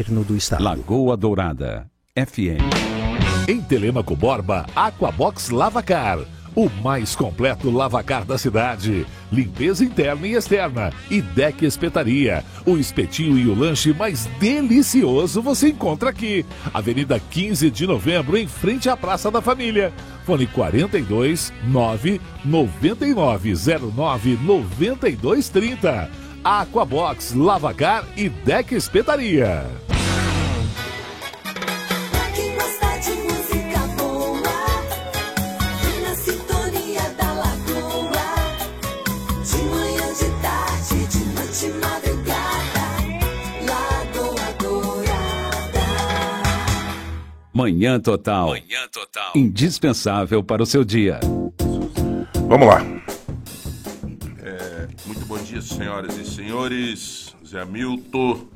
governo do estado. Lagoa Dourada, FM. Em Telemaco Borba, Aquabox Lavacar. O mais completo lavacar da cidade. Limpeza interna e externa. E deck espetaria. O espetinho e o lanche mais delicioso você encontra aqui. Avenida 15 de novembro, em frente à Praça da Família. Fone 42 9 9909 9230. Aquabox Lavacar e Deck Espetaria. Quem gosta de música boa, na sintonia da lagoa. De manhã, de tarde, de noite, madrugada. Lagoa Dourada. Manhã Total. Manhã Total. Indispensável para o seu dia. Vamos lá. Senhoras e senhores. Zé Milton,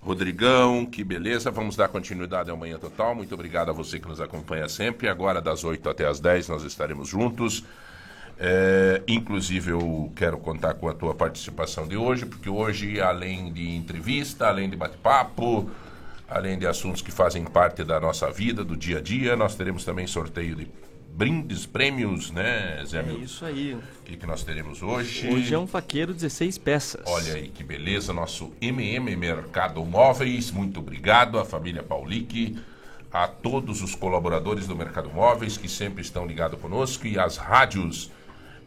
Rodrigão, que beleza. Vamos dar continuidade ao Manhã Total. Muito obrigado a você que nos acompanha sempre. Agora, das 8 até as 10, nós estaremos juntos. É, inclusive, eu quero contar com a tua participação de hoje, porque hoje, além de entrevista, além de bate-papo, além de assuntos que fazem parte da nossa vida, do dia a dia, nós teremos também sorteio de brindes, prêmios, né, Zé É Milton? isso aí. O que, que nós teremos hoje? Hoje é um faqueiro 16 peças. Olha aí que beleza, nosso MM Mercado Móveis, muito obrigado à família Paulique, a todos os colaboradores do Mercado Móveis que sempre estão ligados conosco e as rádios,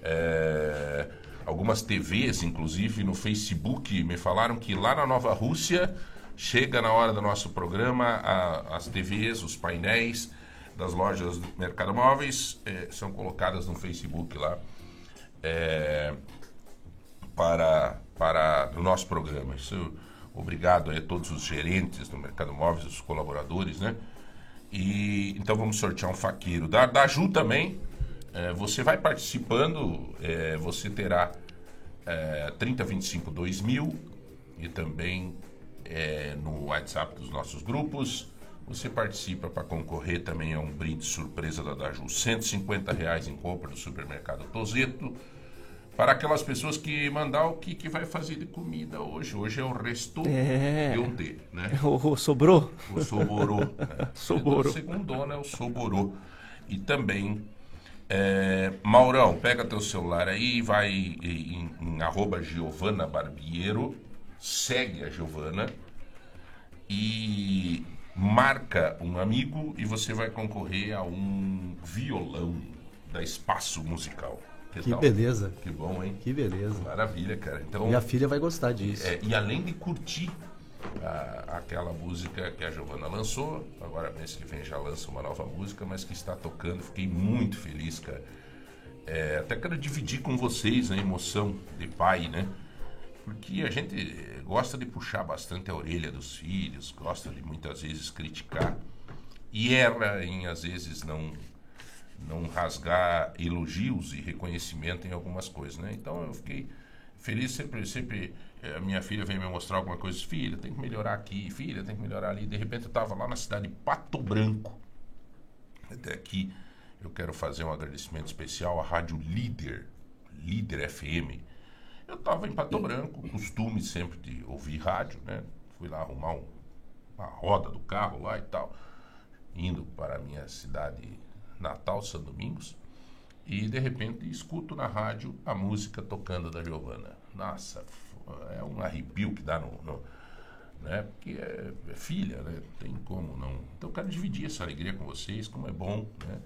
é, algumas TVs, inclusive no Facebook, me falaram que lá na Nova Rússia chega na hora do nosso programa a- as TVs, os painéis das lojas do Mercado Móveis é, são colocadas no Facebook lá. É, para, para o nosso programa. Isso, obrigado a todos os gerentes do Mercado Móveis, os colaboradores, né? E então vamos sortear um faqueiro. Da, da Ju também, eh, você vai participando, você terá eh, 3025 2000 e também no WhatsApp dos nossos grupos. Você participa para concorrer também a um brinde surpresa da Daju. 150 reais em compra do supermercado Tozeto para aquelas pessoas que mandar o que, que vai fazer de comida hoje. Hoje é o resto É. de ontem, né? O, o sobrou? O soborô. Né? Soborô. Segundo né? O soborô. E também, é, Maurão, pega teu celular aí, vai em, em arroba Giovana Barbiero, segue a Giovana e marca um amigo e você vai concorrer a um violão da Espaço Musical. Que tal? beleza. Que bom, hein? Que beleza. Maravilha, cara. Então, Minha filha vai gostar disso. é, e além de curtir a- aquela música que a Giovana lançou, agora mês que vem já lança uma nova música, mas que está tocando, fiquei muito feliz, cara. É, até quero dividir com vocês a emoção de pai, né? Porque a gente gosta de puxar bastante a orelha dos filhos, gosta de muitas vezes criticar e erra em às vezes não não rasgar elogios e reconhecimento em algumas coisas, né? Então eu fiquei feliz sempre, sempre eh, a minha filha vem me mostrar alguma coisa, filha, tem que melhorar aqui, filha, tem que melhorar ali. De repente eu estava lá na cidade de Pato Branco. Até aqui eu quero fazer um agradecimento especial à Rádio Líder, Líder FM. Eu estava em Pato Branco, costume sempre de ouvir rádio, né? Fui lá arrumar um- uma roda do carro lá e tal, indo para a minha cidade natal, São Domingos, e de repente escuto na rádio a música tocando da Giovana. Nossa, é um arrepio que dá no. no- né? Porque é, é filha, né? Tem como não. Então eu quero dividir essa alegria com vocês, como é bom, né?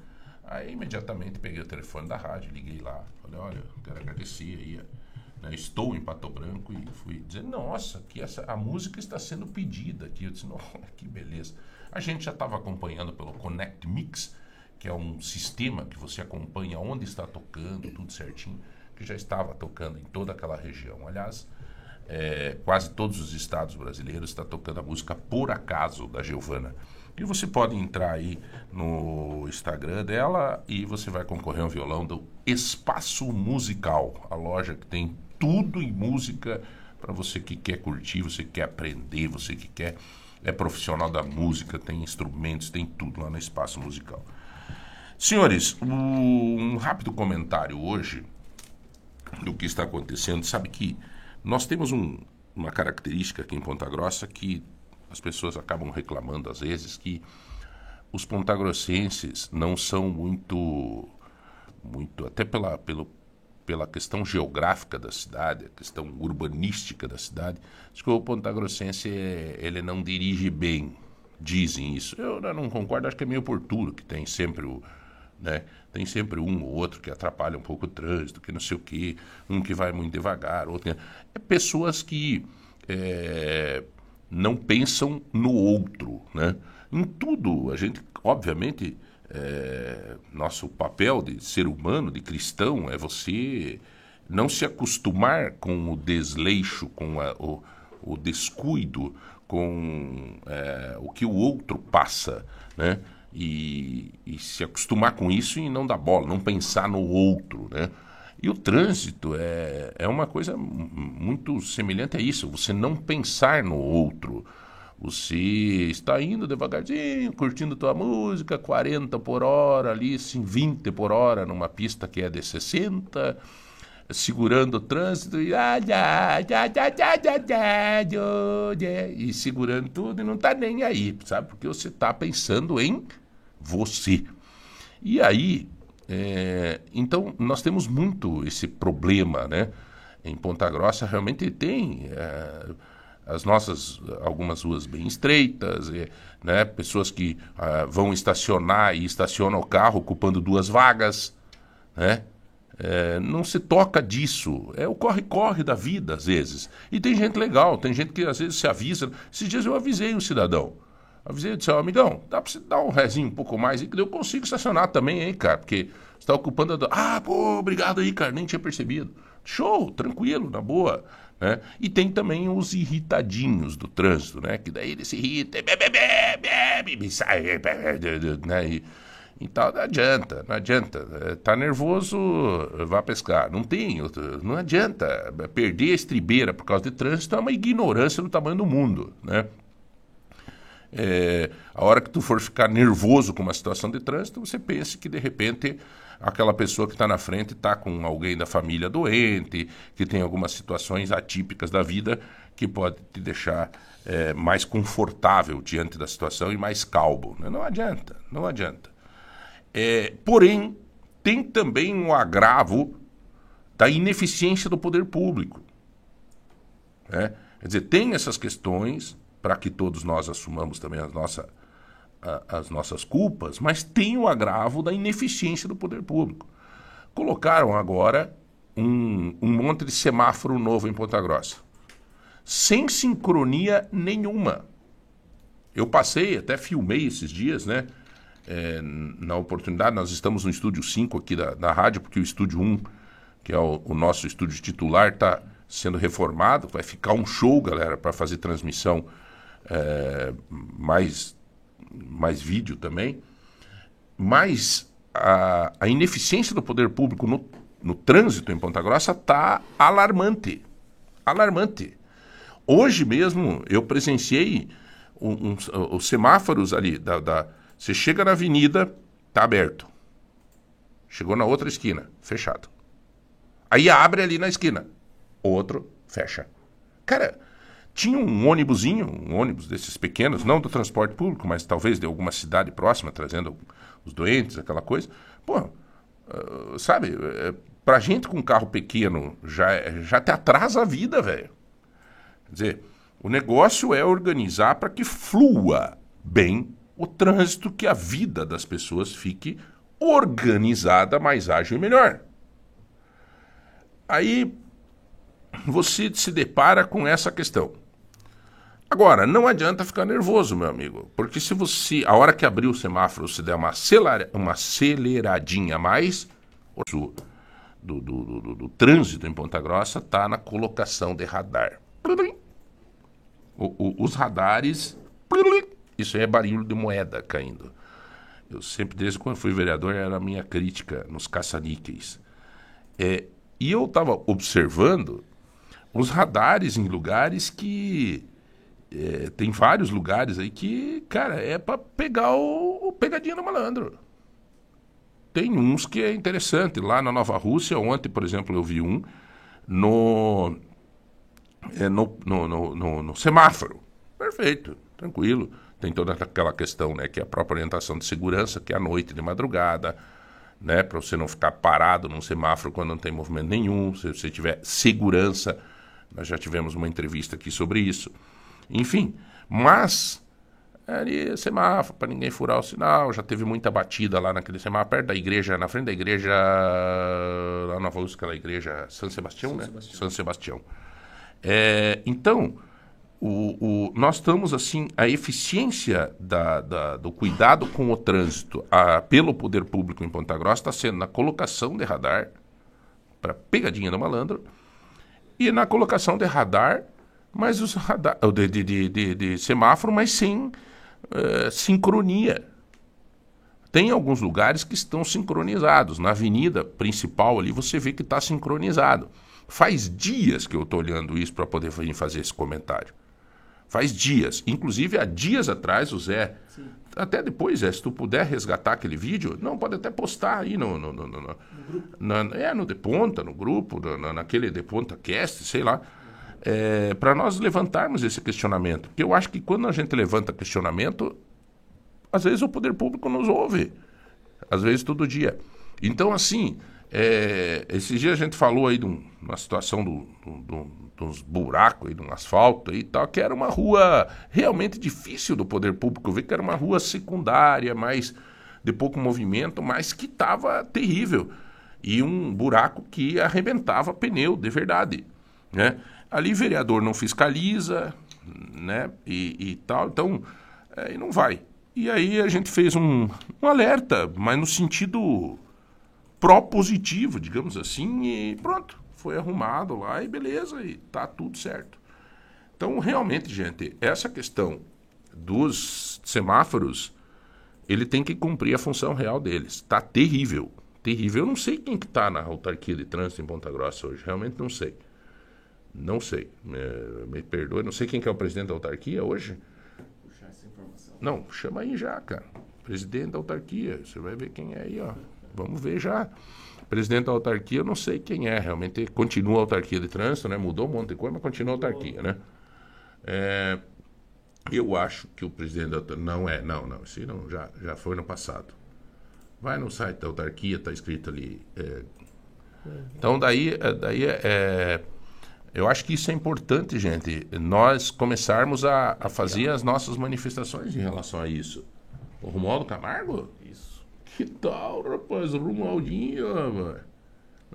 Aí imediatamente peguei o telefone da rádio, liguei lá, falei, olha, quero agradecer aí. Né? Estou em Pato Branco e fui dizer, nossa, que essa, a música está sendo pedida aqui. Eu disse, nossa, que beleza. A gente já estava acompanhando pelo Connect Mix, que é um sistema que você acompanha onde está tocando, tudo certinho, que já estava tocando em toda aquela região. Aliás, é, quase todos os estados brasileiros está tocando a música Por Acaso, da Giovana. E você pode entrar aí no Instagram dela e você vai concorrer a um violão do Espaço Musical, a loja que tem tudo em música para você que quer curtir, você que quer aprender, você que quer é profissional da música, tem instrumentos, tem tudo lá no Espaço Musical. Senhores, um rápido comentário hoje do que está acontecendo. Sabe que nós temos um- uma característica aqui em Ponta Grossa que as pessoas acabam reclamando às vezes que os pontagrossenses não são muito, muito até pela, pelo, pela questão geográfica da cidade, a questão urbanística da cidade, acho que o pontagrossense ele não dirige bem, dizem isso. Eu não concordo, acho que é meio oportuno que tem sempre o né? Tem sempre um ou outro que atrapalha um pouco o trânsito, que não sei o quê, um que vai muito devagar, outro. É pessoas que é, não pensam no outro, né? Em tudo, a gente, obviamente, é, nosso papel de ser humano, de cristão, é você não se acostumar com o desleixo, com a, o, o, descuido, com é, o que o outro passa, né? E, e, se acostumar com isso e não dar bola, não pensar no outro, né? E o trânsito é, é uma coisa muito semelhante a isso, você não pensar no outro. Você está indo devagarzinho, curtindo tua música, 40 por hora ali, assim, 20 por hora numa pista que é de 60, segurando o trânsito e, e segurando tudo e não está nem aí, sabe? Porque você está pensando em você. E aí, é, então nós temos muito esse problema, né? Em Ponta Grossa realmente tem. É, as nossas algumas ruas bem estreitas, né, pessoas que ah, vão estacionar e estacionam o carro ocupando duas vagas, né? É, não se toca disso. É o corre-corre da vida, às vezes. E tem gente legal, tem gente que às vezes se avisa. Esses dias eu avisei um cidadão. Avisei, disse, oh, amigão, dá pra você dar um rezinho um pouco mais que eu consigo estacionar também, hein, cara? Porque você tá ocupando a... Ah, pô, obrigado aí, cara, nem tinha percebido. Show, tranquilo, na boa. Né? E tem também os irritadinhos do trânsito, né? Que daí ele se irrita, bebe, bebe, bebe, sai, né? E, então não adianta, não adianta. É, tá nervoso, vá pescar. Não tem, não adianta. Perder a estribeira por causa de trânsito é uma ignorância do tamanho do mundo, né? É, a hora que tu for ficar nervoso com uma situação de trânsito, você pense que de repente aquela pessoa que está na frente está com alguém da família doente, que tem algumas situações atípicas da vida que pode te deixar é, mais confortável diante da situação e mais calmo. Né? Não adianta, não adianta. É, porém, tem também um agravo da ineficiência do poder público. Né? Quer dizer, tem essas questões para que todos nós assumamos também as nossa, as nossas culpas, mas tem o agravo da ineficiência do poder público. Colocaram agora um, um monte de semáforo novo em Ponta Grossa, sem sincronia nenhuma. Eu passei, até filmei esses dias, né? É, na oportunidade, nós estamos no estúdio 5 aqui da, da rádio, porque o estúdio 1, que é o, o nosso estúdio titular, está sendo reformado. Vai ficar um show, galera, para fazer transmissão é, mais mais vídeo também, mas a, a ineficiência do poder público no, no trânsito em Ponta Grossa está alarmante. Alarmante. Hoje mesmo eu presenciei um, um, os semáforos ali. Da, da, você chega na avenida, tá aberto. Chegou na outra esquina, fechado. Aí abre ali na esquina, outro fecha. Cara, tinha um ônibusinho, um ônibus desses pequenos, não do transporte público, mas talvez de alguma cidade próxima, trazendo os doentes, aquela coisa. Pô, uh, sabe, uh, pra gente com um carro pequeno já, já te atrasa a vida, velho. Quer dizer, o negócio é organizar para que flua bem o trânsito, que a vida das pessoas fique organizada, mais ágil e melhor. Aí você se depara com essa questão. Agora, não adianta ficar nervoso, meu amigo, porque se você, a hora que abrir o semáforo, você der uma, acelera, uma aceleradinha a mais, o do, do, do, do, trânsito em Ponta Grossa está na colocação de radar. O, o, os radares, isso é barulho de moeda caindo. Eu sempre, desde quando fui vereador, era a minha crítica nos caça-níqueis. É, e eu estava observando os radares em lugares que é, tem vários lugares aí que, cara, é para pegar o, o, pegadinha do malandro. Tem uns que é interessante. Lá na Nova Rússia, ontem, por exemplo, eu vi um no, é, no, no, no, no, no semáforo. Perfeito. tranquilo. Tem toda aquela questão, né, que é a própria orientação de segurança, que é à noite, de madrugada, né, para você não ficar parado num semáforo quando não tem movimento nenhum, se você tiver segurança. Nós já tivemos uma entrevista aqui sobre isso. Enfim, mas ali semáforo para ninguém furar o sinal, já teve muita batida lá naquele semáforo perto da igreja, na frente da igreja lá na Rússia, aquela igreja São Sebastião, né? São Sebastião. É, então, o, o, nós estamos assim, a eficiência da, da, do cuidado com o trânsito a, pelo poder público em Ponta Grossa está sendo na colocação de radar para pegadinha do malandro e na colocação de radar, mas os radar de, de, de, de, semáforo, mas sem uh, sincronia. Tem alguns lugares que estão sincronizados. Na avenida principal ali você vê que está sincronizado. Faz dias que eu estou olhando isso para poder vir fazer esse comentário. Faz dias. Inclusive, há dias atrás, o Zé. Sim. Até depois, Zé, se tu puder resgatar aquele vídeo, não, pode até postar aí no. no, no, no, no na, é, no Deponta, no grupo, na, naquele Deponta Cast, sei lá. É, para nós levantarmos esse questionamento. Porque eu acho que quando a gente levanta questionamento, às vezes o poder público nos ouve. Às vezes todo dia. Então, assim, é, esses dias a gente falou aí de um, uma situação do, do, do uns buracos aí no asfalto e tal, que era uma rua realmente difícil do poder público ver, que era uma rua secundária, mais de pouco movimento, mas que estava terrível. E um buraco que arrebentava pneu, de verdade. Né? Ali vereador não fiscaliza, né? E, e tal, então é, não vai. E aí a gente fez um, um alerta, mas no sentido pró-positivo, digamos assim, e pronto foi arrumado lá e beleza, e tá tudo certo. Então, realmente, gente, essa questão dos semáforos, ele tem que cumprir a função real deles. Está terrível, terrível. Eu não sei quem que está na autarquia de trânsito em Ponta Grossa hoje, realmente não sei. Não sei, me, me perdoe, não sei quem que é o presidente da autarquia hoje. Puxar essa informação. Não, chama aí já, cara. Presidente da autarquia, você vai ver quem é aí, ó. Vamos ver já. Presidente da autarquia, eu não sei quem é, realmente continua a autarquia de trânsito, né? Mudou um monte de coisa, mas continua a autarquia, né? É, eu acho que o presidente da autarquia. Não é, não, não. Isso não, já, já foi no passado. Vai no site da autarquia, está escrito ali. É, então, daí, é, daí é, é, eu acho que isso é importante, gente. Nós começarmos a, a fazer as nossas manifestações em relação a isso. O Romualdo Camargo? Isso. Que tal, rapaz? O Romualdinho, mano.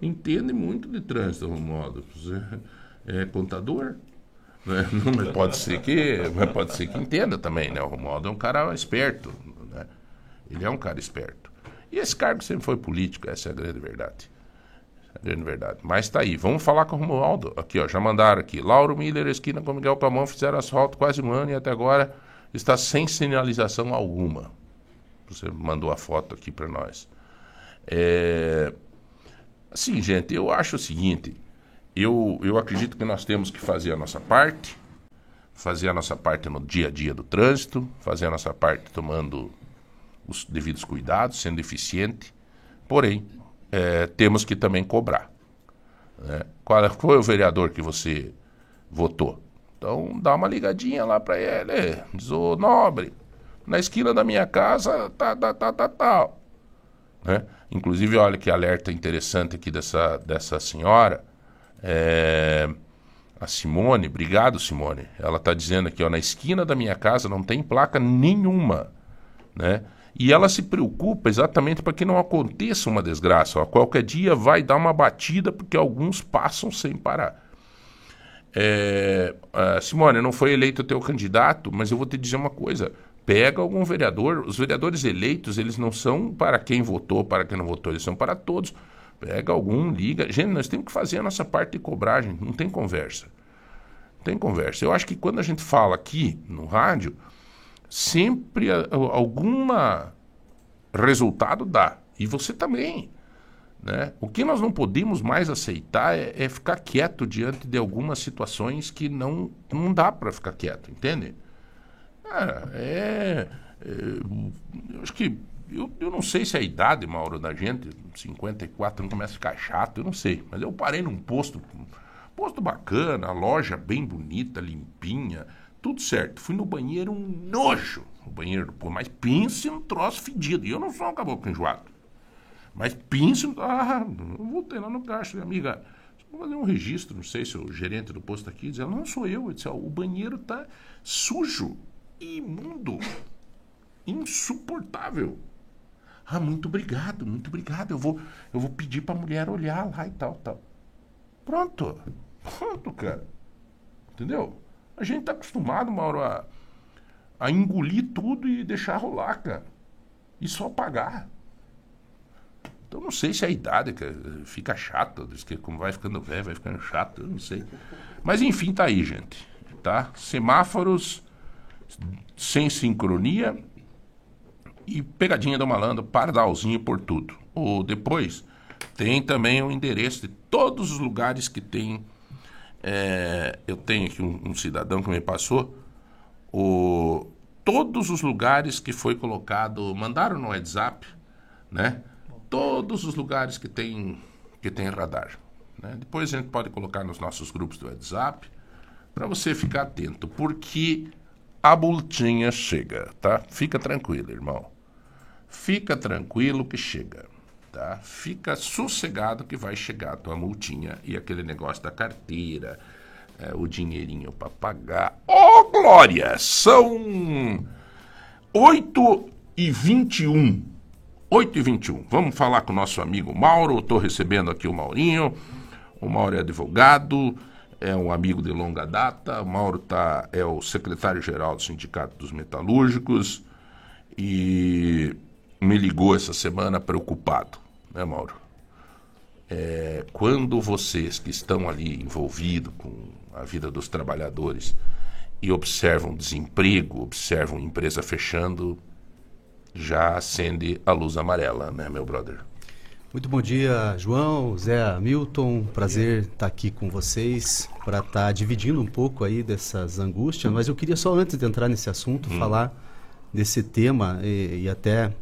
Entende muito de trânsito, Romualdo. Você é contador? Né? Não, mas pode ser que. Mas pode ser que entenda também, né? O Romualdo é um cara esperto. Né? Ele é um cara esperto. E esse cargo sempre foi político, essa é a grande verdade. É grande verdade. Mas tá aí, vamos falar com o Romualdo. Aqui, ó, já mandaram aqui. Lauro Miller, esquina com Miguel Pamão, fizeram asfalto quase um ano e até agora está sem sinalização alguma. Você mandou a foto aqui para nós. É... Assim, gente, eu acho o seguinte: eu, eu acredito que nós temos que fazer a nossa parte, fazer a nossa parte no dia a dia do trânsito, fazer a nossa parte tomando os devidos cuidados, sendo eficiente, porém, é, temos que também cobrar. Né? Qual é, foi o vereador que você votou? Então, dá uma ligadinha lá para ele, diz, ô nobre, na esquina da minha casa, tá, tá, tá, tá. Né? Inclusive, olha que alerta interessante aqui dessa, dessa senhora. É, a Simone, obrigado Simone. Ela está dizendo aqui, ó, na esquina da minha casa não tem placa nenhuma, né? E ela se preocupa exatamente para que não aconteça uma desgraça. Ó. Qualquer dia vai dar uma batida porque alguns passam sem parar. É, Simone, não foi eleito teu candidato, mas eu vou te dizer uma coisa pega algum vereador. Os vereadores eleitos, eles não são para quem votou, para quem não votou, eles são para todos. Pega algum, liga. Gente, nós temos que fazer a nossa parte de cobragem, não tem conversa. Não tem conversa. Eu acho que quando a gente fala aqui no rádio, sempre alguma resultado dá. E você também. Né? O que nós não podemos mais aceitar é, é ficar quieto diante de algumas situações que não, não dá para ficar quieto, entende? Cara, é, é. eu acho que. Eu, eu não sei se é a idade, Mauro, da gente, 54 não começa a ficar chato, eu não sei. Mas eu parei num posto, posto bacana, loja bem bonita, limpinha, tudo certo. Fui no banheiro, um nojo. O banheiro, pô, mas pense num troço fedido. E eu não sou um caboclo enjoado. Mas pense, ah, eu voltei lá no caixa, amiga, vou fazer um registro, não sei se o gerente do posto aqui diz, não sou eu, eu disse, o banheiro tá sujo, imundo, insuportável. Ah, muito obrigado, muito obrigado. Eu vou, eu vou pedir para a mulher olhar lá e tal, tal. Pronto. Pronto, cara. Entendeu? A gente tá acostumado, Mauro, a, a engolir tudo e deixar rolar, cara. E só pagar. Então não sei se é a idade que fica chato, diz que como vai ficando velho, vai ficando chato, eu não sei. Mas enfim, tá aí, gente. Tá? Semáforos sem sincronia e pegadinha do malandro, pardalzinho por tudo. Ou depois tem também o endereço de todos os lugares que tem. É, eu tenho aqui um, um, cidadão que me passou o, todos os lugares que foi colocado, mandaram no WhatsApp, né? Todos os lugares que tem que tem radar. Né? Depois a gente pode colocar nos nossos grupos do WhatsApp para você ficar atento, porque a bultinha chega, tá? Fica tranquilo, irmão. Fica tranquilo que chega, tá? Fica sossegado que vai chegar a tua multinha e aquele negócio da carteira, é, o dinheirinho para pagar. Ó, oh, glória! São 8 e 21. 8 e 21. Vamos falar com o nosso amigo Mauro. Estou recebendo aqui o Maurinho. O Mauro é advogado, é um amigo de longa data. O Mauro tá, é o secretário-geral do Sindicato dos Metalúrgicos e me ligou essa semana preocupado, né, Mauro? É, quando vocês que estão ali envolvidos com a vida dos trabalhadores e observam desemprego, observam empresa fechando, já acende a luz amarela, né, meu brother? Muito bom dia, João, Zé Milton. Prazer estar aqui com vocês para estar tá dividindo um pouco aí dessas angústias. Mas eu queria só antes de entrar nesse assunto hum. falar desse tema e, e até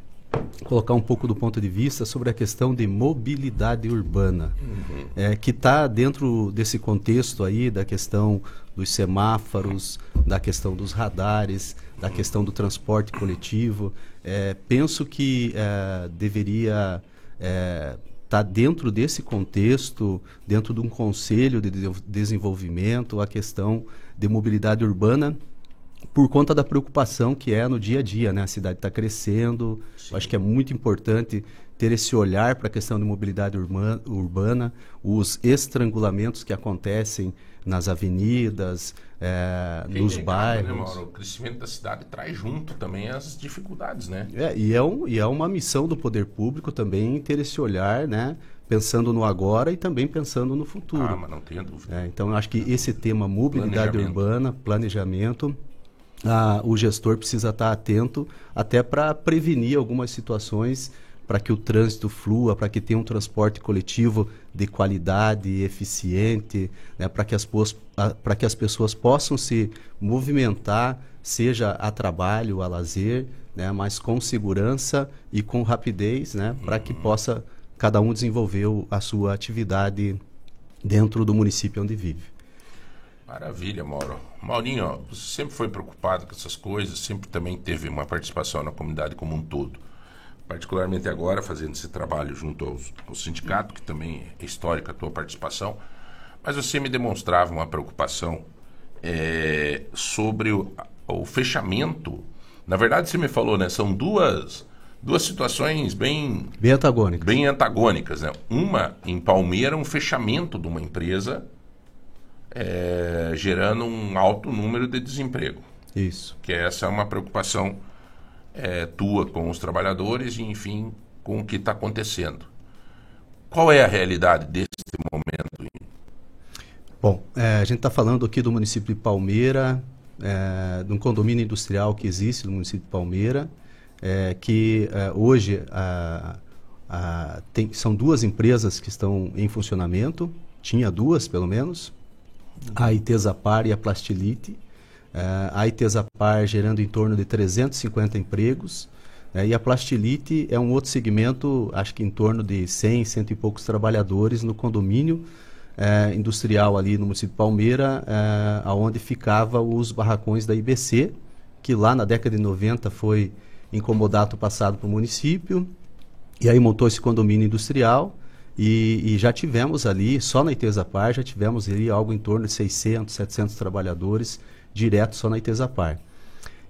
colocar um pouco do ponto de vista sobre a questão de mobilidade urbana, uhum. é, que está dentro desse contexto aí da questão dos semáforos, da questão dos radares, da questão do transporte coletivo. É, penso que é, deveria estar é, tá dentro desse contexto, dentro de um conselho de desenvolvimento, a questão de mobilidade urbana por conta da preocupação que é no dia a dia, né? A cidade está crescendo, acho que é muito importante ter esse olhar para a questão de mobilidade urbana, urbana, os estrangulamentos que acontecem nas avenidas, é, nos bairros. Né, Mauro? O crescimento da cidade traz junto também as dificuldades, né? É, e, é um, e é uma missão do poder público também ter esse olhar, né? Pensando no agora e também pensando no futuro. Ah, mas não tenho dúvida. É, então, eu acho que esse tema mobilidade planejamento. urbana, planejamento, ah, o gestor precisa estar atento até para prevenir algumas situações para que o trânsito flua, para que tenha um transporte coletivo de qualidade, eficiente, né, para que, as, para que as pessoas possam se movimentar, seja a trabalho, a lazer, né, mas com segurança e com rapidez, né, para que possa cada um desenvolver a sua atividade dentro do município onde vive. Maravilha, Mauro. Maurinho, ó, você sempre foi preocupado com essas coisas, sempre também teve uma participação na comunidade como um todo. Particularmente agora, fazendo esse trabalho junto aos, ao sindicato, que também é histórica a tua participação, mas você me demonstrava uma preocupação é, sobre o, o, fechamento. Na verdade, você me falou, né? São duas, duas situações bem... Bem antagônicas. Bem antagônicas, né? Uma, em Palmeira, um fechamento de uma empresa é, gerando um alto número de desemprego. Isso. Que essa é uma preocupação é, tua com os trabalhadores e, enfim, com o que está acontecendo. Qual é a realidade desse momento? Bom, é, a gente está falando aqui do município de Palmeira, é, de um condomínio industrial que existe no município de Palmeira, é, que hoje a, a, tem, são duas empresas que estão em funcionamento, tinha duas pelo menos, a Itesapar e a Plastilite. Uh, a Itesapar gerando em torno de 350 empregos. Uh, e a Plastilite é um outro segmento, acho que em torno de 100, cento e poucos trabalhadores no condomínio, é, industrial ali no município de Palmeira, é, aonde ficava os barracões da IBC, que lá na década de 90 foi incomodado passado para o município, e aí montou esse condomínio industrial, e, e, já tivemos ali, só na Itesapar, já tivemos ali algo em torno de 600, 700 trabalhadores direto só na Itesapar.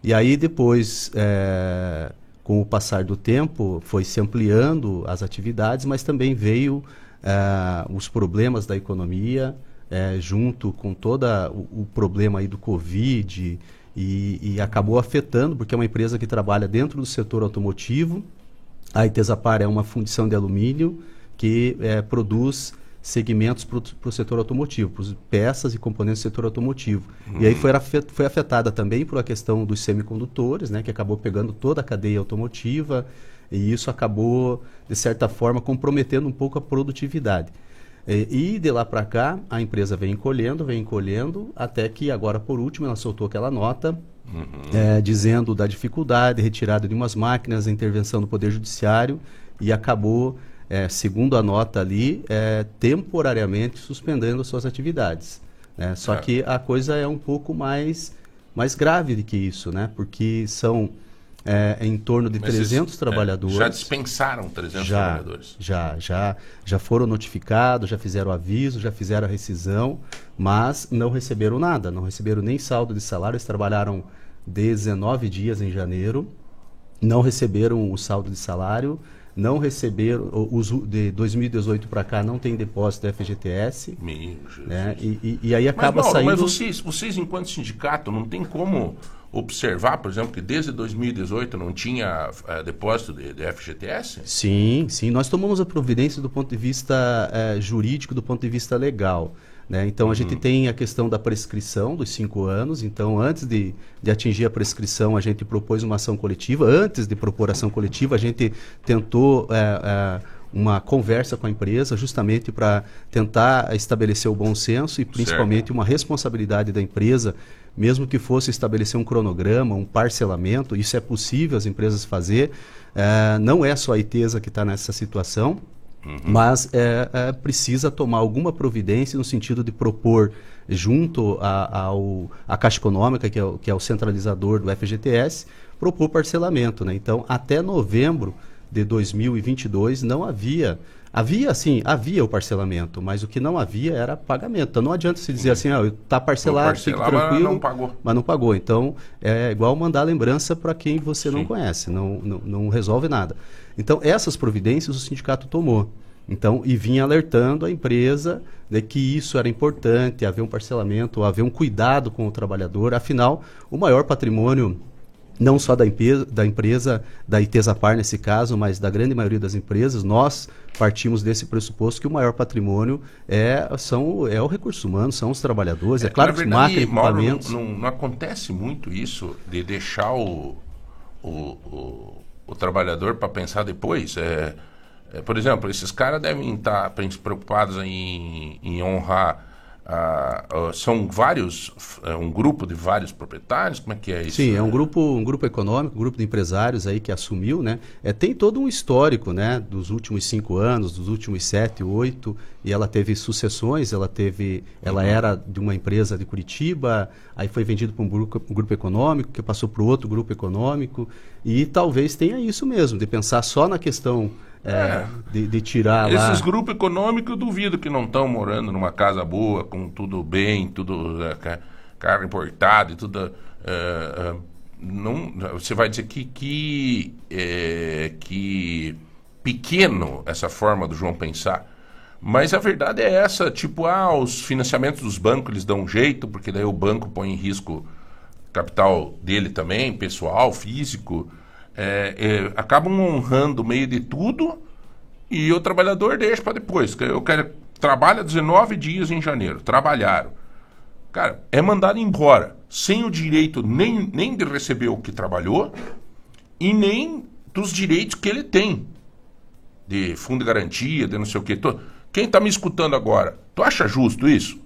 E aí depois, é, com o passar do tempo, foi se ampliando as atividades, mas também veio é, os problemas da economia, é, junto com todo o, problema aí do Covid, e, e, acabou afetando, porque é uma empresa que trabalha dentro do setor automotivo. A Itesapar é uma fundição de alumínio, que é, produz segmentos para o setor automotivo, peças e componentes do setor automotivo. Uhum. E aí foi, foi afetada também por a questão dos semicondutores, né, que acabou pegando toda a cadeia automotiva, e isso acabou, de certa forma, comprometendo um pouco a produtividade. E, e de lá para cá, a empresa vem encolhendo, vem encolhendo, até que agora, por último, ela soltou aquela nota uhum. é, dizendo da dificuldade, retirada de umas máquinas, intervenção do Poder Judiciário, e acabou é, segundo a nota ali, é, temporariamente suspendendo suas atividades. Né? Só é. que a coisa é um pouco mais, mais grave do que isso, né? porque são é, em torno de Mas 300 é, trabalhadores. já dispensaram 300 já, trabalhadores? Já, já, já foram notificados, já fizeram aviso, já fizeram a rescisão, mas não receberam nada, não receberam nem saldo de salário. Eles trabalharam 19 dias em janeiro, não receberam o saldo de salário não receberam, os, de 2018 para cá não tem depósito da FGTS. Meu né? E, e, e, aí acaba mas, saindo... Mas vocês, vocês, enquanto sindicato, não tem como observar, por exemplo, que desde 2018 não tinha é, depósito de, de, FGTS? Sim, sim. Nós tomamos a providência do ponto de vista é, jurídico, do ponto de vista legal. Né? Então, a uhum. gente tem a questão da prescrição dos cinco anos. Então, antes de, de atingir a prescrição, a gente propôs uma ação coletiva. Antes de propor ação coletiva, a gente tentou é, é, uma conversa com a empresa, justamente para tentar estabelecer o bom senso e, principalmente, certo. uma responsabilidade da empresa, mesmo que fosse estabelecer um cronograma, um parcelamento. Isso é possível as empresas fazer. É, não é só a ITESA que está nessa situação. Mas é, é, precisa tomar alguma providência no sentido de propor, junto à Caixa Econômica, que é, o, que é o centralizador do FGTS, propor parcelamento. Né? Então, até novembro de 2022 não havia Havia, sim, havia o parcelamento, mas o que não havia era pagamento. Então não adianta se dizer assim, ah, está parcelado, fique tranquilo, mas não pagou. Mas não pagou. Então é igual mandar lembrança para quem você sim. não conhece, não, não, não resolve nada. Então essas providências o sindicato tomou. Então, e vinha alertando a empresa de que isso era importante, haver um parcelamento, haver um cuidado com o trabalhador. Afinal, o maior patrimônio não só da, empresa, da empresa, da Itesapar nesse caso, mas da grande maioria das empresas, nós partimos desse pressuposto que o maior patrimônio é, são, é o recurso humano, são os trabalhadores. É, é claro que máquinas, equipamentos... Não, não, não, acontece muito isso de deixar o, o, o, o trabalhador para pensar depois. É, é, por exemplo, esses caras devem estar preocupados em, em honrar ah, ah, são vários, é um grupo de vários proprietários? Como é que é isso? Sim, é um grupo, um grupo econômico, um grupo de empresários aí que assumiu, né? É, tem todo um histórico, né? Dos últimos cinco anos, dos últimos sete, oito, e ela teve sucessões, ela teve, ela uhum. era de uma empresa de Curitiba, aí foi vendido para um grupo, um grupo econômico, que passou para outro grupo econômico, e talvez tenha isso mesmo, de pensar só na questão é, de, de, tirar Esses lá... grupos econômicos, eu duvido que não estão morando numa casa boa, com tudo bem, tudo é, carro importado e tudo. É, é, não, você vai dizer que, que, é, que pequeno essa forma do João pensar. Mas a verdade é essa, tipo, ah, os financiamentos dos bancos eles dão um jeito, porque daí o banco põe em risco capital dele também, pessoal, físico é, é, acabam honrando o meio de tudo e o trabalhador deixa para depois. Eu quero trabalha 19 dias em janeiro, trabalharam. Cara, é mandado embora, sem o direito nem, nem de receber o que trabalhou e nem dos direitos que ele tem. De fundo de garantia, de não sei o que. Quem está me escutando agora, tu acha justo isso?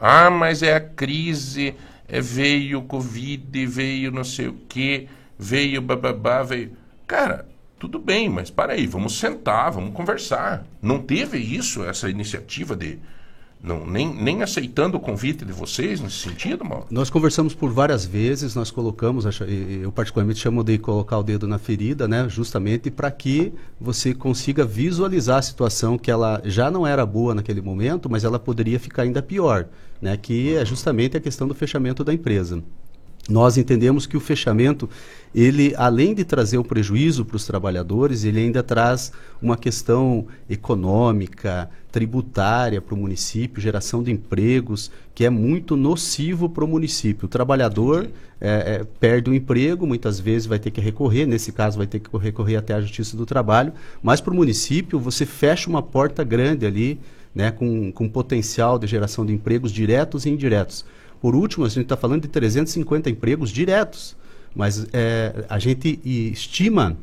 Ah, mas é a crise, é, veio o Covid, veio não sei o que veio bababá, veio. Cara, Tudo bem, mas para aí, vamos sentar, vamos conversar. Não teve isso, essa iniciativa de não, nem, nem aceitando o convite de vocês nesse sentido, Mauro? Nós conversamos por várias vezes, nós colocamos, eu particularmente chamo de colocar o dedo na ferida, né, justamente para que você consiga visualizar a situação que ela já não era boa naquele momento, mas ela poderia ficar ainda pior, né, que é justamente a questão do fechamento da empresa. Nós entendemos que o fechamento, ele além de trazer o prejuízo para os trabalhadores, ele ainda traz uma questão econômica, tributária para o município, geração de empregos, que é muito nocivo para o município. O trabalhador é, é, perde o emprego, muitas vezes vai ter que recorrer, nesse caso vai ter que recorrer até a Justiça do Trabalho, mas para o município você fecha uma porta grande ali, né, com, com potencial de geração de empregos diretos e indiretos. Por último, a gente está falando de 350 empregos diretos, mas é, a gente estima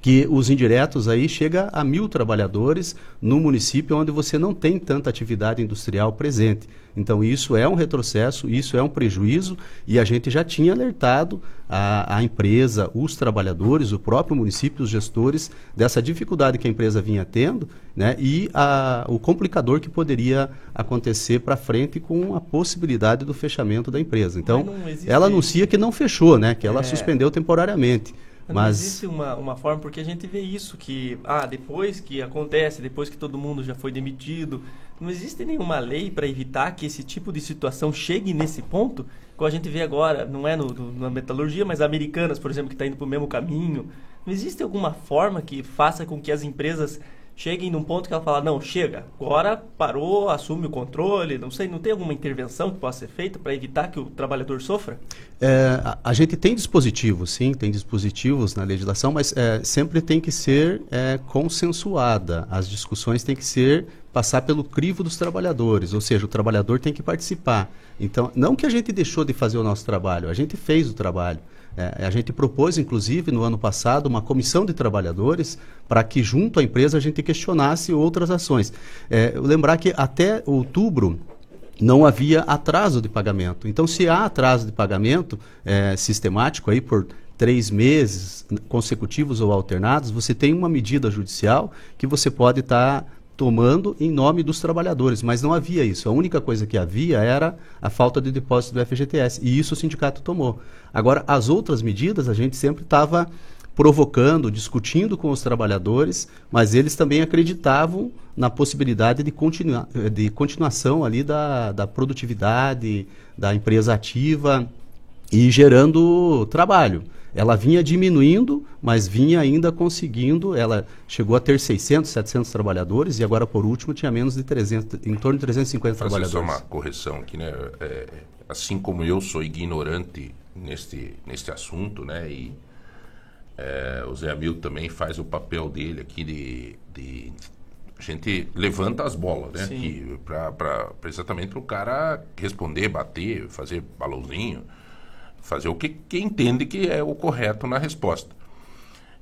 que os indiretos aí chega a mil trabalhadores no município onde você não tem tanta atividade industrial presente. Então isso é um retrocesso, isso é um prejuízo e a gente já tinha alertado a, a empresa, os trabalhadores, o próprio município, os gestores dessa dificuldade que a empresa vinha tendo, né? E a, o complicador que poderia acontecer para frente com a possibilidade do fechamento da empresa. Então ela anuncia que não fechou, né? Que ela é... suspendeu temporariamente. Mas, Mas existe uma, uma forma, porque a gente vê isso, que ah, depois que acontece, depois que todo mundo já foi demitido, não existe nenhuma lei para evitar que esse tipo de situação chegue nesse ponto, como a gente vê agora, não é no, no, na metalurgia, mas americanas, por exemplo, que está indo para o mesmo caminho. Não existe alguma forma que faça com que as empresas cheguem num ponto que ela fala, não, chega, agora parou, assume o controle, não sei, não tem alguma intervenção que possa ser feita para evitar que o trabalhador sofra? É, a, a, gente tem dispositivos, sim, tem dispositivos na legislação, mas é, sempre tem que ser é, consensuada, as discussões têm que ser, passar pelo crivo dos trabalhadores, ou seja, o trabalhador tem que participar. Então, não que a gente deixou de fazer o nosso trabalho, a gente fez o trabalho, é, a gente propôs, inclusive, no ano passado, uma comissão de trabalhadores para que, junto à empresa, a gente questionasse outras ações. É, lembrar que até outubro não havia atraso de pagamento. Então, se há atraso de pagamento é, sistemático aí por três meses consecutivos ou alternados, você tem uma medida judicial que você pode estar tá tomando em nome dos trabalhadores, mas não havia isso. A única coisa que havia era a falta de depósito do FGTS, e isso o sindicato tomou. Agora, as outras medidas a gente sempre estava provocando, discutindo com os trabalhadores, mas eles também acreditavam na possibilidade de, de continuação ali da, da produtividade, da empresa ativa e gerando trabalho ela vinha diminuindo, mas vinha ainda conseguindo, ela chegou a ter 600, 700 trabalhadores e agora por último tinha menos de 300, em torno de 350 Fazer trabalhadores. só uma correção aqui, né? É, assim como eu sou ignorante neste, neste assunto, né? E é, o Zé Hamilton também faz o papel dele aqui de, de a gente levanta as bolas, né? Aqui, pra, pra, pra exatamente para o cara responder, bater, fazer balãozinho fazer o que, que entende que é o correto na resposta.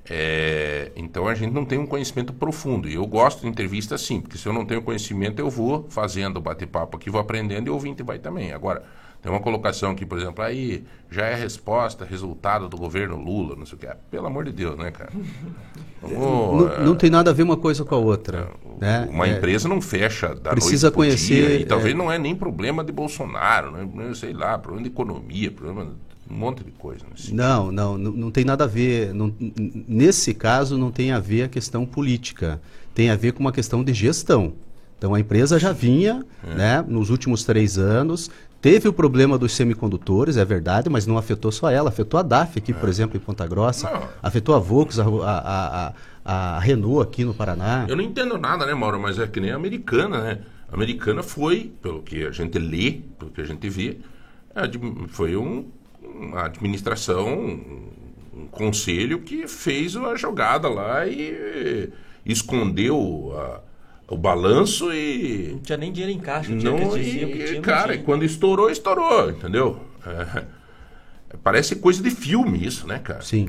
É, então a gente não tem um conhecimento profundo. E eu gosto de entrevista sim, porque se eu não tenho conhecimento, eu vou fazendo bate-papo aqui, vou aprendendo e o ouvinte vai também. Agora, tem uma colocação aqui, por exemplo, aí já é resposta, resultado do governo Lula, não sei o que. Pelo amor de Deus, né, cara? Não, é, não, tem nada a ver uma coisa com a outra. É, né? Uma é, empresa não fecha da precisa noite conhecer, dia, e talvez é. não é nem problema de Bolsonaro, né? sei lá, problema de economia, problema um monte de coisa. Não, não, não, não tem nada a ver. Não, nesse caso, não tem a ver a questão política. Tem a ver com uma questão de gestão. Então, a empresa já vinha, é. né, nos últimos três anos, teve o problema dos semicondutores, é verdade, mas não afetou só ela, afetou a DAF aqui, é. por exemplo, em Ponta Grossa, não. afetou a Volks, a, a, a, a, Renault aqui no Paraná. Eu não entendo nada, né, Mauro, mas é que nem a americana, né? A americana foi, pelo que a gente lê, pelo que a gente vê, foi um uma administração, um conselho que fez a jogada lá e escondeu a, o balanço e. Não tinha nem dinheiro em caixa, não, não e, que tinha, Cara, não quando estourou, estourou, entendeu? É, parece coisa de filme isso, né, cara? Sim.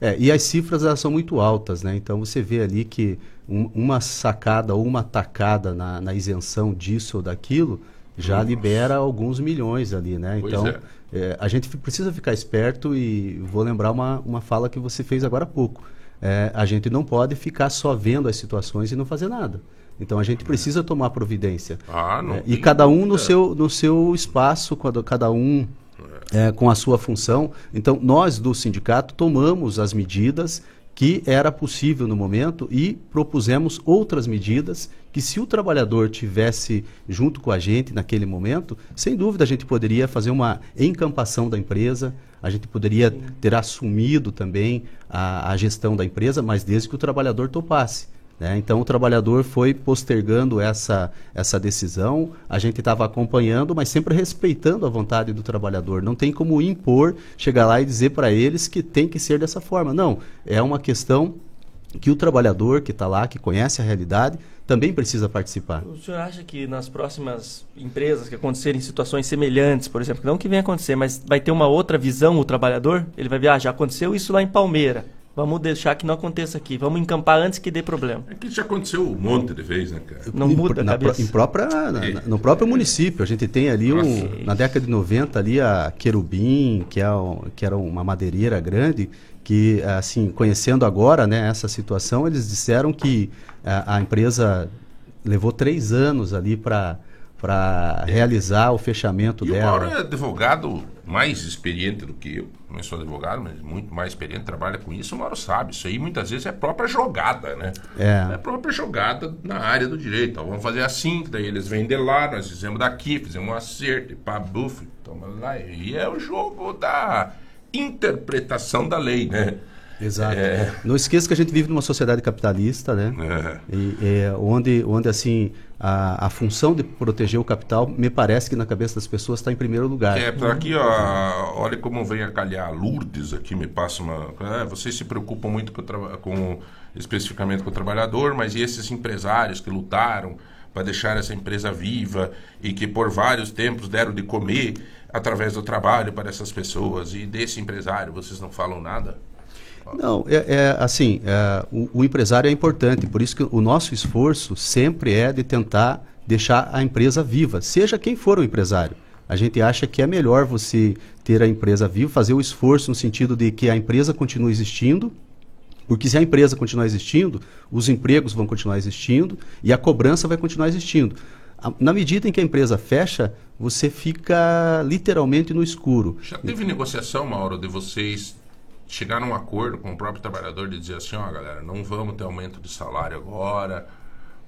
É, e as cifras elas são muito altas, né? Então você vê ali que um, uma sacada ou uma tacada na, na isenção disso ou daquilo já Nossa. libera alguns milhões ali, né? Pois então, é. É, a gente precisa ficar esperto e vou lembrar uma, uma fala que você fez agora há pouco. é, a gente não pode ficar só vendo as situações e não fazer nada. Então a gente precisa tomar providência. Ah, não É, e cada um no seu, no seu espaço, quando- cada um é, com a sua função. Então, nós do sindicato tomamos as medidas que era possível no momento e propusemos outras medidas que, se o trabalhador tivesse junto com a gente naquele momento, sem dúvida a gente poderia fazer uma encampação da empresa, a gente poderia ter assumido também a, a gestão da empresa, mas desde que o trabalhador topasse. Né? Então o trabalhador foi postergando essa, essa decisão, a gente estava acompanhando, mas sempre respeitando a vontade do trabalhador. Não tem como impor, chegar lá e dizer para eles que tem que ser dessa forma. Não, é uma questão que o trabalhador que está lá, que conhece a realidade, também precisa participar. O senhor acha que nas próximas empresas que acontecerem situações semelhantes, por exemplo, não que venha acontecer, mas vai ter uma outra visão o trabalhador? Ele vai ver, ah, já aconteceu isso lá em Palmeira. Vamos deixar que não aconteça aqui. Vamos encampar antes que dê problema. É que já aconteceu um monte de vezes, né, cara? Não Em- muda a na, cabeça. Em própria, na- na- no próprio município, a gente tem ali, um, na década de 90, ali a Querubim, que, é um- que era uma madeireira grande, que, assim, conhecendo agora né, essa situação, eles disseram que a, a empresa levou três anos ali para realizar o fechamento E o dela. Mauro é advogado mais experiente do que eu. Sou advogado, mas muito mais experiente, trabalha com isso. O Mauro sabe. Isso aí muitas vezes é própria jogada, né? É. É própria jogada na área do direito. Ó, vamos fazer assim, que daí eles vêm de lá, nós fizemos daqui, fizemos um acerto, e pá, buf, toma lá. E é o jogo da interpretação da lei, né? Exato. É. Não esqueça que a gente vive numa sociedade capitalista, né? É. E, é, onde, onde assim, a, a função de proteger o capital, me parece que na cabeça das pessoas está em primeiro lugar. É, aqui, ó, olha como vem a calhar. Lourdes aqui me passa uma. É, vocês se preocupam muito com, com especificamente com o trabalhador, mas e esses empresários que lutaram para deixar essa empresa viva e que por vários tempos deram de comer através do trabalho para essas pessoas e desse empresário, vocês não falam nada? Não, é, é, assim, é, o, o empresário é importante, por isso que o nosso esforço sempre é de tentar deixar a empresa viva, seja quem for o empresário. A gente acha que é melhor você ter a empresa viva, fazer o esforço no sentido de que a empresa continue existindo, porque se a empresa continuar existindo, os empregos vão continuar existindo e a cobrança vai continuar existindo. Na medida em que a empresa fecha, você fica literalmente no escuro. Já teve negociação, Mauro, de vocês chegar num acordo com o próprio trabalhador de dizer assim, ó, galera, não vamos ter aumento de salário agora,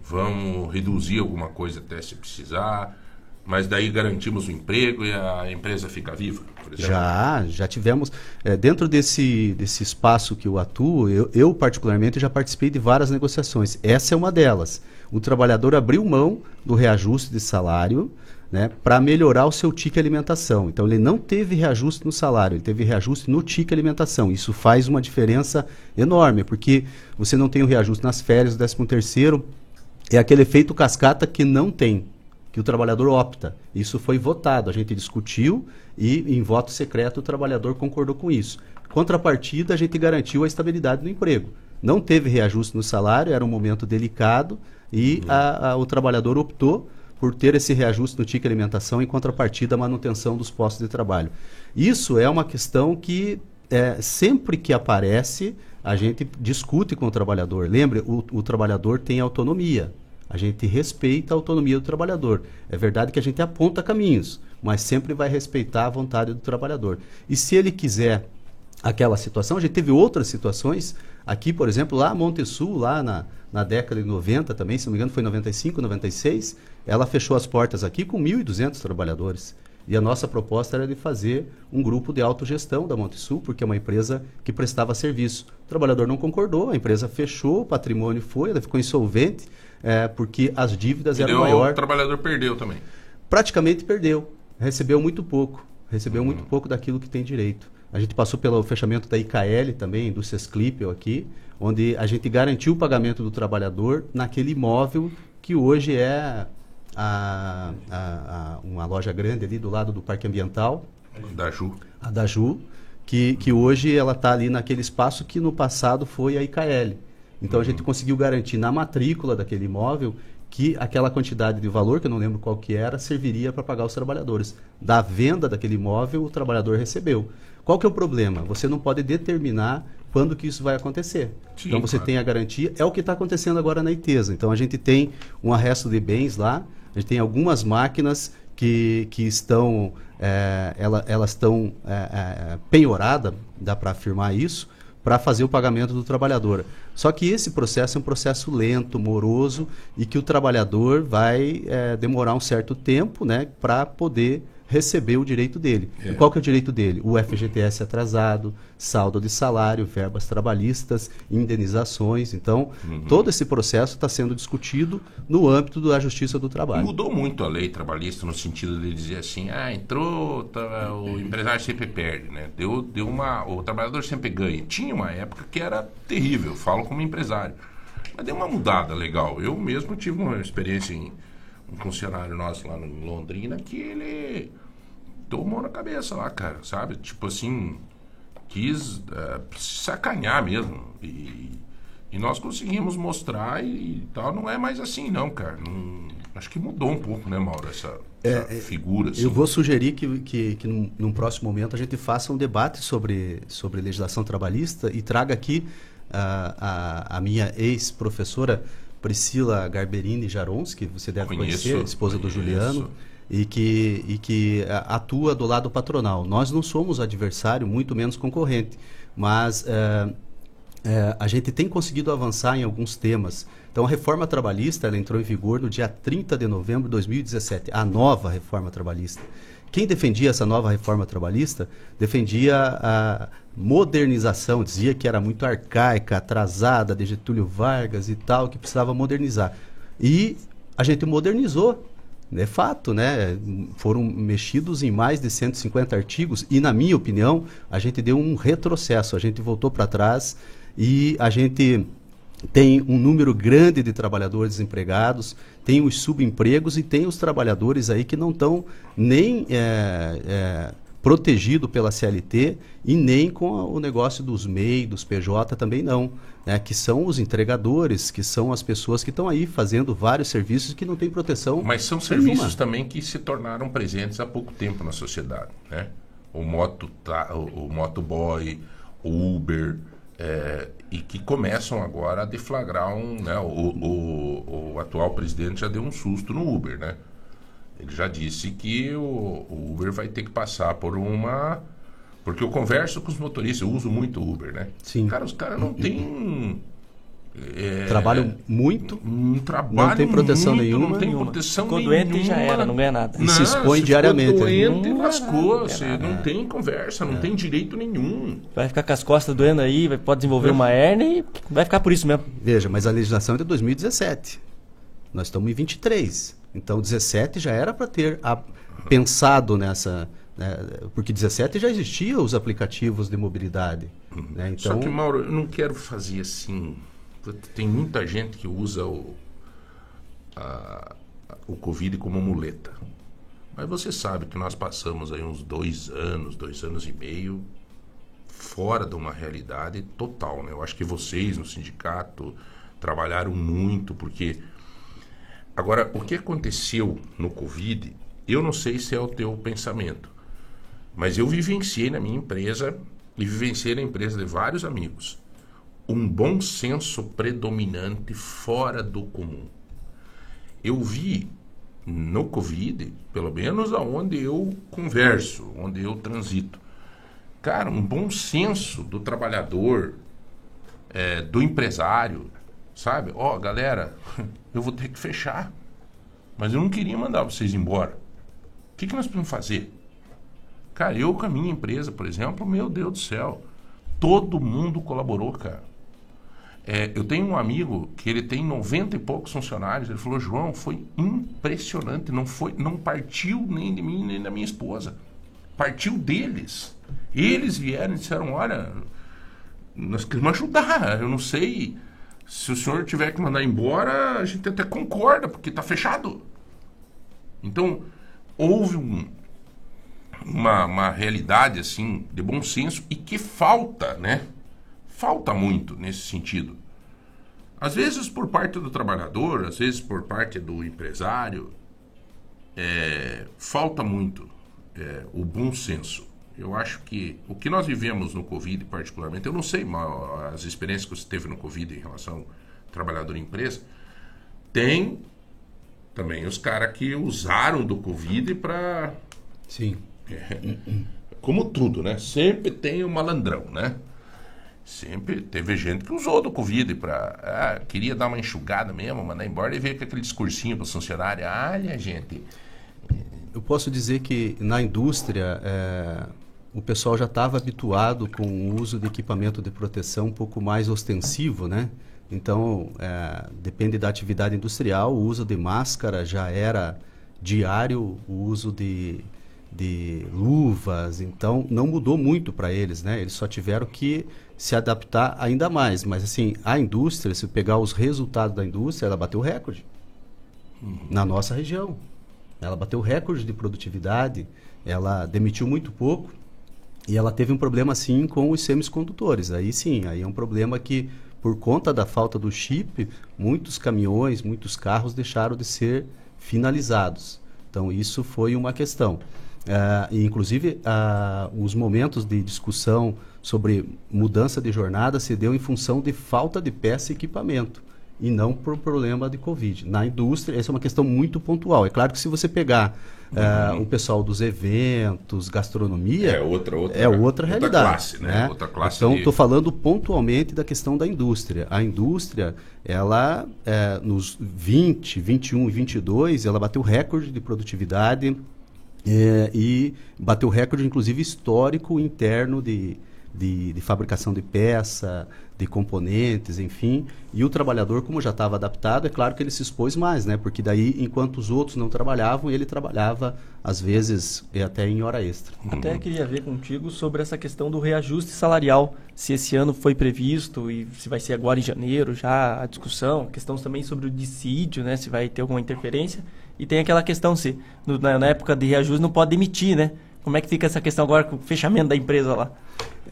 vamos reduzir alguma coisa até se precisar, mas daí garantimos o emprego e a empresa fica viva? Já, já tivemos. é, dentro desse, desse espaço que eu atuo, eu, eu, particularmente já participei de várias negociações. Essa é uma delas. O trabalhador abriu mão do reajuste de salário né, para melhorar o seu tique alimentação. Então ele não teve reajuste no salário, ele teve reajuste no tique alimentação. Isso faz uma diferença enorme, porque você não tem o reajuste nas férias, o 13 terceiro, é aquele efeito cascata que não tem que o trabalhador opta. Isso foi votado, a gente discutiu e em voto secreto o trabalhador concordou com isso. Contrapartida, a gente garantiu a estabilidade no emprego. Não teve reajuste no salário, era um momento delicado e a- a- o trabalhador optou por ter esse reajuste no TIC alimentação em contrapartida à manutenção dos postos de trabalho. Isso é uma questão que é, sempre que aparece, a gente discute com o trabalhador. Lembre, o, o trabalhador tem autonomia. A gente respeita a autonomia do trabalhador. É verdade que a gente aponta caminhos, mas sempre vai respeitar a vontade do trabalhador. E se ele quiser aquela situação, a gente teve outras situações aqui, por exemplo, lá Montesul, lá na, na década de 90 também, se não me engano foi 95, 96, ela fechou as portas aqui com 1.200 trabalhadores. E a nossa proposta era de fazer um grupo de autogestão da Montesul, porque é uma empresa que prestava serviço. O trabalhador não concordou, a empresa fechou, o patrimônio foi, ela ficou insolvente, eh, porque as dívidas E eram maiores o trabalhador perdeu também. praticamente perdeu. Recebeu muito pouco. Recebeu muito pouco daquilo que tem direito. A gente passou pelo fechamento da IKL também, do Sesclipel aqui, onde a gente garantiu o pagamento do trabalhador naquele imóvel que hoje é a- a- a- uma loja grande ali do lado do Parque Ambiental, Da Ju. a da Ju, que, que hoje ela está ali naquele espaço que no passado foi a IKL. Então a gente conseguiu garantir na matrícula daquele imóvel que aquela quantidade de valor, que eu não lembro qual que era, serviria para pagar os trabalhadores. Da venda daquele imóvel, o trabalhador recebeu. Qual que é o problema? Você não pode determinar quando que isso vai acontecer. Sim, então você claro. tem a garantia, é o que está acontecendo agora na ITESA. Então a gente tem um arresto de bens lá, a gente tem algumas máquinas que, que estão, é, ela- elas estão é, é, penhoradas, dá para afirmar isso, para fazer o pagamento do trabalhador. Só que esse processo é um processo lento, moroso e que o trabalhador vai é, demorar um certo tempo né, para poder receber o direito dele. É. E qual que é o direito dele? O FGTS atrasado, saldo de salário, verbas trabalhistas, indenizações. Então, Uhum. todo esse processo está sendo discutido no âmbito da Justiça do Trabalho. Mudou muito a lei trabalhista no sentido de dizer assim, ah, entrou, tá, o empresário sempre perde, né? Deu, deu uma, o trabalhador sempre ganha. Tinha uma época que era terrível, falo como empresário. Mas deu uma mudada legal. Eu mesmo tive uma experiência em um funcionário nosso lá em Londrina que ele tomou na cabeça lá, cara, sabe? Tipo assim, quis eh, sacanear mesmo. E, e nós conseguimos mostrar e, e tal. Não é mais assim, não, cara. Não- acho que mudou um pouco, né, Mauro? Essa, essa figura. Assim. Eu vou sugerir que, que, que num, num próximo momento a gente faça um debate sobre, sobre legislação trabalhista e traga aqui ah, a, a minha ex-professora Priscila Garberini Jaronski, você deve Conheço, conhecer, esposa do conheço. Juliano, e que, e que ah, atua do lado patronal. Nós não somos adversário, muito menos concorrente, mas eh, é, a gente tem conseguido avançar em alguns temas. Então, a reforma trabalhista ela entrou em vigor no dia 30 de novembro de 2017, a nova reforma trabalhista. Quem defendia essa nova reforma trabalhista defendia a modernização, dizia que era muito arcaica, atrasada, de Getúlio Vargas e tal, que precisava modernizar. E a gente modernizou, é fato, né? Foram mexidos em mais de 150 artigos e, na minha opinião, a gente deu um retrocesso, a gente voltou para trás e a gente tem um número grande de trabalhadores desempregados, tem os subempregos e tem os trabalhadores aí que não estão nem é, é, protegidos pela CLT e nem com a- o negócio dos MEI, dos PJ também não, né? que são os entregadores, que são as pessoas que estão aí fazendo vários serviços que não têm proteção Mas são nenhuma. serviços também que se tornaram presentes há pouco tempo na sociedade, né? O moto, o, o motoboy, o Uber, é, e que começam agora a deflagrar um, né? O, o, o atual presidente já deu um susto no Uber, né? Ele já disse que o, o Uber vai ter que passar por uma porque eu converso com os motoristas, eu uso muito o Uber, né? Sim. Cara, os caras não têm é, Trabalham muito, um trabalho Não tem proteção muito, nenhuma. Não tem Nenhuma. proteção Ficou nenhuma. doente e já era, não ganha nada. E se expõe for diariamente, doente, Não lascou. ganha Você não tem conversa, não tem direito nenhum. Vai ficar com as costas doendo aí, vai- pode desenvolver uma hérnia e vai ficar por isso mesmo. Veja, mas a legislação é de 2017. Nós estamos em 23. Então, 17 já era para ter a- pensado nessa. né, porque 17 já existiam os aplicativos de mobilidade. Né? Então, Só que, Mauro, eu não quero fazer assim. Tem muita gente que usa o, a- o Covid como muleta. Mas você sabe que nós passamos aí uns dois anos, dois anos e meio, fora de uma realidade total. Né? Eu acho que vocês no sindicato trabalharam muito, porque. Agora, o que aconteceu no Covid, eu não sei se é o teu pensamento. Mas eu vivenciei na minha empresa e vivenciei na empresa de vários amigos um bom senso predominante fora do comum. Eu vi no Covid, pelo menos aonde eu converso, onde eu transito, cara, um bom senso do trabalhador, é, do empresário, sabe? Ó, galera, eu vou ter que fechar, mas eu não queria mandar vocês embora. O que, que nós podemos fazer? Cara, eu com a minha empresa, por exemplo, meu Deus do céu, todo mundo colaborou, cara. É, eu tenho um amigo que ele tem 90 e poucos funcionários. Ele falou, João, foi impressionante. Não foi, não partiu nem de mim nem da minha esposa. Partiu deles. Eles vieram e disseram, olha, nós queremos ajudar. Eu não sei se o senhor tiver que mandar embora, a gente até concorda, porque está fechado. Então, houve um, uma, uma realidade assim de bom senso e que falta, né? Falta muito nesse sentido. Às vezes por parte do trabalhador, às vezes por parte do empresário, é, falta muito é, o bom senso. eu acho que o que nós vivemos no Covid, particularmente, eu não sei as experiências que você teve no Covid em relação ao trabalhador em empresa, tem também os caras que usaram do Covid para. Sim. É, como tudo, né? Sempre tem o um malandrão, né? Sempre teve gente que usou do Covid para. Ah, queria dar uma enxugada mesmo, mandar embora e veio com aquele discursinho para os funcionários. Olha, gente. Eu posso dizer que na indústria é, o pessoal já estava habituado com o uso de equipamento de proteção um pouco mais ostensivo, né? Então, é, depende da atividade industrial, o uso de máscara já era diário, o uso de, de luvas, então não mudou muito para eles, né? Eles só tiveram que se adaptar ainda mais. Mas assim, a indústria, se pegar os resultados da indústria, ela bateu recorde uhum. na nossa região. Ela bateu recorde de produtividade, ela demitiu muito pouco e ela teve um problema sim com os semicondutores. Aí sim, aí é um problema que por conta da falta do chip, muitos caminhões, muitos carros deixaram de ser finalizados. Então isso foi uma questão. Uh, e, inclusive, uh, os momentos de discussão sobre mudança de jornada se deu em função de falta de peça e equipamento e não por problema de Covid. Na indústria, essa é uma questão muito pontual. É claro que se você pegar uhum. uh, o pessoal dos eventos, gastronomia, é outra, outra, é outra realidade. Outra classe, né? né? Outra classe então, estou de... falando pontualmente da questão da indústria. A indústria, ela, é, nos 20, 21 e 22, ela bateu recorde de produtividade é, e bateu recorde, inclusive, histórico interno de, de, de, fabricação de peça, de componentes, enfim. E o trabalhador, como já estava adaptado, é claro que ele se expôs mais, né? Porque daí, enquanto os outros não trabalhavam, ele trabalhava, às vezes, até em hora extra. Até queria ver contigo sobre essa questão do reajuste salarial. Se esse ano foi previsto e se vai ser agora em janeiro já a discussão. Questão também sobre o dissídio, né? Se vai ter alguma interferência. E tem aquela questão se no, na, na, época de reajuste não pode demitir, né? Como é que fica essa questão agora com o fechamento da empresa lá?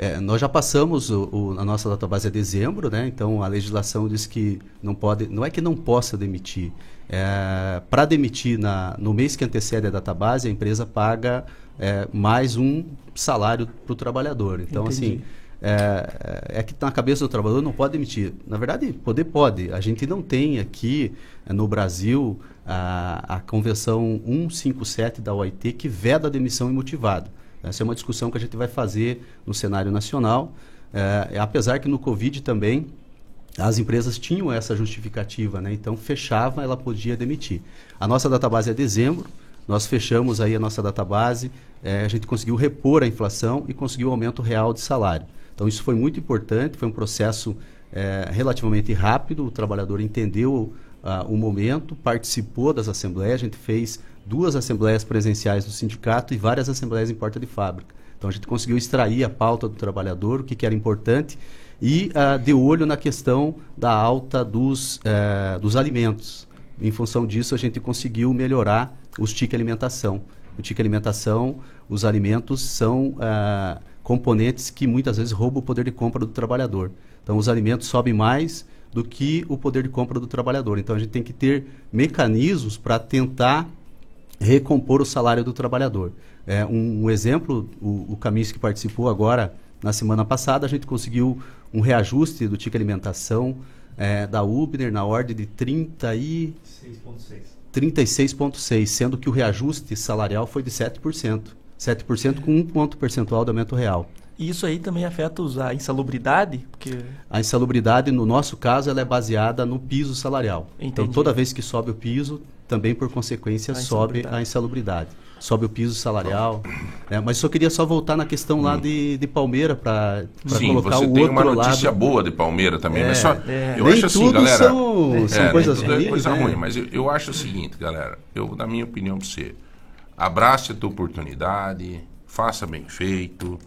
É, nós já passamos o, o, a nossa database é dezembro, né? Então a legislação diz que não pode, não é que não possa demitir. É, Para demitir na, no mês que antecede a database, a empresa paga é, mais um salário para o trabalhador. Então Entendi. assim é, é, que na cabeça do trabalhador não pode demitir. Na verdade, poder pode. A gente não tem aqui é, no Brasil a, a Convenção 157 da OIT que veda a demissão imotivada. Essa é uma discussão que a gente vai fazer no cenário nacional. É, apesar que no Covid também as empresas tinham essa justificativa, né? então fechava, ela podia demitir. A nossa database é dezembro, nós fechamos aí a nossa database, é, a gente conseguiu repor a inflação e conseguiu o aumento real de salário. Então isso foi muito importante, foi um processo é, relativamente rápido, o trabalhador entendeu uh, o momento, participou das assembleias, a gente fez duas assembleias presenciais do sindicato e várias assembleias em porta de fábrica. Então a gente conseguiu extrair a pauta do trabalhador, o que, que era importante, e uh, de olho na questão da alta dos, uh, dos alimentos. Em função disso, a gente conseguiu melhorar os TIC alimentação. O TIC alimentação, os alimentos são uh, componentes que muitas vezes roubam o poder de compra do trabalhador. Então, os alimentos sobem mais do que o poder de compra do trabalhador. Então, a gente tem que ter mecanismos para tentar recompor o salário do trabalhador. É, um, um exemplo, o, o Camis que participou agora, na semana passada, a gente conseguiu um reajuste do TIC alimentação é, da Ubner na ordem de 36,6. 36,6, sendo que o reajuste salarial foi de 7%. 7% com um ponto percentual de aumento real. E isso aí também afeta a insalubridade? Porque... A insalubridade, no nosso caso, ela é baseada no piso salarial. Então, Entendi. Então, toda vez que sobe o piso, também por consequência a sobe a insalubridade. Sobe o piso salarial. Né? Mas só queria só voltar na questão hum. lá de, de Palmeira para colocar o outro lado. tem uma notícia lado. boa de Palmeira também. É, mas só, é. Eu Nem acho assim, galera. São, é, são coisas é ruins. É coisa né? ruim, mas eu, eu acho o seguinte, galera. Eu, na minha opinião, para você abrace a tua oportunidade, faça bem feito.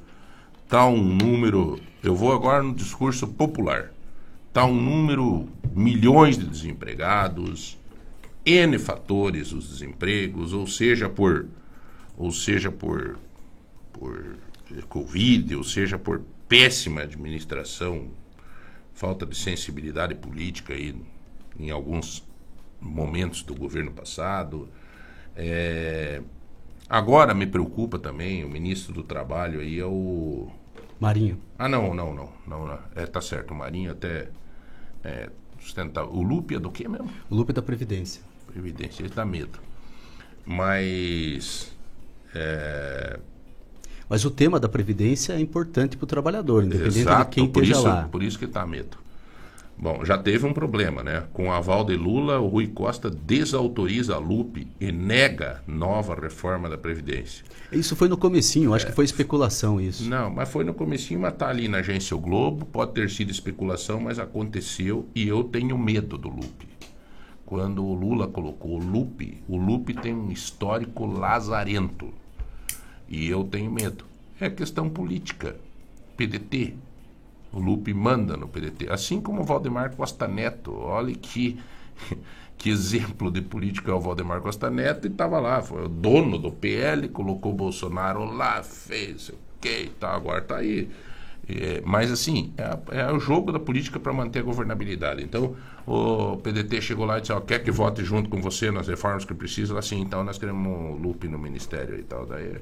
Tá um número, eu vou agora no discurso popular. Tá um número milhões de desempregados, N fatores os desempregos, ou seja por ou seja por por Covid, ou seja por péssima administração, falta de sensibilidade política aí em alguns momentos do governo passado, é, Agora me preocupa também, o ministro do Trabalho aí é o. Marinho. Ah, não, não, não. não, não. É, tá certo, o Marinho até é, sustenta. O Lupe é do que mesmo? O Lupe da Previdência. Previdência, ele dá medo. Mas. É, Mas o tema da Previdência é importante para o trabalhador, independente exato, de quem por esteja isso, lá. por isso que tá medo. Bom, já teve um problema, né? Com o aval de Lula, o Rui Costa desautoriza a Lupe e nega nova reforma da Previdência. Isso foi no comecinho, acho que foi especulação isso. Não, mas foi no comecinho, mas tá ali na agência O Globo, pode ter sido especulação, mas aconteceu e eu tenho medo do Lupe. Quando o Lula colocou o Lupe, o Lupe tem um histórico lazarento. E eu tenho medo. É questão política. PDT. O Lupe manda no PDT. Assim como o Valdemar Costa Neto. Olha que, que exemplo de política é o Valdemar Costa Neto e estava lá. Foi o dono do PL, colocou o Bolsonaro lá, fez o que tá, agora está aí. É, mas assim, é, é o jogo da política para manter a governabilidade. Então, o PDT chegou lá e disse, ó, quer que vote junto com você nas reformas que precisa? Assim, então nós queremos um Lupe no ministério e tal. Daí,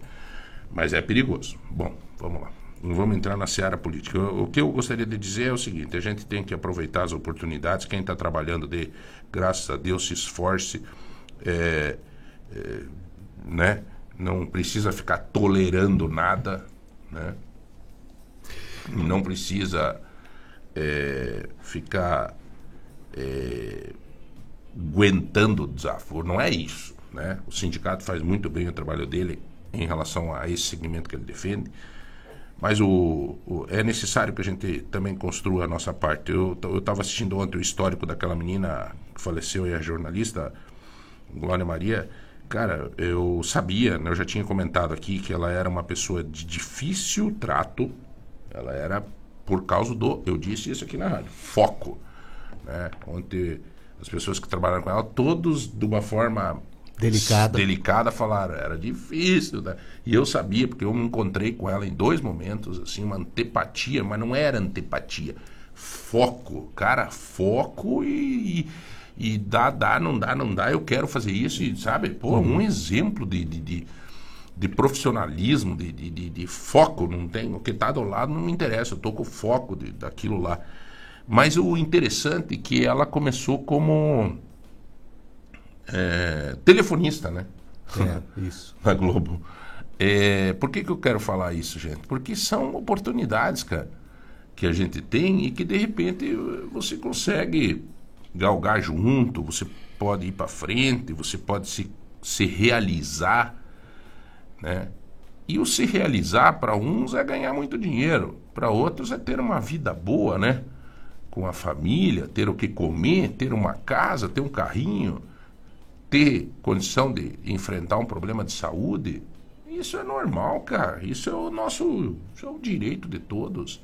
mas é perigoso. Bom, vamos lá. Não vamos entrar na seara política. O que eu gostaria de dizer é o seguinte: a gente tem que aproveitar as oportunidades. Quem está trabalhando, de, graças a Deus, se esforce. é, é, né? Não precisa ficar tolerando nada. Né? Não precisa é, ficar é, aguentando o desafio. Não é isso. Né? O sindicato faz muito bem o trabalho dele em relação a esse segmento que ele defende. Mas o, o- é necessário que a gente também construa a nossa parte. Eu estava assistindo ontem o histórico daquela menina que faleceu e é jornalista, Glória Maria. Cara, eu sabia, né, eu já tinha comentado aqui que ela era uma pessoa de difícil trato. Ela era por causa do, eu disse isso aqui na rádio, foco. Né? Ontem as pessoas que trabalharam com ela, todos de uma forma Delicada. delicada falaram, era difícil, né? E eu sabia, porque eu me encontrei com ela em dois momentos, assim, uma antipatia, mas não era antipatia. Foco, cara, foco e, e, e dá, dá, não dá, não dá, eu quero fazer isso, e, sabe? Pô, um exemplo de, de, de, de profissionalismo, de, de, de, de foco, não tem, o que tá do lado não me interessa, eu tô com foco de, daquilo lá. Mas o interessante é que ela começou como é, telefonista, né? É, isso. na Globo. É, por que, que eu quero falar isso, gente? Porque são oportunidades, cara, que a gente tem e que de repente você consegue galgar junto, você pode ir para frente, você pode se, se realizar, né? E o se realizar para uns é ganhar muito dinheiro, para outros é ter uma vida boa, né? Com a família, ter o que comer, ter uma casa, ter um carrinho ter condição de enfrentar um problema de saúde, isso é normal, cara. Isso é o nosso, é o direito de todos.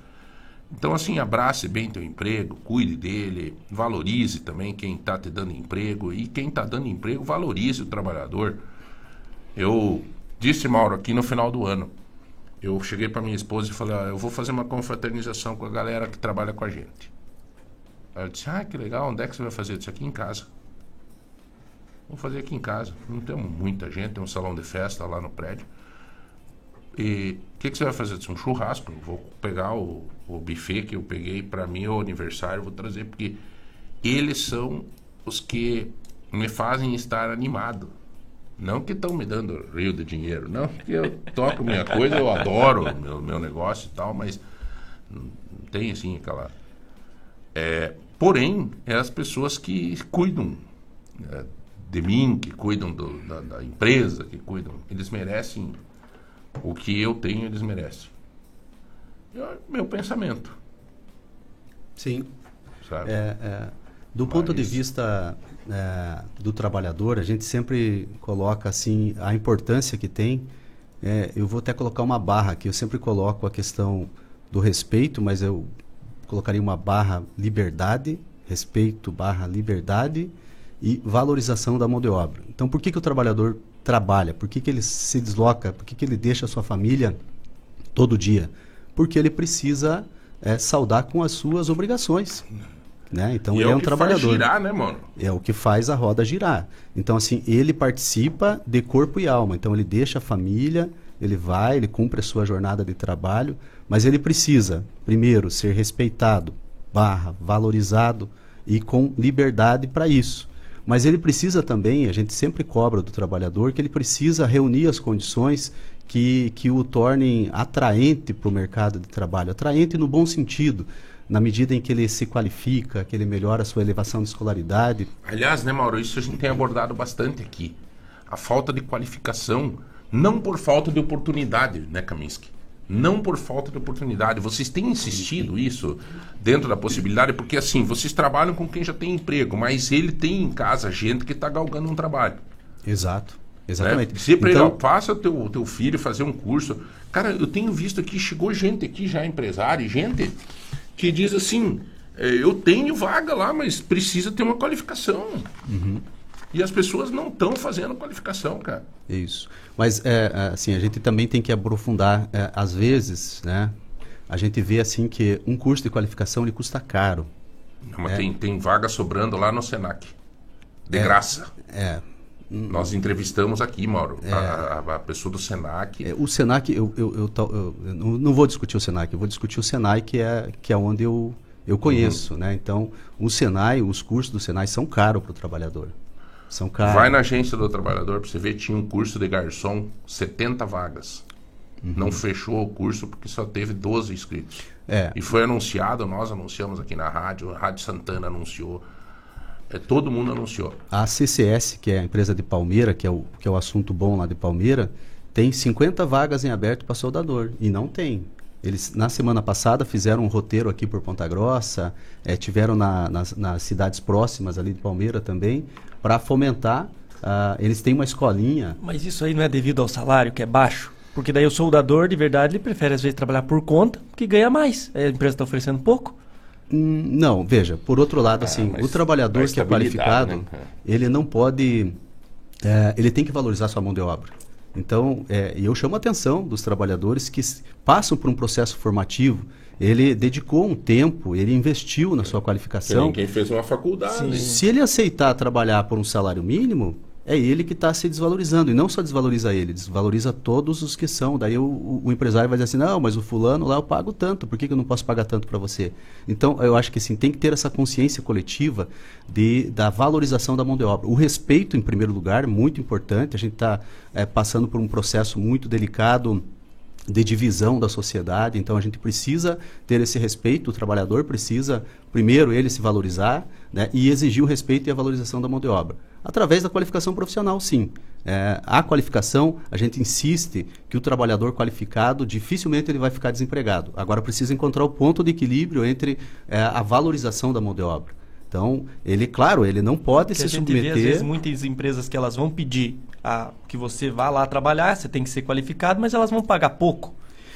Então, assim, abrace bem teu emprego, cuide dele, valorize também quem está te dando emprego e quem está dando emprego, valorize o trabalhador. Eu disse, Mauro, aqui no final do ano, eu cheguei para minha esposa e falei, ah, eu vou fazer uma confraternização com a galera que trabalha com a gente. Ela disse, ah, que legal, onde é que você vai fazer isso aqui em casa? Vamos fazer aqui em casa. Não temos muita gente, tem um salão de festa lá no prédio. E o que, que você vai fazer? Um churrasco. Eu Vou pegar o, o buffet que eu peguei para mim, o aniversário, vou trazer, porque eles são os que me fazem estar animado. Não que estão me dando rio de dinheiro, não, porque eu toco minha coisa, eu adoro meu, meu negócio e tal, mas não tem assim aquela. É, porém, é as pessoas que cuidam né, de mim, que cuidam do- da, da empresa, que cuidam. Eles merecem o que eu tenho, eles merecem. É meu pensamento, Sim. sabe? É, é, do ponto de Mas- vista é, do trabalhador, a gente sempre coloca assim a importância que tem. É, eu vou até colocar uma barra aqui. Eu sempre coloco a questão do respeito, mas eu colocaria uma barra liberdade, respeito barra liberdade e valorização da mão de obra. Então, por que, que o trabalhador trabalha? Por que, que ele se desloca? Por que, que ele deixa a sua família todo dia? Porque ele precisa é, saudar com as suas obrigações Né? Então e ele é, é, um que trabalhador. Faz girar, né, mano? É o que faz a roda girar. Então, assim, ele participa de corpo e alma. Então, ele deixa a família, ele vai, ele cumpre a sua jornada de trabalho, mas ele precisa, primeiro, ser respeitado, barra, valorizado e com liberdade para isso. Mas ele precisa também, a gente sempre cobra do trabalhador, que ele precisa reunir as condições que, que o tornem atraente para o mercado de trabalho. Atraente no bom sentido, na medida em que ele se qualifica, que ele melhora a sua elevação de escolaridade. Aliás, né, Mauro, isso a gente tem abordado bastante aqui. A falta de qualificação, não por falta de oportunidade, né, Kaminsky? Não por falta de oportunidade. Vocês têm insistido isso dentro da possibilidade, porque assim, vocês trabalham com quem já tem emprego, mas ele tem em casa gente que está galgando um trabalho. Exato. Exatamente. Né? Dizer para então, ele, faça teu, teu filho fazer um curso. Cara, eu tenho visto aqui, chegou gente aqui já, empresário, gente que diz assim, é, eu tenho vaga lá, mas precisa ter uma qualificação. Uhum. E as pessoas não estão fazendo qualificação, cara. Isso. Mas, é, é, assim, a gente também tem que aprofundar. É, às vezes, né, a gente vê, assim, que um curso de qualificação, ele custa caro. Não, mas tem, tem vaga sobrando lá no Senac. De É. graça. É, Nós entrevistamos aqui, Mauro, a, a- a pessoa do Senac. É, o Senac, eu, eu, eu, eu- não vou discutir o Senac, eu vou discutir o Senai, que é, que é onde eu, eu conheço. Né? Então, o Senai, os cursos do Senai são caros para o trabalhador. São caros. Vai na agência do trabalhador para você ver, tinha um curso de garçom, 70 vagas. Uhum. Não fechou o curso porque só teve 12 inscritos. É. E foi anunciado, nós anunciamos aqui na rádio, a Rádio Santana anunciou. É, todo mundo anunciou. A CCS, que é a empresa de Palmeira, que é o, que é o assunto bom lá de Palmeira, tem 50 vagas em aberto para soldador. E não tem. Eles, na semana passada, fizeram um roteiro aqui por Ponta Grossa, eh, tiveram na- nas, nas cidades próximas ali de Palmeira também, para fomentar. ah, eles têm uma escolinha. Mas isso aí não é devido ao salário, que é baixo? Porque daí o soldador, de verdade, ele prefere às vezes trabalhar por conta, que ganha mais. A empresa está oferecendo pouco. Não, veja, por outro lado, assim, mas o trabalhador que é qualificado, né, ele não pode, é, ele tem que valorizar sua mão de obra. Então, é, eu chamo a atenção dos trabalhadores que passam por um processo formativo, ele dedicou um tempo, ele investiu na sua qualificação. quem fez uma faculdade. Se ele aceitar trabalhar por um salário mínimo, é ele que está se desvalorizando. E não só desvaloriza ele, desvaloriza todos os que são. Daí o, o- empresário vai dizer assim, não, mas o fulano lá eu pago tanto, por que, que eu não posso pagar tanto para você? Então, eu acho que assim, tem que ter essa consciência coletiva de, da valorização da mão de obra. O respeito, em primeiro lugar, muito importante. A gente está passando por um processo muito delicado de divisão da sociedade. Então a gente precisa ter esse respeito. O trabalhador precisa, primeiro, ele se valorizar né, e exigir o respeito e a valorização da mão de obra. Através da qualificação profissional, sim. É, a qualificação, a gente insiste que o trabalhador qualificado dificilmente ele vai ficar desempregado. Agora precisa encontrar o ponto de equilíbrio entre é, a valorização da mão de obra. Então, ele, claro, ele não pode Porque a se gente vê, às submeter. vezes, muitas empresas que elas vão pedir a, que você vá lá trabalhar, você tem que ser qualificado, mas elas vão pagar pouco.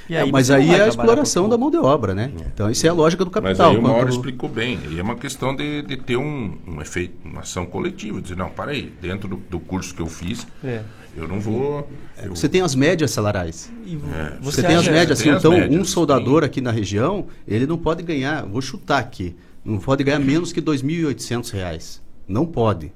E É, mas você aí é a exploração da mão de obra, né? Então, isso é a lógica do Mas capital. aí o Mauro Quando- explicou bem. E é uma questão de, de ter um, um efeito, uma ação coletiva. Dizer, não, para aí, dentro do, do curso que eu fiz, É. eu não vou. eu- Você tem as médias salariais. E É. Você, tem as médias, assim, tem as então médias, um soldador sim. aqui na região, ele não pode ganhar, vou chutar aqui, não pode ganhar menos que 2.800 reais. Não pode.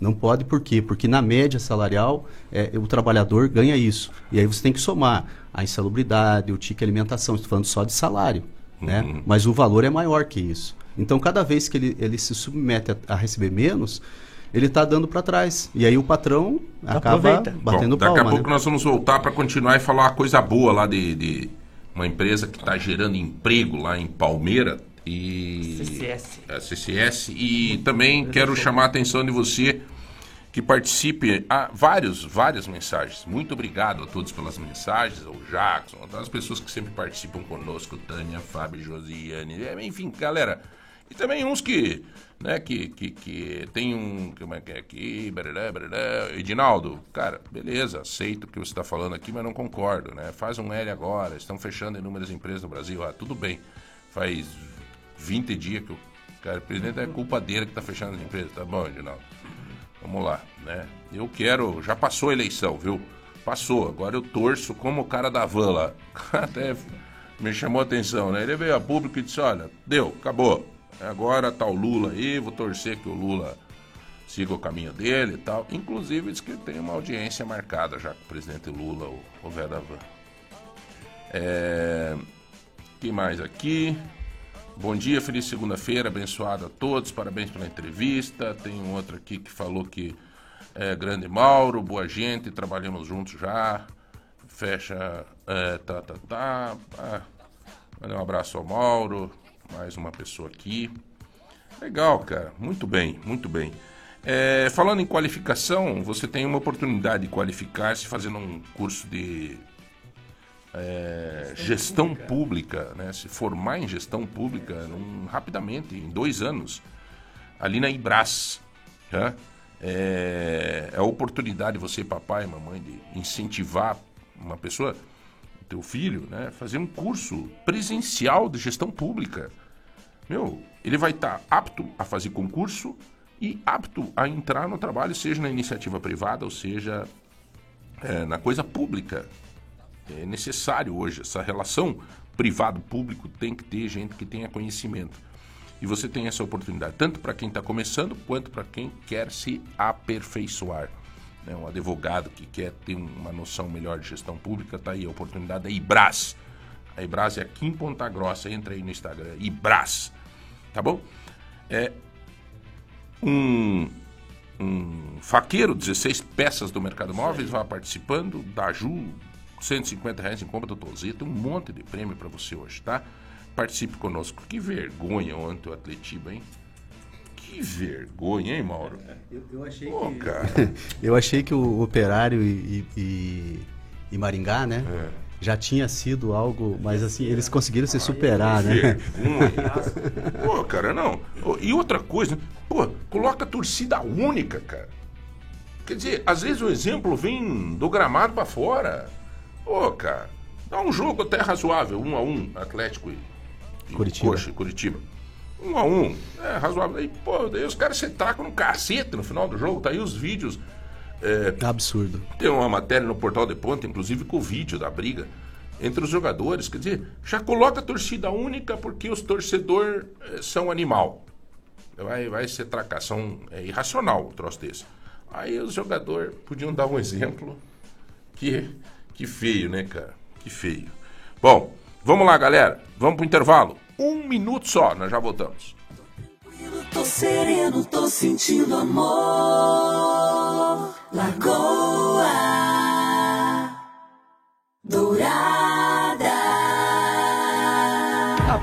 Não pode por quê? Porque na média salarial é, o trabalhador ganha isso. E aí você tem que somar a insalubridade, o ticket alimentação, estou falando só de salário. Né? Uhum. Mas o valor é maior que isso. Então cada vez que ele, ele se submete a, a receber menos, ele está dando para trás. E aí o patrão acaba Aproveita. batendo Bom, daqui palma. a pouco né? nós vamos voltar para continuar e falar uma coisa boa lá de, de uma empresa que está gerando emprego lá em Palmeira. E CCS. a CCS. E também quero chamar a atenção de você que participe. Há vários, várias mensagens. Muito obrigado a todos pelas mensagens, ao Jackson, as pessoas que sempre participam conosco, Tânia, Fábio, Josiane, é, enfim, galera. E também uns que, né, que, que, que tem um, como é que é aqui, barará, barará. Edinaldo, cara, beleza, aceito o que você está falando aqui, mas não concordo, né? Faz um L agora, estão fechando inúmeras empresas no Brasil, ah, tudo bem, faz 20 dias que o cara, o presidente é culpa dele que está fechando as empresas, tá bom, Edinaldo? Vamos lá, né? Eu quero. Já passou a eleição, viu? Passou. Agora eu torço como o cara da van lá. Até me chamou a atenção, né? Ele veio a público e disse: olha, deu, acabou. Agora tá o Lula aí, vou torcer que o Lula siga o caminho dele e tal. Inclusive diz que tem uma audiência marcada já com o presidente Lula, o, o Van. É... que mais aqui? Bom dia, feliz segunda-feira, abençoado a todos, parabéns pela entrevista. Tem um outro aqui que falou que é grande Mauro, boa gente, trabalhamos juntos já. Fecha, é, tá, tá, tá. Ah, um abraço ao Mauro, mais uma pessoa aqui. Legal, cara, muito bem, muito bem. É, falando em qualificação, você tem uma oportunidade de qualificar-se fazendo um curso de é, gestão pública, né? se formar em gestão pública num, rapidamente, em dois anos, ali na Ibras. Né? É, é a oportunidade de você, papai e mamãe, de incentivar uma pessoa, teu filho, né? fazer um curso presencial de gestão pública. Meu, ele vai estar tá apto a fazer concurso e apto a entrar no trabalho, seja na iniciativa privada ou seja é, na coisa pública. É necessário hoje essa relação privado-público tem que ter gente que tenha conhecimento. E você tem essa oportunidade, tanto para quem está começando, quanto para quem quer se aperfeiçoar. Né? Um advogado que quer ter uma noção melhor de gestão pública, está aí a oportunidade da IBRAS. A IBRAS é aqui em Ponta Grossa, entra aí no Instagram, IBRAS. Tá bom? É, um, um faqueiro, 16 peças do Mercado Móveis, vai participando, da Ju, 150 reais em compra do Tozê, tem um monte de prêmio para você hoje, tá? Participe conosco. Que vergonha ontem o Atletiba, hein? Que vergonha, hein, Mauro? Eu, eu achei Pô, que... Cara. eu achei que o Operário e, e, e Maringá, né? É já tinha sido algo, mas assim, eles conseguiram se superar, né? Pô, cara, não. E outra coisa, pô, coloca torcida única, cara. Quer dizer, às vezes o exemplo vem do gramado para fora. Pô, cara, dá um jogo até razoável, um a um, Atlético e, Curitiba. Coxa, Curitiba. Um a um, é razoável. Aí, pô, daí os caras se tacam no cacete no final do jogo, tá aí os vídeos é, Absurdo. Tem uma matéria no Portal de Ponta, inclusive com o vídeo da briga entre os jogadores. Quer dizer, já coloca a torcida única porque os torcedores é, são animal. Vai, vai ser tracação é irracional o troço desse. Aí os jogadores podiam dar um exemplo. Que, que feio, né, cara? Que feio. Bom, vamos lá, galera. Vamos pro intervalo. Um minuto só, nós já voltamos. Tô sereno, tô sentindo amor. Lagoa Dourada.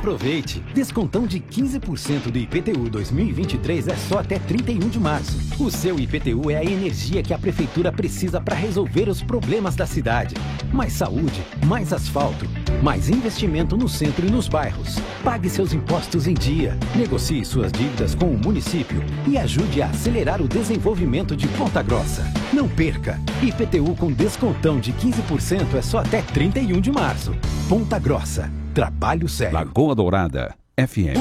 Aproveite! Descontão de 15% do IPTU 2023 é só até 31 de março. O seu IPTU é a energia que a prefeitura precisa para resolver os problemas da cidade. Mais saúde, mais asfalto, mais investimento no centro e nos bairros. Pague seus impostos em dia. Negocie suas dívidas com o município e ajude a acelerar o desenvolvimento de Ponta Grossa. Não perca! IPTU com descontão de 15% é só até 31 de março. Ponta Grossa. Trabalho sério. Lagoa Dourada. FM.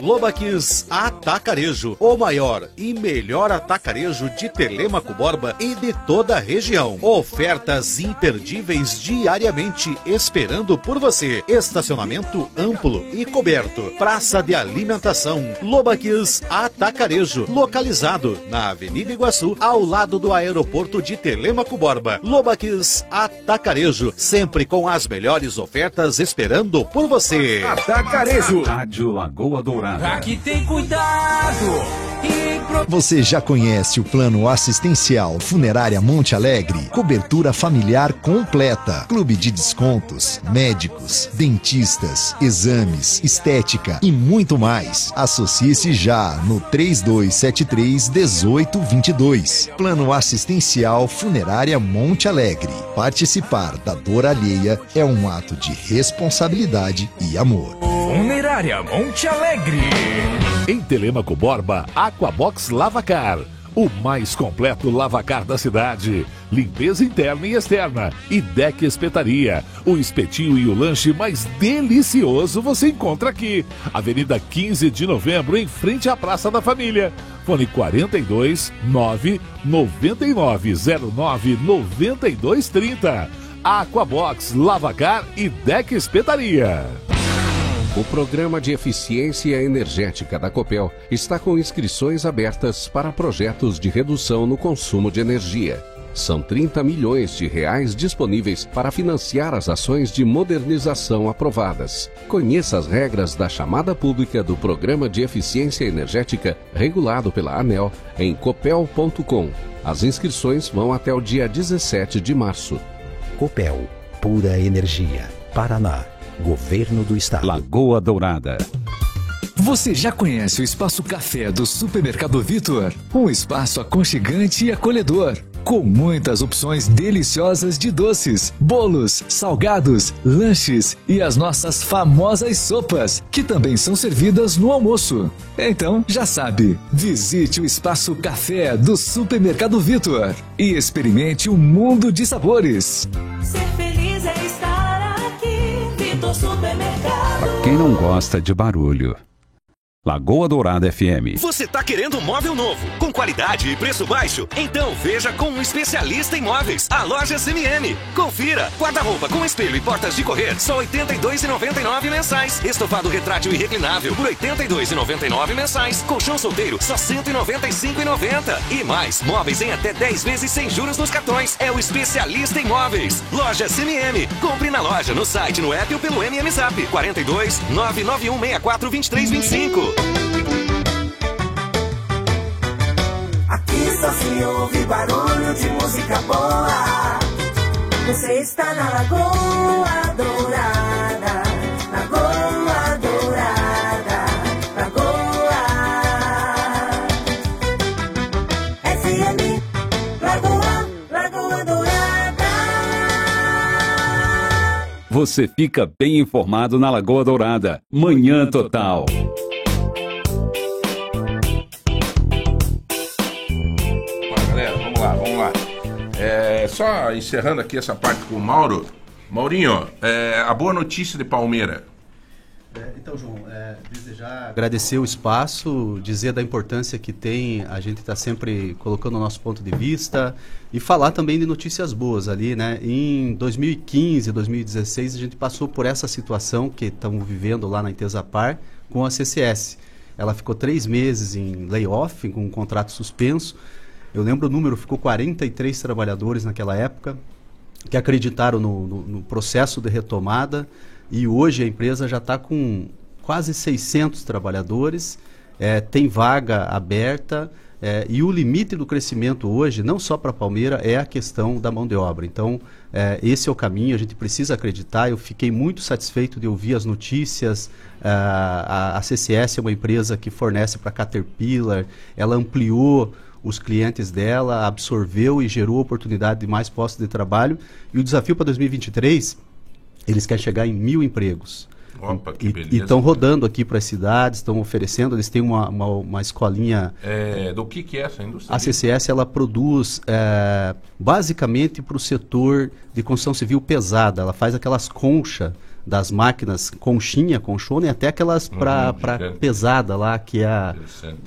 Lobaquis Atacarejo, o maior e melhor atacarejo de Telemaco Borba e de toda a região. Ofertas imperdíveis diariamente esperando por você. Estacionamento amplo e coberto. Praça de alimentação. Lobaquis Atacarejo, localizado na Avenida Iguaçu, ao lado do aeroporto de Telemaco Borba. Lobaquis Atacarejo, sempre com as melhores ofertas esperando por você. Atacarejo. Rádio Lagoa Dourada. Aqui tem cuidado. Você já conhece o plano assistencial Funerária Monte Alegre? Cobertura familiar completa. Clube de descontos, médicos, dentistas, exames, estética e muito mais. Associe-se já no 3273 1822. Plano assistencial Funerária Monte Alegre. Participar da dor alheia é um ato de responsabilidade e amor. Funerária Monte Alegre. Em Telemaco Borba, Aquabox Lavacar. O mais completo lavacar da cidade. Limpeza interna e externa. E Deck Espetaria. O espetinho e o lanche mais delicioso você encontra aqui. Avenida 15 de novembro, em frente à Praça da Família. Fone 42 9 9909 9230. Aquabox Lavacar e Deck Espetaria. O Programa de Eficiência Energética da Copel está com inscrições abertas para projetos de redução no consumo de energia. São 30 milhões de reais disponíveis para financiar as ações de modernização aprovadas. Conheça as regras da chamada pública do Programa de Eficiência Energética regulado pela ANEL em copel.com. As inscrições vão até o dia 17 de março. Copel, pura energia. Paraná, Governo do Estado. Lagoa Dourada. Você já conhece o Espaço Café do Supermercado Vitor? Um espaço aconchegante e acolhedor com muitas opções deliciosas de doces, bolos, salgados, lanches e as nossas famosas sopas, que também são servidas no almoço. Então, já sabe, visite o Espaço Café do Supermercado Vitor e experimente um mundo de sabores. Ser feliz estar Supermercado. Quem não gosta de barulho? Lagoa Dourada FM. Você tá querendo um móvel novo, com qualidade e preço baixo? Então veja com um especialista em móveis, a loja CMM. Confira. Guarda-roupa com espelho e portas de correr, só R$ 82,99 mensais. Estofado retrátil e reclinável por R$ 82,99 mensais. Colchão solteiro, só R$ 195,90. E mais, móveis em até 10 vezes sem juros nos cartões. É o especialista em móveis. Loja CMM. Compre na loja, no site, no app ou pelo MM Zap. 42 991 64 23 25. Aqui só se ouve barulho de música boa. Você está na Lagoa Dourada, Lagoa Dourada, Lagoa. FM, Lagoa, Lagoa Dourada. Você fica bem informado na Lagoa Dourada. Manhã Total. Vamos lá. É, só encerrando aqui essa parte com o Mauro. Maurinho, é, a boa notícia de Palmeira. É, então, João, é, desejar agradecer o espaço, dizer da importância que tem a gente estar sempre colocando o nosso ponto de vista e falar também de notícias boas ali, né? Em 2015, 2016, a gente passou por essa situação que estamos vivendo lá na Intesapar com a CCS. Ela ficou três meses em layoff, com um contrato suspenso. Eu lembro o número, ficou 43 trabalhadores naquela época que acreditaram no, no, no processo de retomada e hoje a empresa já está com quase 600 trabalhadores, eh, tem vaga aberta eh, e o limite do crescimento hoje, não só para Palmeira, é a questão da mão de obra. Então, eh, esse é o caminho, a gente precisa acreditar. Eu fiquei muito satisfeito de ouvir as notícias. Ah, a, a CCS é uma empresa que fornece para Caterpillar, ela ampliou os clientes dela, absorveu e gerou oportunidade de mais postos de trabalho. E o desafio para 2023, eles querem chegar em mil empregos. Opa, que E beleza. estão rodando aqui para as cidades, estão oferecendo, eles têm uma, uma, uma escolinha. É, do que, que é essa indústria? A CCS ela produz é, basicamente para o setor de construção civil pesada. Ela faz aquelas conchas das máquinas, conchinha, conchona, e até aquelas para Uhum, pesada lá, que é a,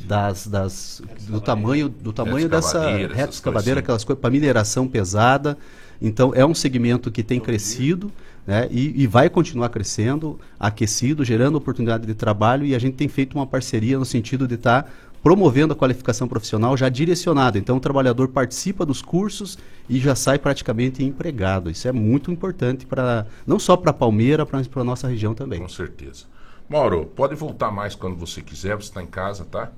das, das, do tamanho, do tamanho dessa reta escavadeira, coisas aquelas coisas para mineração pesada. Então é um segmento que tem crescido né, e, e vai continuar crescendo, aquecido, gerando oportunidade de trabalho e a gente tem feito uma parceria no sentido de estar promovendo a qualificação profissional já direcionada. Então o trabalhador participa dos cursos e já sai praticamente empregado. Isso é muito importante para não só para Palmeira, mas para a nossa região também. Com certeza. Mauro, pode voltar mais quando você quiser, você está em casa, tá?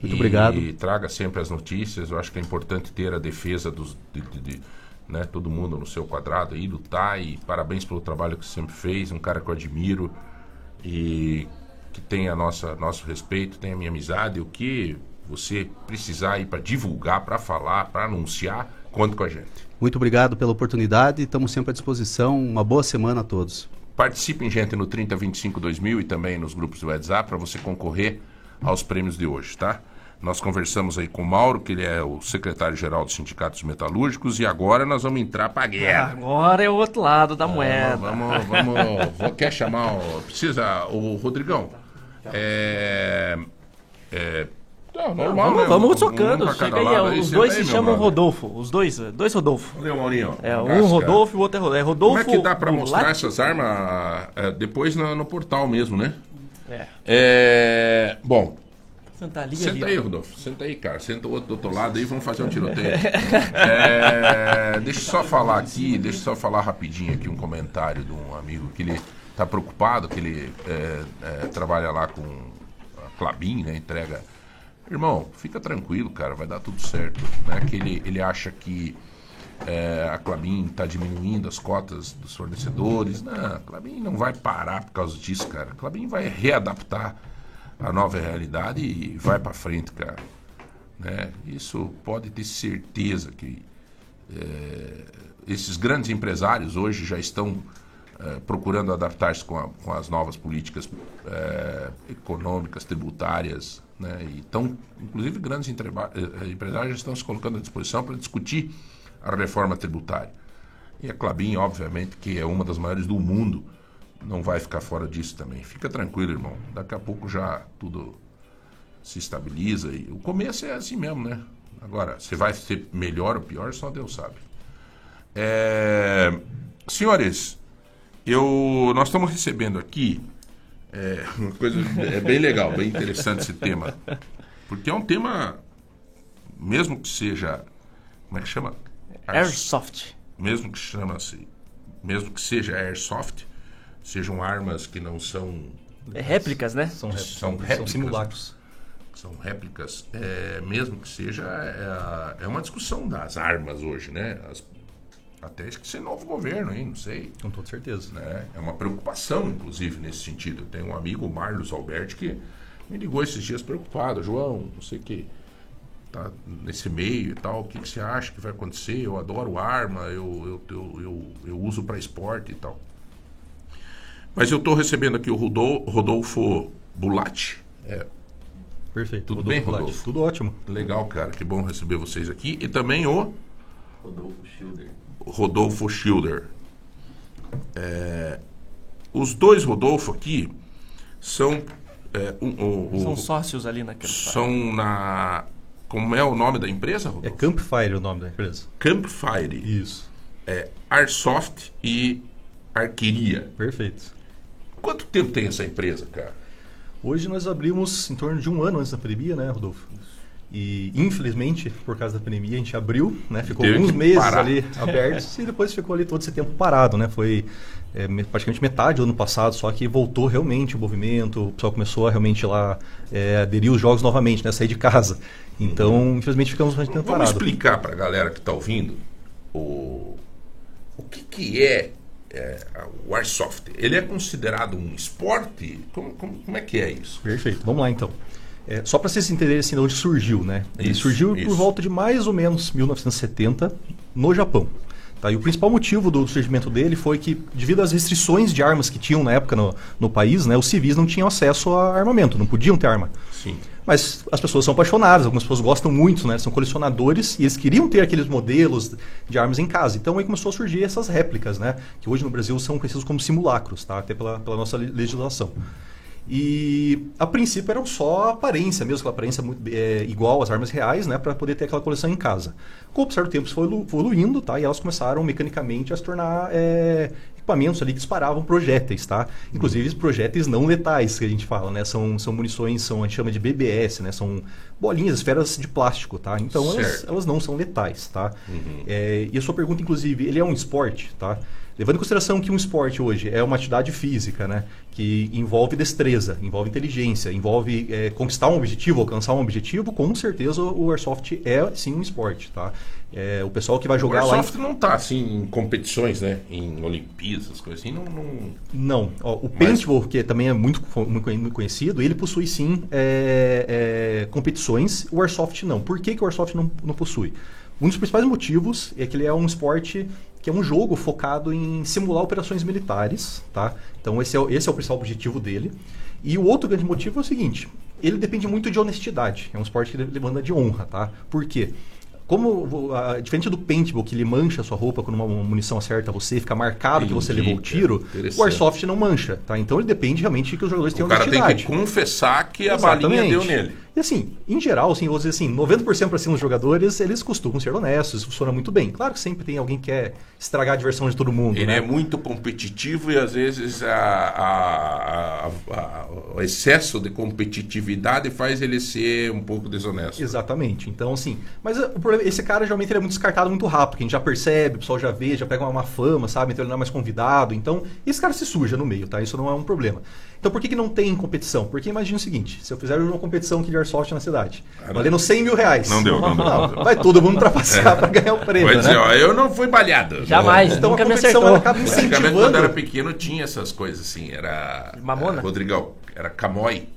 Muito e, obrigado. E traga sempre as notícias. Eu acho que é importante ter a defesa dos, de, de- de, né, todo mundo no seu quadrado aí, lutar. E parabéns pelo trabalho que você sempre fez. Um cara que eu admiro e tem a nossa, nosso respeito, tem a minha amizade. O que você precisar aí para divulgar, para falar, para anunciar, conta com a gente. Muito obrigado pela oportunidade, estamos sempre à disposição. Uma boa semana a todos. Participem, gente, no 3025 2000 e também nos grupos do WhatsApp para você concorrer aos prêmios de hoje, tá? Nós conversamos aí com o Mauro, que ele é o secretário-geral dos sindicatos metalúrgicos, e agora nós vamos entrar para a guerra. Agora é o outro lado da moeda. Vamos, vamos, vamos. Quer chamar o. Precisa. O Rodrigão. É. É. Não, normal, vamos, né? Um- um tocando. pra Chega aí, lado é, os senta dois se chamam brother. Rodolfo. Os dois, dois Rodolfo. Valeu, Maurinho. É, um Casca. Rodolfo e o outro é Rodolfo. É. Como é que dá para mostrar Lat- essas armas é, depois no, no portal mesmo, né? É. É, bom, Santa Liga Senta ali, aí, ó. Rodolfo. Senta aí, cara. Senta o outro do outro lado aí, vamos fazer um tiroteio. É, deixa eu só falar aqui, deixa eu só falar rapidinho aqui um comentário de um amigo que ele tá preocupado, que ele é, é, trabalha lá com a Clabin, né? Entrega. Irmão, fica tranquilo, cara, vai dar tudo certo. Né? Que ele, ele acha que é, a Clabin está diminuindo as cotas dos fornecedores. Não, a Clabin não vai parar por causa disso, cara. A Clabin vai readaptar a nova realidade e vai para frente, cara. Né? Isso pode ter certeza que é, esses grandes empresários hoje já estão procurando adaptar-se com, com as novas políticas é, econômicas, tributárias, né? E estão, inclusive, grandes eh, empresários estão se colocando à disposição para discutir a reforma tributária. E a Clabin, obviamente, que é uma das maiores do mundo, não vai ficar fora disso também. Fica tranquilo, irmão. Daqui a pouco já tudo se estabiliza. E o começo é assim mesmo, né? Agora, se vai ser melhor ou pior, só Deus sabe. É, Senhores, eu, nós estamos recebendo aqui é, uma coisa é bem legal, bem interessante esse tema. Porque é um tema, mesmo que seja. Como é que chama? Airsoft. Mesmo que chama-se. Mesmo que seja airsoft, sejam armas que não são. É réplicas, né? São, rép- São são, réplicas. simulacros. são réplicas, é, mesmo que seja, é, é uma discussão das armas hoje, né? As- até ser novo governo, hein? Não sei. Com toda certeza. Né? É uma preocupação, inclusive, nesse sentido. Eu tenho um amigo, o Marlos Alberti, que me ligou esses dias preocupado. João, não sei o que, tá nesse meio e tal, o que, que você acha que vai acontecer? Eu adoro arma, eu, eu, eu, eu, eu uso para esporte e tal. Mas eu estou recebendo aqui o Rodol- Rodolfo Bulatti. É, Perfeito. Tudo Rodolfo bem, Bulatti. Rodolfo? Tudo ótimo. Legal, cara. Que bom receber vocês aqui. E também o Rodolfo Schilder. Rodolfo Schilder. É, os dois Rodolfo aqui são. é, um- o- o- São sócios ali naquele são na. Como é o nome da empresa, É Rodolfo? Campfire o nome da empresa. Campfire. Isso. É Airsoft e Arqueria. Perfeito. Quanto tempo tem essa empresa, cara? Hoje nós abrimos em torno de um ano antes da pandemia, né, Rodolfo? E infelizmente, por causa da pandemia, a gente abriu, né? Ficou Teve alguns meses parar. ali abertos e depois ficou ali todo esse tempo parado, né? Foi é, me- praticamente metade do ano passado, só que voltou realmente o movimento, o pessoal começou a realmente lá é, aderir os jogos novamente, né? Sair de casa. Então, infelizmente, ficamos bastante tempo Uhum. Vamos parado. explicar para a galera que está ouvindo o, o que, que é, é, o Airsoft. Ele é considerado um esporte? Como, como, como é que é isso? Perfeito, vamos lá então. É, só para vocês entenderem assim, de onde surgiu, né? Ele Isso, surgiu isso. por volta de mais ou menos 1970 no Japão. Tá? E o principal motivo do surgimento dele foi que, devido às restrições de armas que tinham na época no, no país, né, os civis não tinham acesso a armamento, não podiam ter arma. Sim. Mas as pessoas são apaixonadas, algumas pessoas gostam muito, né? São colecionadores e eles queriam ter aqueles modelos de armas em casa. Então aí começou a surgir essas réplicas, né? Que hoje no Brasil são conhecidos como simulacros, tá? Até pela, pela nossa le- legislação. E a princípio eram só aparência mesmo, aquela aparência muito, é, igual às armas reais, né? Para poder ter aquela coleção em casa. Com o certo tempo isso foi evolu- evoluindo, tá? E elas começaram mecanicamente a se tornar é, equipamentos ali que disparavam projéteis, tá? Inclusive projéteis não letais, que a gente fala, né? São, são munições, são, a gente chama de BBS, né? São bolinhas, esferas de plástico, tá? Então elas, elas não são letais, tá? É, e a sua pergunta, inclusive, ele é um esporte, tá? Levando em consideração que um esporte hoje é uma atividade física, né? Que envolve destreza, envolve inteligência, envolve é, conquistar um objetivo, alcançar um objetivo, com certeza o Airsoft é sim um esporte, tá? É, o pessoal que vai O jogar lá... em- Airsoft não tá assim em competições, né? Em Olimpíadas, essas coisas assim, não. não... Não, ó, o Mas- paintball, que também é muito, muito conhecido, ele possui sim é, é, competições, o Airsoft não. Por que, que o Airsoft não, não possui? Um dos principais motivos é que ele é um esporte que é um jogo focado em simular operações militares, tá? Então esse é, o- esse é o principal objetivo dele. E o outro grande motivo é o seguinte, ele depende muito de honestidade, é um esporte que demanda de honra, tá? Por quê? Como, ah, diferente do paintball, que ele mancha a sua roupa quando uma munição acerta você, fica marcado que você Entendi, levou o tiro, o Airsoft não mancha, tá? Então ele depende realmente que os jogadores O tenham cara tem honestidade. que confessar que a balinha deu nele. E assim, em geral, assim, vou dizer assim, 90% para cima dos jogadores, eles costumam ser honestos, funciona muito bem. Claro que sempre tem alguém que quer estragar a diversão de todo mundo. Ele né? é muito competitivo e às vezes a- a- a- o excesso de competitividade faz ele ser um pouco desonesto. Exatamente. Então, assim. Mas o problema, esse cara geralmente ele é muito descartado muito rápido, que a gente já percebe, o pessoal já vê, já pega uma, uma fama, sabe? Então ele não é mais convidado. Então, esse cara se suja no meio, tá? Isso não é um problema. Então, por que, que não tem competição? Porque imagina o seguinte: se eu fizer uma competição aqui de Airsoft na cidade, valendo 100 mil reais. Não deu, não deu, não deu. Vai todo mundo trapacear pra ganhar o prêmio. Vai dizer, né? ó, eu não fui baleado. Jamais, Então, nunca a me competição, acertou. ela acaba quando incentivando. eu era pequeno, tinha essas coisas assim. Era. Mamona? era Rodrigão, era Camói.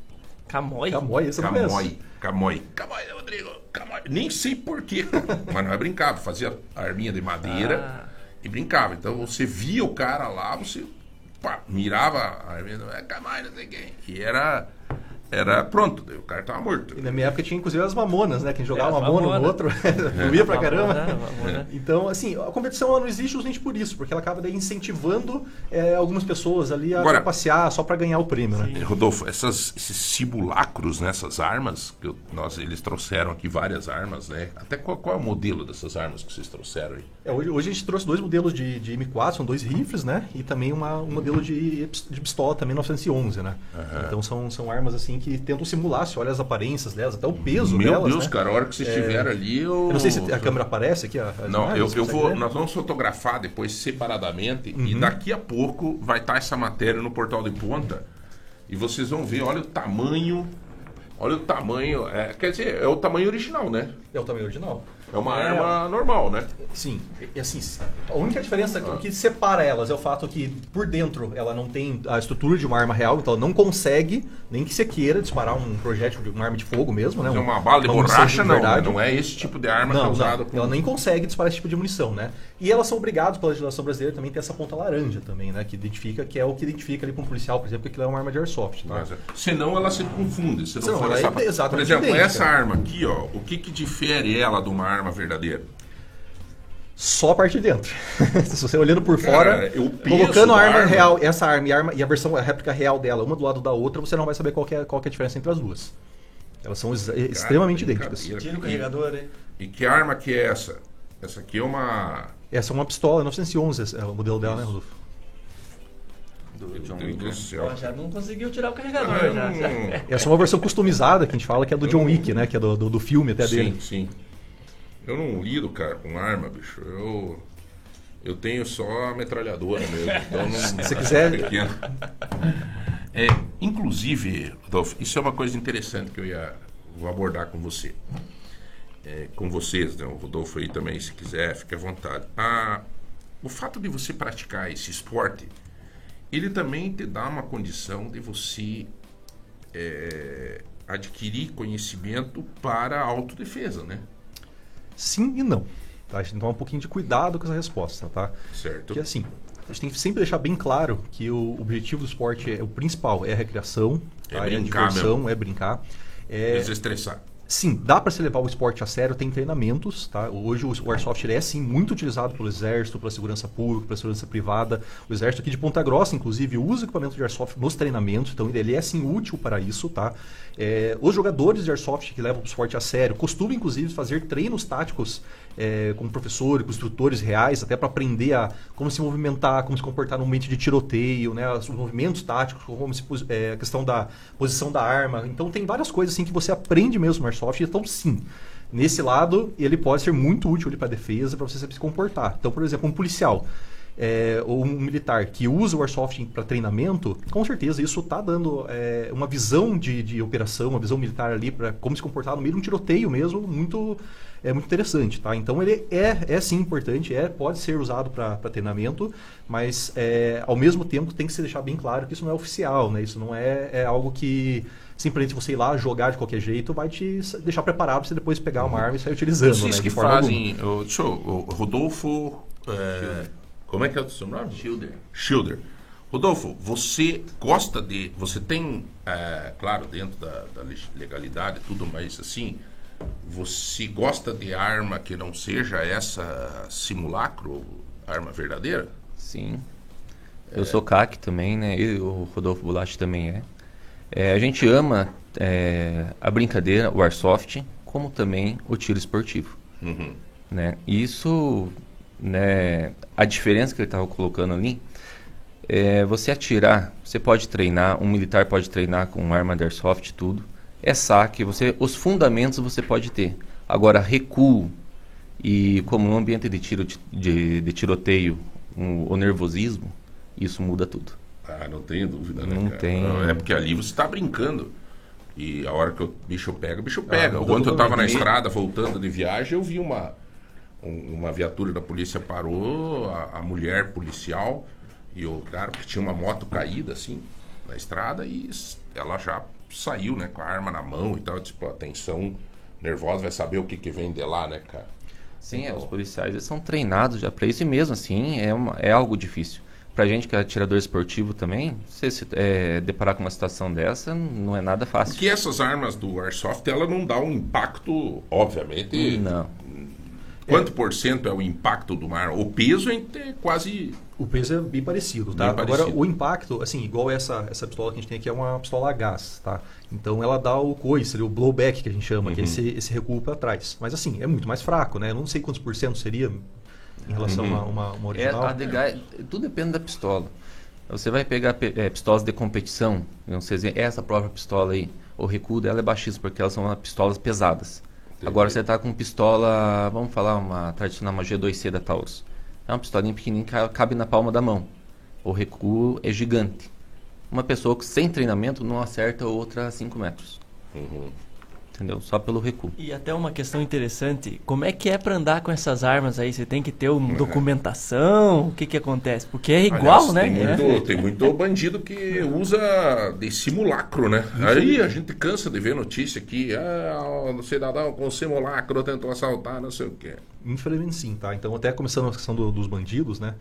Camói? Camói, não conheço. Camói. Camói. Camói, Rodrigo. Camói. Nem sei porquê. Mas não é brincava. Fazia arminha de madeira Ah. e brincava. Então você via o cara lá, você pá, mirava a arminha. É Camói, não sei quem. E era. Era pronto. O cara tava morto. E na minha época tinha inclusive as mamonas, né? Quem jogava É, mamona no outro, doía pra caramba. Mamona, mamona. Então, assim, a competição ela não existe justamente por isso, porque ela acaba daí incentivando é, algumas pessoas ali a Agora- passear só pra ganhar o prêmio, né? Rodolfo, essas, esses simulacros nessas armas, que eu- nós, eles trouxeram aqui várias armas, né? Até qual, qual é o modelo dessas armas que vocês trouxeram aí? É, hoje, hoje a gente trouxe dois modelos de, de M4, são dois rifles, né? E também uma, um modelo de, de pistola, também 911, né? Então são, são armas assim que tentam simular, se olha as aparências delas, até o peso Meu delas, Deus, né? cara, a hora que vocês É, estiveram ali, eu... Eu não sei se a câmera aparece aqui. a- Não, eu, imagens, eu você vou. ver? Nós vamos fotografar depois separadamente Uhum. e daqui a pouco vai estar essa matéria no portal de ponta e vocês vão ver, olha o tamanho. Olha o tamanho. é, quer dizer, é o tamanho original, né? É o tamanho original. É uma É. arma normal, né? Sim, e assim, a única diferença o que separa elas é o fato que por dentro ela não tem a estrutura de uma arma real, então ela não consegue, nem que você queira disparar um projétil de uma arma de fogo mesmo, né? Mas é Um- uma bala de borracha, não. né? verdade. Não é esse tipo de arma que é Não, usada não, com- ela nem consegue disparar esse tipo de munição, né? E elas são obrigadas pela legislação brasileira também a ter essa ponta laranja também, né? Que identifica, que é o que identifica ali para um policial, por exemplo, que aquilo é uma arma de airsoft, tá? Mas, é, senão ela se confunde. Se não Senão for ela é essa... Por exemplo, idêntica. essa arma aqui, ó, o que, que difere ela de uma arma verdadeira? Só a parte de dentro. Se você olhando por Cara, fora, peso colocando a arma, arma. real, essa arma e, a arma e a versão, a réplica real dela, uma do lado da outra, você não vai saber qual que é, qual que é a diferença entre as duas. Elas são ex- extremamente idênticas. Tira o carregador, hein? E que arma que é essa? Essa aqui é uma. Essa é uma pistola 911, esse é o modelo dela, né, Rodolfo? Meu Deus do céu. Ó, já não conseguiu tirar o carregador. Ah, já, não- já. Essa é uma versão customizada que a gente fala que é do John Wick, né? Que é do, do, do filme até Sim, dele. sim. Eu não lido, cara, com arma, bicho. Eu. Eu tenho só a metralhadora mesmo. Então não, Se você quiser- pequeno. É, inclusive, Rodolfo, isso é uma coisa interessante que eu ia vou abordar com você. É, com vocês, né? O Rodolfo aí também, se quiser, fique à vontade. Ah, o fato de você praticar esse esporte, ele também te dá uma condição de você é, adquirir conhecimento para a autodefesa, né? Sim e não. Tá? A gente tem que tomar um pouquinho de cuidado com essa resposta, tá? Certo. Porque assim, a gente tem que sempre deixar bem claro que o objetivo do esporte é o principal, é a recreação, É tá? brincar a diversão, mesmo. é brincar. É, Desestressar. Sim, dá para se levar o esporte a sério, tem treinamentos, tá? Hoje o Airsoft é sim muito utilizado pelo Exército, pela segurança pública, pela segurança privada. O Exército aqui de Ponta Grossa, inclusive, usa equipamento de Airsoft nos treinamentos, então ele é sim útil para isso, tá? É, os jogadores de Airsoft que levam o esporte a sério costumam, inclusive, fazer treinos táticos é, com professores, com instrutores reais, até para aprender a como se movimentar, como se comportar no ambiente de tiroteio, né? Os movimentos táticos, como se é, a questão da posição da arma. Então tem várias coisas assim que você aprende mesmo no Airsoft. Então sim, nesse lado ele pode ser muito útil para defesa, para você saber se comportar. Então, por exemplo, um policial é, ou um militar que usa o Airsoft para treinamento, com certeza isso está dando é, uma visão de, de operação, uma visão militar ali para como se comportar no meio de um tiroteio mesmo, muito é muito interessante, tá? Então ele é, é sim importante, é pode ser usado para treinamento, mas é, ao mesmo tempo tem que se deixar bem claro que isso não é oficial, né? Isso não é, é algo que simplesmente você ir lá jogar de qualquer jeito vai te deixar preparado para você depois pegar uma arma e sair utilizando, Vocês né? que de forma fazem. ô, deixa eu, ô, Rodolfo. é, como é que é o seu nome? Schilder. Schilder. Rodolfo, você gosta de. Você tem, é, claro, dentro da, da leg- legalidade e tudo, mas assim. Você gosta de arma que não seja essa simulacro, arma verdadeira? Sim. Eu sou CAC também, né? E o Rodolfo Bulachi também é. É, A gente ama é, a brincadeira, o airsoft, como também o tiro esportivo. Uhum. Né? Isso, né, a diferença que ele estava colocando ali, é você atirar, você pode treinar, um militar pode treinar com arma de airsoft tudo, é saque, você, os fundamentos você pode ter. Agora, recuo e como no ambiente de, tiro, de, de tiroteio, um, o nervosismo, isso muda tudo. Ah, não tenho dúvida, né? Não cara? tem. Não, é porque ali você está brincando. E a hora que o bicho pega, o bicho pega. Ah, Ontem eu estava na estrada voltando de viagem, eu vi uma, um- uma viatura da polícia parou, a, a mulher policial e o cara que tinha uma moto caída assim na estrada e ela já saiu, né, com a arma na mão e tal. Tipo, atenção nervosa, vai saber o que, que vem de lá, né, cara? Sim, é, Então, os policiais eles são treinados já para isso e mesmo assim é, uma, é algo difícil. Pra gente que é atirador esportivo também, você se é, deparar com uma situação dessa não é nada fácil. Porque essas armas do Airsoft, ela não dá um impacto, obviamente. Não. Quanto por cento é o impacto do mar? O peso é ter quase. O peso é bem parecido, tá? Bem Agora, parecido. o impacto, assim, igual essa, essa pistola que a gente tem aqui é uma pistola a gás, tá? Então ela dá o coice, o blowback que a gente chama, que é Uhum. esse, esse recuo para trás. Mas assim, é muito mais fraco, né? Eu não sei quantos por cento seria em relação Uhum. a uma, uma É, original. a de gás, tudo depende da pistola. Você vai pegar pe- é, pistolas de competição, não sei se essa própria pistola aí, o recuo dela é baixíssimo, porque elas são pistolas pesadas. Agora você está com pistola, vamos falar uma tradicional, uma G2C da Taurus. É uma pistolinha pequenininha que cabe na palma da mão. O recuo é gigante. Uma pessoa que sem treinamento não acerta outra a 5 metros. Entendeu? Só pelo recuo. E até uma questão interessante, como é que é pra andar com essas armas aí? Você tem que ter uma documentação? O que que acontece? Porque é igual, Aliás, né? Tem É. muito, tem muito bandido que usa de simulacro, né? Aí a gente cansa de ver notícia aqui. Ah, o cidadão com simulacro tentou assaltar, não sei o quê. Infelizmente sim, tá? Então, até começando a questão do- dos bandidos, né?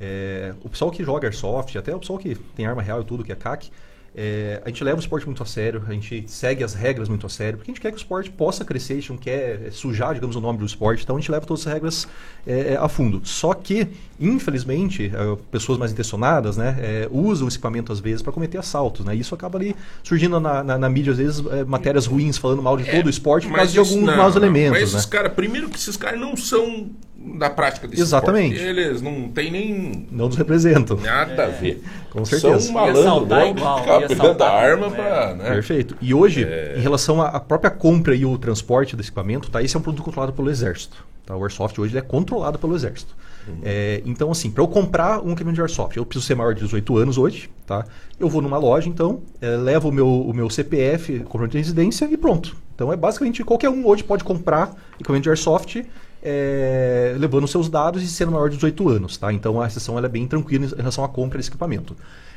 É, o pessoal que joga Airsoft, até o pessoal que tem arma real e tudo, que é CAC, é, a gente leva o esporte muito a sério, a gente segue as regras muito a sério, porque a gente quer que o esporte possa crescer, a gente não quer sujar, digamos, o nome do esporte, então a gente leva todas as regras é, a fundo. Só que, infelizmente, é, pessoas mais intencionadas, né, é, usam esse equipamento às vezes para cometer assaltos, né? E isso acaba ali surgindo na, na- na mídia, às vezes, é, matérias ruins falando mal de todo o esporte por causa de alguns não, maus não. elementos, Mas né? esses caras, primeiro que esses caras não são da prática desse Exatamente. esporte. Eles não têm nem Não nos representam. nada a ver. Com certeza. São um malandro louco que igual, fica ia pegando a arma como pra... Né? Perfeito. E hoje, em relação à própria compra e o transporte desse equipamento, tá? Esse é um produto controlado pelo Exército. Tá? O Airsoft hoje é controlado pelo Exército. É, então, assim, para eu comprar um equipamento de Airsoft, eu preciso ser maior de 18 anos hoje, tá? Eu vou numa loja, então, é, levo o meu, o meu CPF, comprovante de residência e pronto. Então, é basicamente qualquer um hoje pode comprar equipamento de Airsoft é, levando seus dados e sendo maior de 18 anos, tá? Então, a exceção ela é bem tranquila em relação à compra desse equipamento.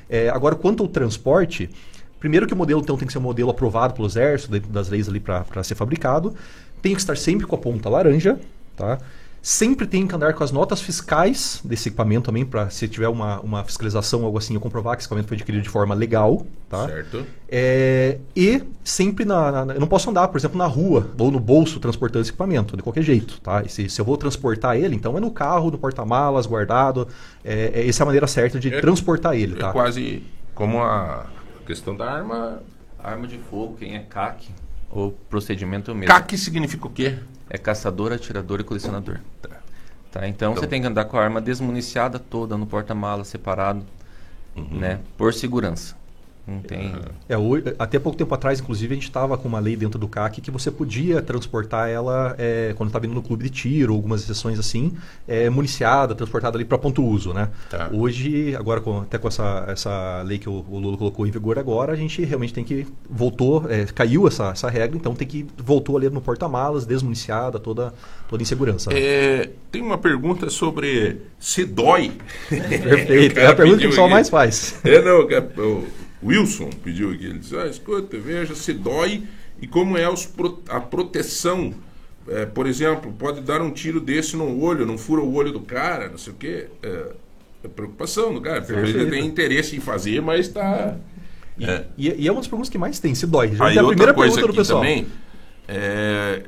É, agora, quanto ao transporte, Primeiro que o modelo então tem que ser um modelo aprovado pelo Exército, dentro das leis ali para ser fabricado. Tem que estar sempre com a ponta laranja, tá? Sempre tem que andar com as notas fiscais desse equipamento também, para se tiver uma, uma fiscalização ou algo assim, eu comprovar que esse equipamento foi adquirido de forma legal, tá? Certo. É, e sempre na, na- Eu não posso andar, por exemplo, na rua ou no bolso transportando esse equipamento, de qualquer jeito. Tá? E se, se eu vou transportar ele, então é no carro, no porta-malas, guardado. É, é- essa é a maneira certa de É- transportar ele. É Tá? quase como a questão da arma. Arma de fogo, quem é CAC, o procedimento é o mesmo. CAC significa o quê? É caçador, atirador e colecionador. Tá, então, Então- você tem que andar com a arma desmuniciada toda no porta-mala, separado, Uhum. né? Por segurança. Não tem... É, hoje- até pouco tempo atrás, inclusive, a gente estava com uma lei dentro do CAC que você podia transportar ela é, quando estava indo no clube de tiro, algumas exceções assim, é, municiada, transportada ali para ponto uso, né? Tá. Hoje, agora com- até com essa, essa lei que o, o Lula colocou em vigor agora, a gente realmente tem que voltou, é, caiu essa, essa regra, então tem que voltou ali no porta-malas, desmuniciada, toda toda em segurança. né? É, tem uma pergunta sobre se dói. Perfeito, é cara a pergunta que o pessoal mais faz. É, não, o Wilson pediu aqui. Ele disse: ah, escuta, veja se dói e como é pro- a proteção. É, por exemplo, pode dar um tiro desse no olho, não fura o olho do cara, não sei o quê. É, é preocupação do cara. porque Ele tem interesse em fazer, mas está. E É. e- e é uma das perguntas que mais tem, se dói. Já Aí é a primeira coisa pergunta do pessoal. também, é,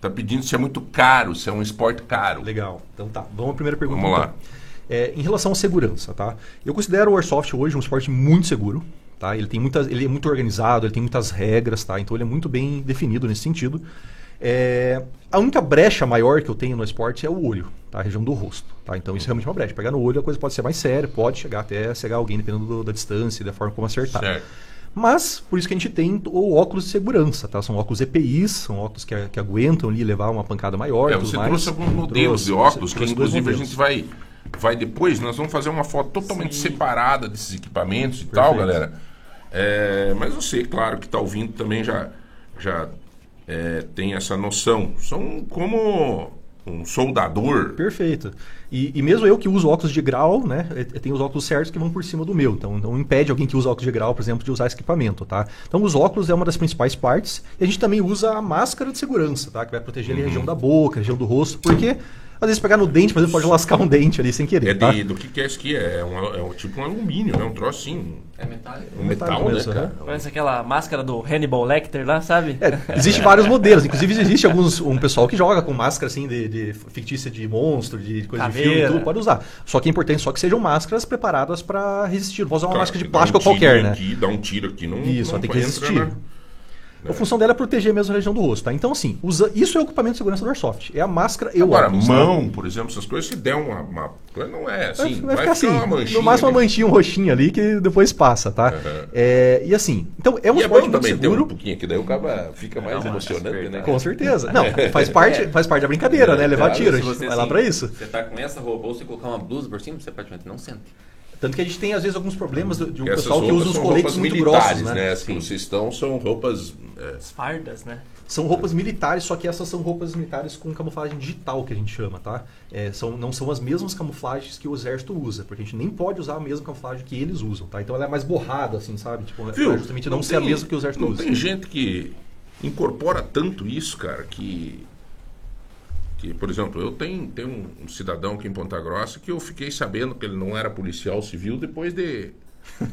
tá pedindo se é muito caro, se é um esporte caro. Legal. Então tá, vamos à primeira pergunta. Vamos lá. então. É, em relação à segurança, tá? Eu considero o Airsoft hoje um esporte muito seguro, Tá? Ele, tem muitas, ele é muito organizado, ele tem muitas regras, tá? então ele é muito bem definido nesse sentido. É, a única brecha maior que eu tenho no esporte é o olho, tá? a região do rosto. Tá? Então isso é realmente uma brecha. Pegar no olho a coisa pode ser mais séria, pode chegar até cegar alguém, dependendo do- da distância e da forma como acertar. Certo. Mas, por isso que a gente tem o óculos de segurança, tá? São óculos EPIs, são óculos que, que aguentam ali levar uma pancada maior. É, você mais. trouxe alguns modelos Trouxe, de óculos, que inclusive a gente vai, vai depois, nós vamos fazer uma foto totalmente separada desses equipamentos e tal, Perfeito. galera. É, mas você, claro, que está ouvindo também já, já é, tem essa noção. São como um soldador. Perfeito. E, e mesmo eu que uso óculos de grau, né? Eu eu tenho os óculos certos que vão por cima do meu. Então não impede alguém que usa óculos de grau, por exemplo, de usar esse equipamento, tá? Então os óculos é uma das principais partes. E a gente também usa a máscara de segurança, tá? Que vai proteger ali a Uhum. região da boca, a região do rosto, porque às vezes pegar no dente, por exemplo, pode lascar um dente ali sem querer. É tá? de, do que, que é isso aqui? É, um, é um, tipo um alumínio, né? Um troço assim. É metálico. Um metal, né, mesmo, cara? Parece aquela máscara do Hannibal Lecter lá, sabe? É, Existem vários modelos, inclusive existe alguns, um pessoal que joga com máscara assim de, de fictícia de monstro, de coisa de filme, Caveira. tudo, pode usar. Só que é importante só que sejam máscaras preparadas para resistir. Não pode usar uma Cara, máscara de plástico um qualquer, né? Aqui, dá um tiro aqui, não, Isso, não tem que resistir. Na- A função dela é proteger mesmo a região do rosto, tá? Então, assim, usa, isso é o equipamento de segurança do Airsoft. É a máscara e o Agora, óculos. tá? mão, por exemplo, essas coisas, se der uma. uma coisa, não é Vai, assim. vai ficar assim, uma manchinha. no máximo uma manchinha, um roxinho ali que depois passa, tá? É, e assim, então é um E é esporte bom muito também ter seguro. um pouquinho aqui, daí o cara fica mais emocionante, né? Com certeza. Não, faz parte, faz parte da brincadeira, né? Levar Claro, tiro, a gente você, vai lá assim, pra isso. Você tá com essa roupa ou você colocar uma blusa por cima, você praticamente não sente. Tanto que a gente tem, às vezes, alguns problemas de um Essas pessoal que usa os são coletes roupas muito militares, grossos, né? As que vocês estão são roupas. é, As fardas, né? São roupas militares, só que essas são roupas militares com camuflagem digital, que a gente chama, tá? É, são, não são as mesmas camuflagens que o exército usa, porque a gente nem pode usar a mesma camuflagem que eles usam, tá? Então ela é mais borrada, assim, sabe? Tipo, Viu? pra justamente não, ser a tem- mesma que o exército não usa. tem gente que incorpora tanto isso, cara, que. Que, por exemplo, eu tenho, tenho um, um cidadão aqui em Ponta Grossa que eu fiquei sabendo que ele não era policial civil depois de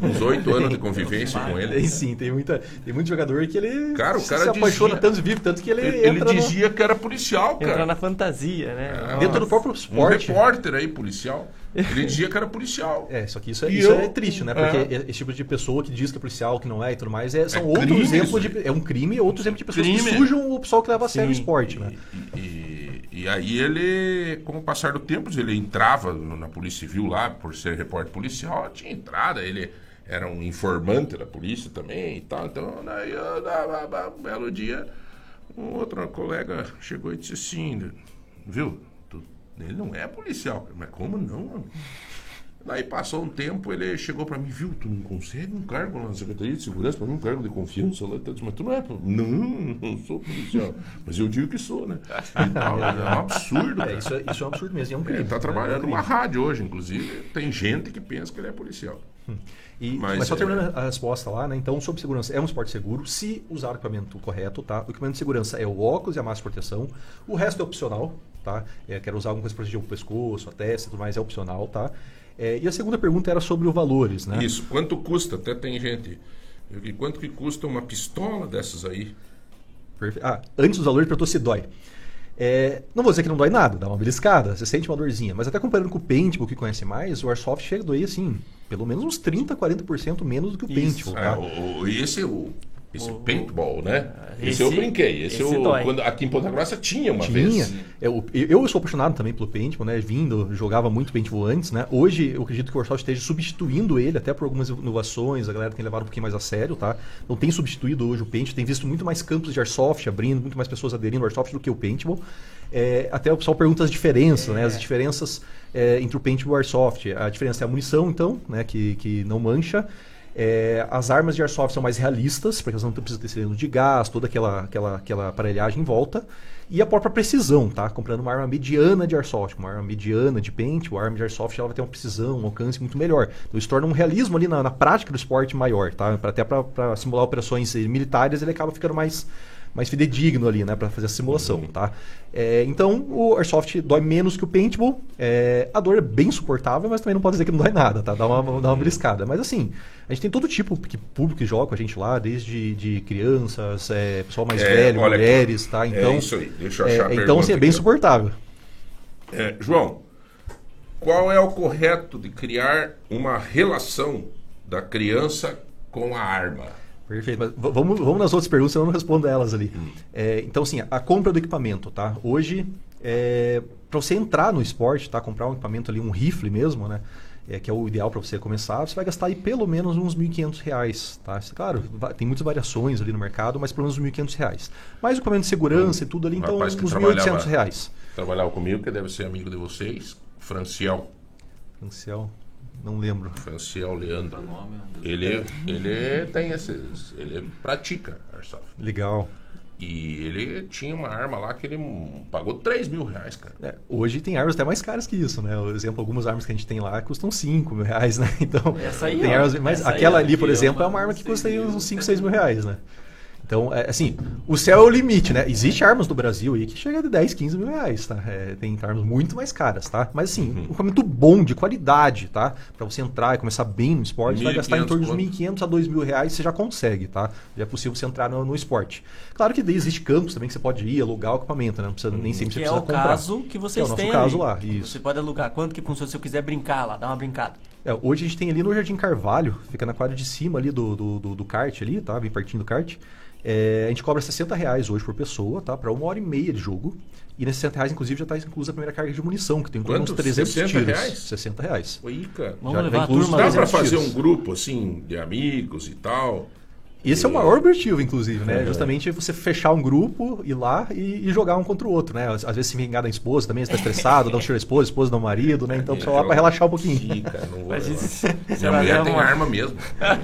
uns oito anos de convivência com ele. Tem sim, tem, muita, tem muito jogador que ele Cara, o se, cara se apaixona dizia- tanto, vive tanto que ele, Ele, ele entra no- dizia que era policial, cara. Entrar na fantasia, né? dentro do próprio Um esporte. repórter aí, policial. Ele dizia que era policial. É, só que isso, é, E isso eu- é triste, né? Porque É. esse tipo de pessoa que diz que é policial, que não é e tudo mais, é, são É outros exemplos de. É um crime, outro exemplo de pessoas que Crime. sujam o pessoal que leva a sério o esporte, né? E, e aí ele, com o passar do tempo, ele entrava na Polícia Civil lá, por ser repórter policial, tinha entrada, ele era um informante da polícia também e tal. Então, dava- um belo dia, um outro colega chegou e disse assim, viu, ele não é policial. Mas como não? Daí passou um tempo, ele chegou pra mim, viu, tu não consegue um cargo lá na Secretaria de Segurança, pra mim um cargo de confiança lá, disse, mas tu não é, não, não sou policial, mas eu digo que sou, né? Tal, é um absurdo, É, isso, é, isso é um absurdo mesmo, é um crime. Ele tá né? trabalhando É um numa rádio hoje, inclusive, tem gente que pensa que ele é policial. E- Mas mas, só é- terminando a resposta lá, né? Então, sobre segurança, é um esporte seguro se usar o equipamento correto, tá? O equipamento de segurança é o óculos e a máscara de proteção. O resto é opcional, tá? É, quero usar alguma coisa para proteger o pescoço, a testa e tudo mais, é opcional, tá? É, e a segunda pergunta era sobre os valores, né? Isso, quanto custa? Até tem gente. eu vi Quanto que custa uma pistola dessas aí? Perfe- Ah, antes dos valores, perguntou se dói. É, não vou dizer que não dói nada, dá uma beliscada, você sente uma dorzinha. Mas até comparando com o Paintball, que conhece mais, o Airsoft chega a doer, assim, pelo menos uns 30, 40% menos do que o Isso. Paintball, É, tá? o, o- esse é o. Esse paintball, né? Esse, esse- eu brinquei. Esse, esse eu, dói. quando, aqui em Ponta Grossa tinha uma Tinha. vez. Eu, eu sou apaixonado também pelo paintball, né? Vindo, jogava muito paintball antes, né? Hoje eu acredito que o Airsoft esteja substituindo ele, até por algumas inovações, a galera tem levado um pouquinho mais a sério, tá? Não tem substituído hoje o paintball, tem visto muito mais campos de Airsoft abrindo, muito mais pessoas aderindo ao Airsoft do que o paintball. É, até o pessoal pergunta as diferenças, né? As diferenças é, entre o paintball e o Airsoft. A diferença é a munição, então, né? Que, que não mancha. É, as armas de airsoft são mais realistas, porque elas não precisam ter cilindro de gás, toda aquela, aquela, aquela aparelhagem em volta. E a própria precisão, tá? Comprando uma arma mediana de airsoft, uma arma mediana de paint, a arma de airsoft ela vai ter uma precisão, um alcance muito melhor. Então isso torna um realismo ali na, na prática do esporte maior, tá? Até para simular operações militares, ele acaba ficando mais mais fidedigno ali, né, para fazer a simulação, tá? É, então, o Airsoft dói menos que o Paintball. É, a dor é bem suportável, mas também não pode dizer que não dói nada, tá? Dá uma, dá uma beliscada. Mas assim, a gente tem todo tipo de público que joga com a gente lá, desde de crianças, é, pessoal mais É, velho, olha mulheres, tá? É Então, isso aí. Deixa eu achar a então assim, é bem aqui, suportável. É, João, qual é o correto de criar uma relação da criança com a arma. Perfeito. Mas vamos, vamos nas outras perguntas, senão eu não respondo elas ali. Hum. É, então, assim, a compra do equipamento, tá? Hoje, é, para você entrar no esporte, tá? Comprar um equipamento ali, um rifle mesmo, né? É, que é o ideal para você começar, você vai gastar aí pelo menos uns 1.500 reais, tá? Claro, tem muitas variações ali no mercado, mas pelo menos uns 1.500 reais. Mais o equipamento de segurança e tudo ali, então uns R$ trabalhava- 1.800. reais. Trabalhava comigo, que deve ser amigo de vocês, Franciel. Franciel, não lembro. Franciel Leandro. Ele, ele tem esses. Ele pratica Airsoft. Legal. E ele tinha uma arma lá que ele pagou 3 mil reais, cara. É, hoje tem armas até mais caras que isso, né? Por exemplo, algumas armas que a gente tem lá custam 5 mil reais, né? Então, Essa aí, tem ó, armas, mas aquela ó, ali, por é exemplo, é uma- uma arma que custa aí uns 5, 6 mil reais, né? Então, é, assim, o céu é o limite, né? Existe armas no Brasil aí que chega de 10, 15 mil reais, tá? É, tem armas muito mais caras, tá? Mas, assim, Uhum. um equipamento bom, de qualidade, tá? Pra você entrar e começar bem no esporte, vai gastar em 1.500 torno de quanto? 1.500 a 2 mil reais, você já consegue, tá? Já é possível você entrar no, no esporte. Claro que daí existe campos também que você pode ir, alugar o equipamento, né? Não precisa, nem sempre Que você é precisa o comprar. caso que Que é vocês o nosso têm caso ali. lá, isso. Você pode alugar quanto que funciona se eu quiser brincar lá, dar uma brincada. É, hoje a gente tem ali no Jardim Carvalho, fica na quadra de cima ali do, do, do, do kart ali, tá? Bem pertinho do kart. É, a gente cobra 60 reais hoje por pessoa, tá? Para uma hora e meia de jogo. E nesses 60 reais, inclusive, já está inclusa a primeira carga de munição, que tem uns Quanto? 300 60 tiros. reais? 60 reais. Oi, cara. Vamos Já levar a turma Dá 300 fazer tiros. um grupo, assim, de amigos e tal. Esse é o maior objetivo, inclusive, né? É. Justamente você fechar um grupo, ir lá e, e jogar um contra o outro, né? Às, vezes se vingar da esposa também, você tá estressado, dá um tiro à esposa, a esposa dá um marido, né? Então o pessoal lá pra relaxar um pouquinho. Cara, não vou Mas isso- Minha vai mulher dar tem uma- arma mesmo.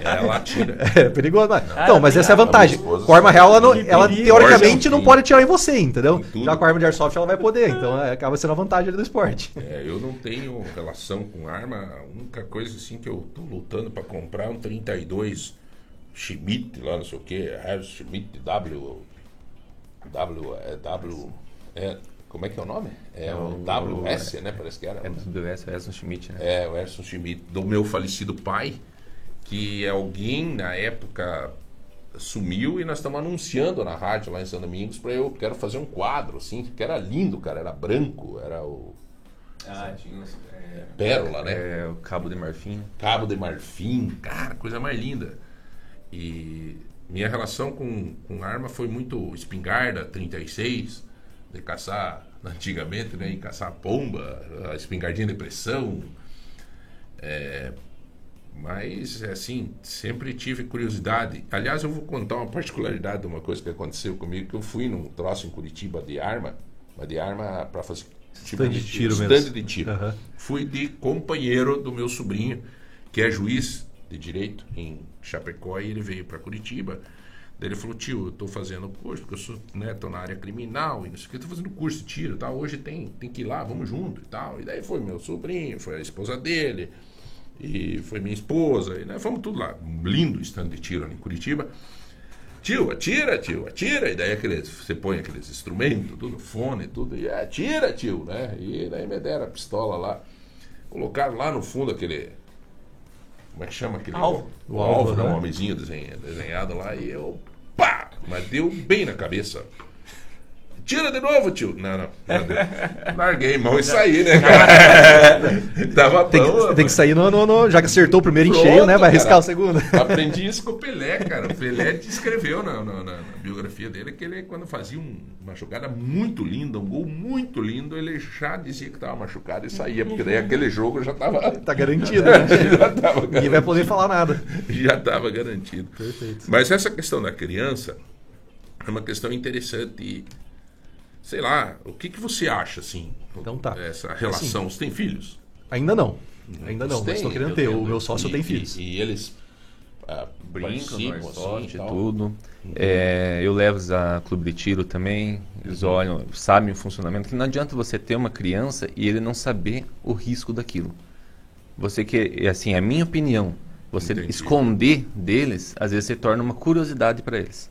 Ela atira. É perigoso, mas... Ah, Então, mas essa é a vantagem. Com a arma real, ela, não- ela teoricamente não pode atirar em você, entendeu? Tudo. Já com a arma de airsoft ela vai poder, então é, acaba sendo a vantagem ali do esporte. É, eu não tenho relação com arma. A única coisa assim que eu tô lutando pra comprar é um 32 Schmidt lá, não sei o que, Harris Schmidt W. W. É, w é, como é que é o nome? É, o WS, né? Parece que era. É do WS, Edson Schmidt, né? É, o Erson Schmidt, do meu falecido pai, que alguém na época sumiu e nós estamos anunciando na rádio lá em São Domingos para eu quero fazer um quadro assim, que era lindo, cara, era branco, era o Ah, tinha é, Pérola, né? é, o Cabo de Marfim. Cabo de Marfim, cara, coisa mais linda. E minha relação com, com arma foi muito espingarda 36, de caçar antigamente, né? E caçar pomba, a espingardinha de pressão. É, mas, assim, sempre tive curiosidade. Aliás, eu vou contar uma particularidade de uma coisa que aconteceu comigo, que eu fui num troço em Curitiba de arma, mas de arma para fazer tipo de tiro stand mesmo. de tiro. Aham. Fui de companheiro do meu sobrinho, que é juiz de direito em Chapecó, e ele veio para Curitiba. Daí ele falou, tio, eu tô fazendo curso, porque eu sou, né, tô na área criminal, e não sei o que, tô fazendo curso de tiro tal. Hoje tem, tem que ir lá, vamos junto e tal. E daí foi meu sobrinho, foi a esposa dele, e foi minha esposa, e né, fomos tudo lá. Um lindo stand de tiro ali em Curitiba. Tio, atira, tio, atira. E daí aqueles, você põe aqueles instrumentos, tudo, fone, tudo, e atira, tio, né? E daí me deram a pistola lá. Colocaram lá no fundo aquele. Como é que chama aquele? Alvo. O O alvo, alvo, né? um homenzinho desenha- desenhado lá, e eu. Pá! Mas deu bem na cabeça. Tira de novo, tio. Não, não. Larguei mão e saí, né, cara? Tava Tem bom, que, tem que sair no, no- no- Já que acertou o primeiro em cheio, né? Vai arriscar cara. o segundo. Aprendi isso com o Pelé, cara. O Pelé descreveu na, na- na- biografia dele que ele, quando fazia um- uma jogada muito linda, um gol muito lindo, ele já dizia que estava machucado e saía, porque daí aquele jogo já estava. Tá garantido, né? já vai poder falar nada. já estava garantido. Perfeito. Mas essa questão da criança é uma questão interessante. e, Sei lá, o que, que você acha, assim? Então tá. Essa relação. Você tem filhos? Ainda não. Ainda não, mas estou querendo ter. tenho. O meu sócio E- tem e- filhos. E, eles ah, Brincam airsoft assim, e tudo. É, eu levo eles a clube de tiro também. Eles olham, sabem o funcionamento. Que não adianta você ter uma criança e ele não saber o risco daquilo. Você que, assim, é a minha opinião. Você Entendi. esconder deles, às vezes você torna uma curiosidade para eles.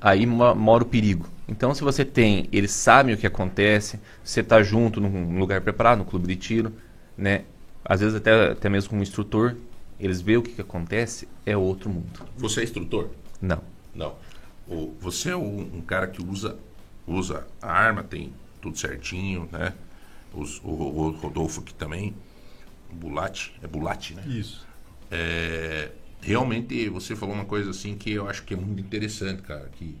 Aí mo- mora o perigo. Então, se você tem, eles sabem o que acontece, você está junto num lugar preparado, no clube de tiro, né? Às vezes até, até mesmo com um instrutor, eles veem o que, que acontece, é outro mundo. Você é instrutor? Não. Não. O, você é um, um cara que usa, usa a arma, tem tudo certinho, né? Os- o, o Rodolfo aqui também. Bulate, é Bulate, né? Isso. É, realmente você falou uma coisa assim que eu acho que é muito interessante, cara, que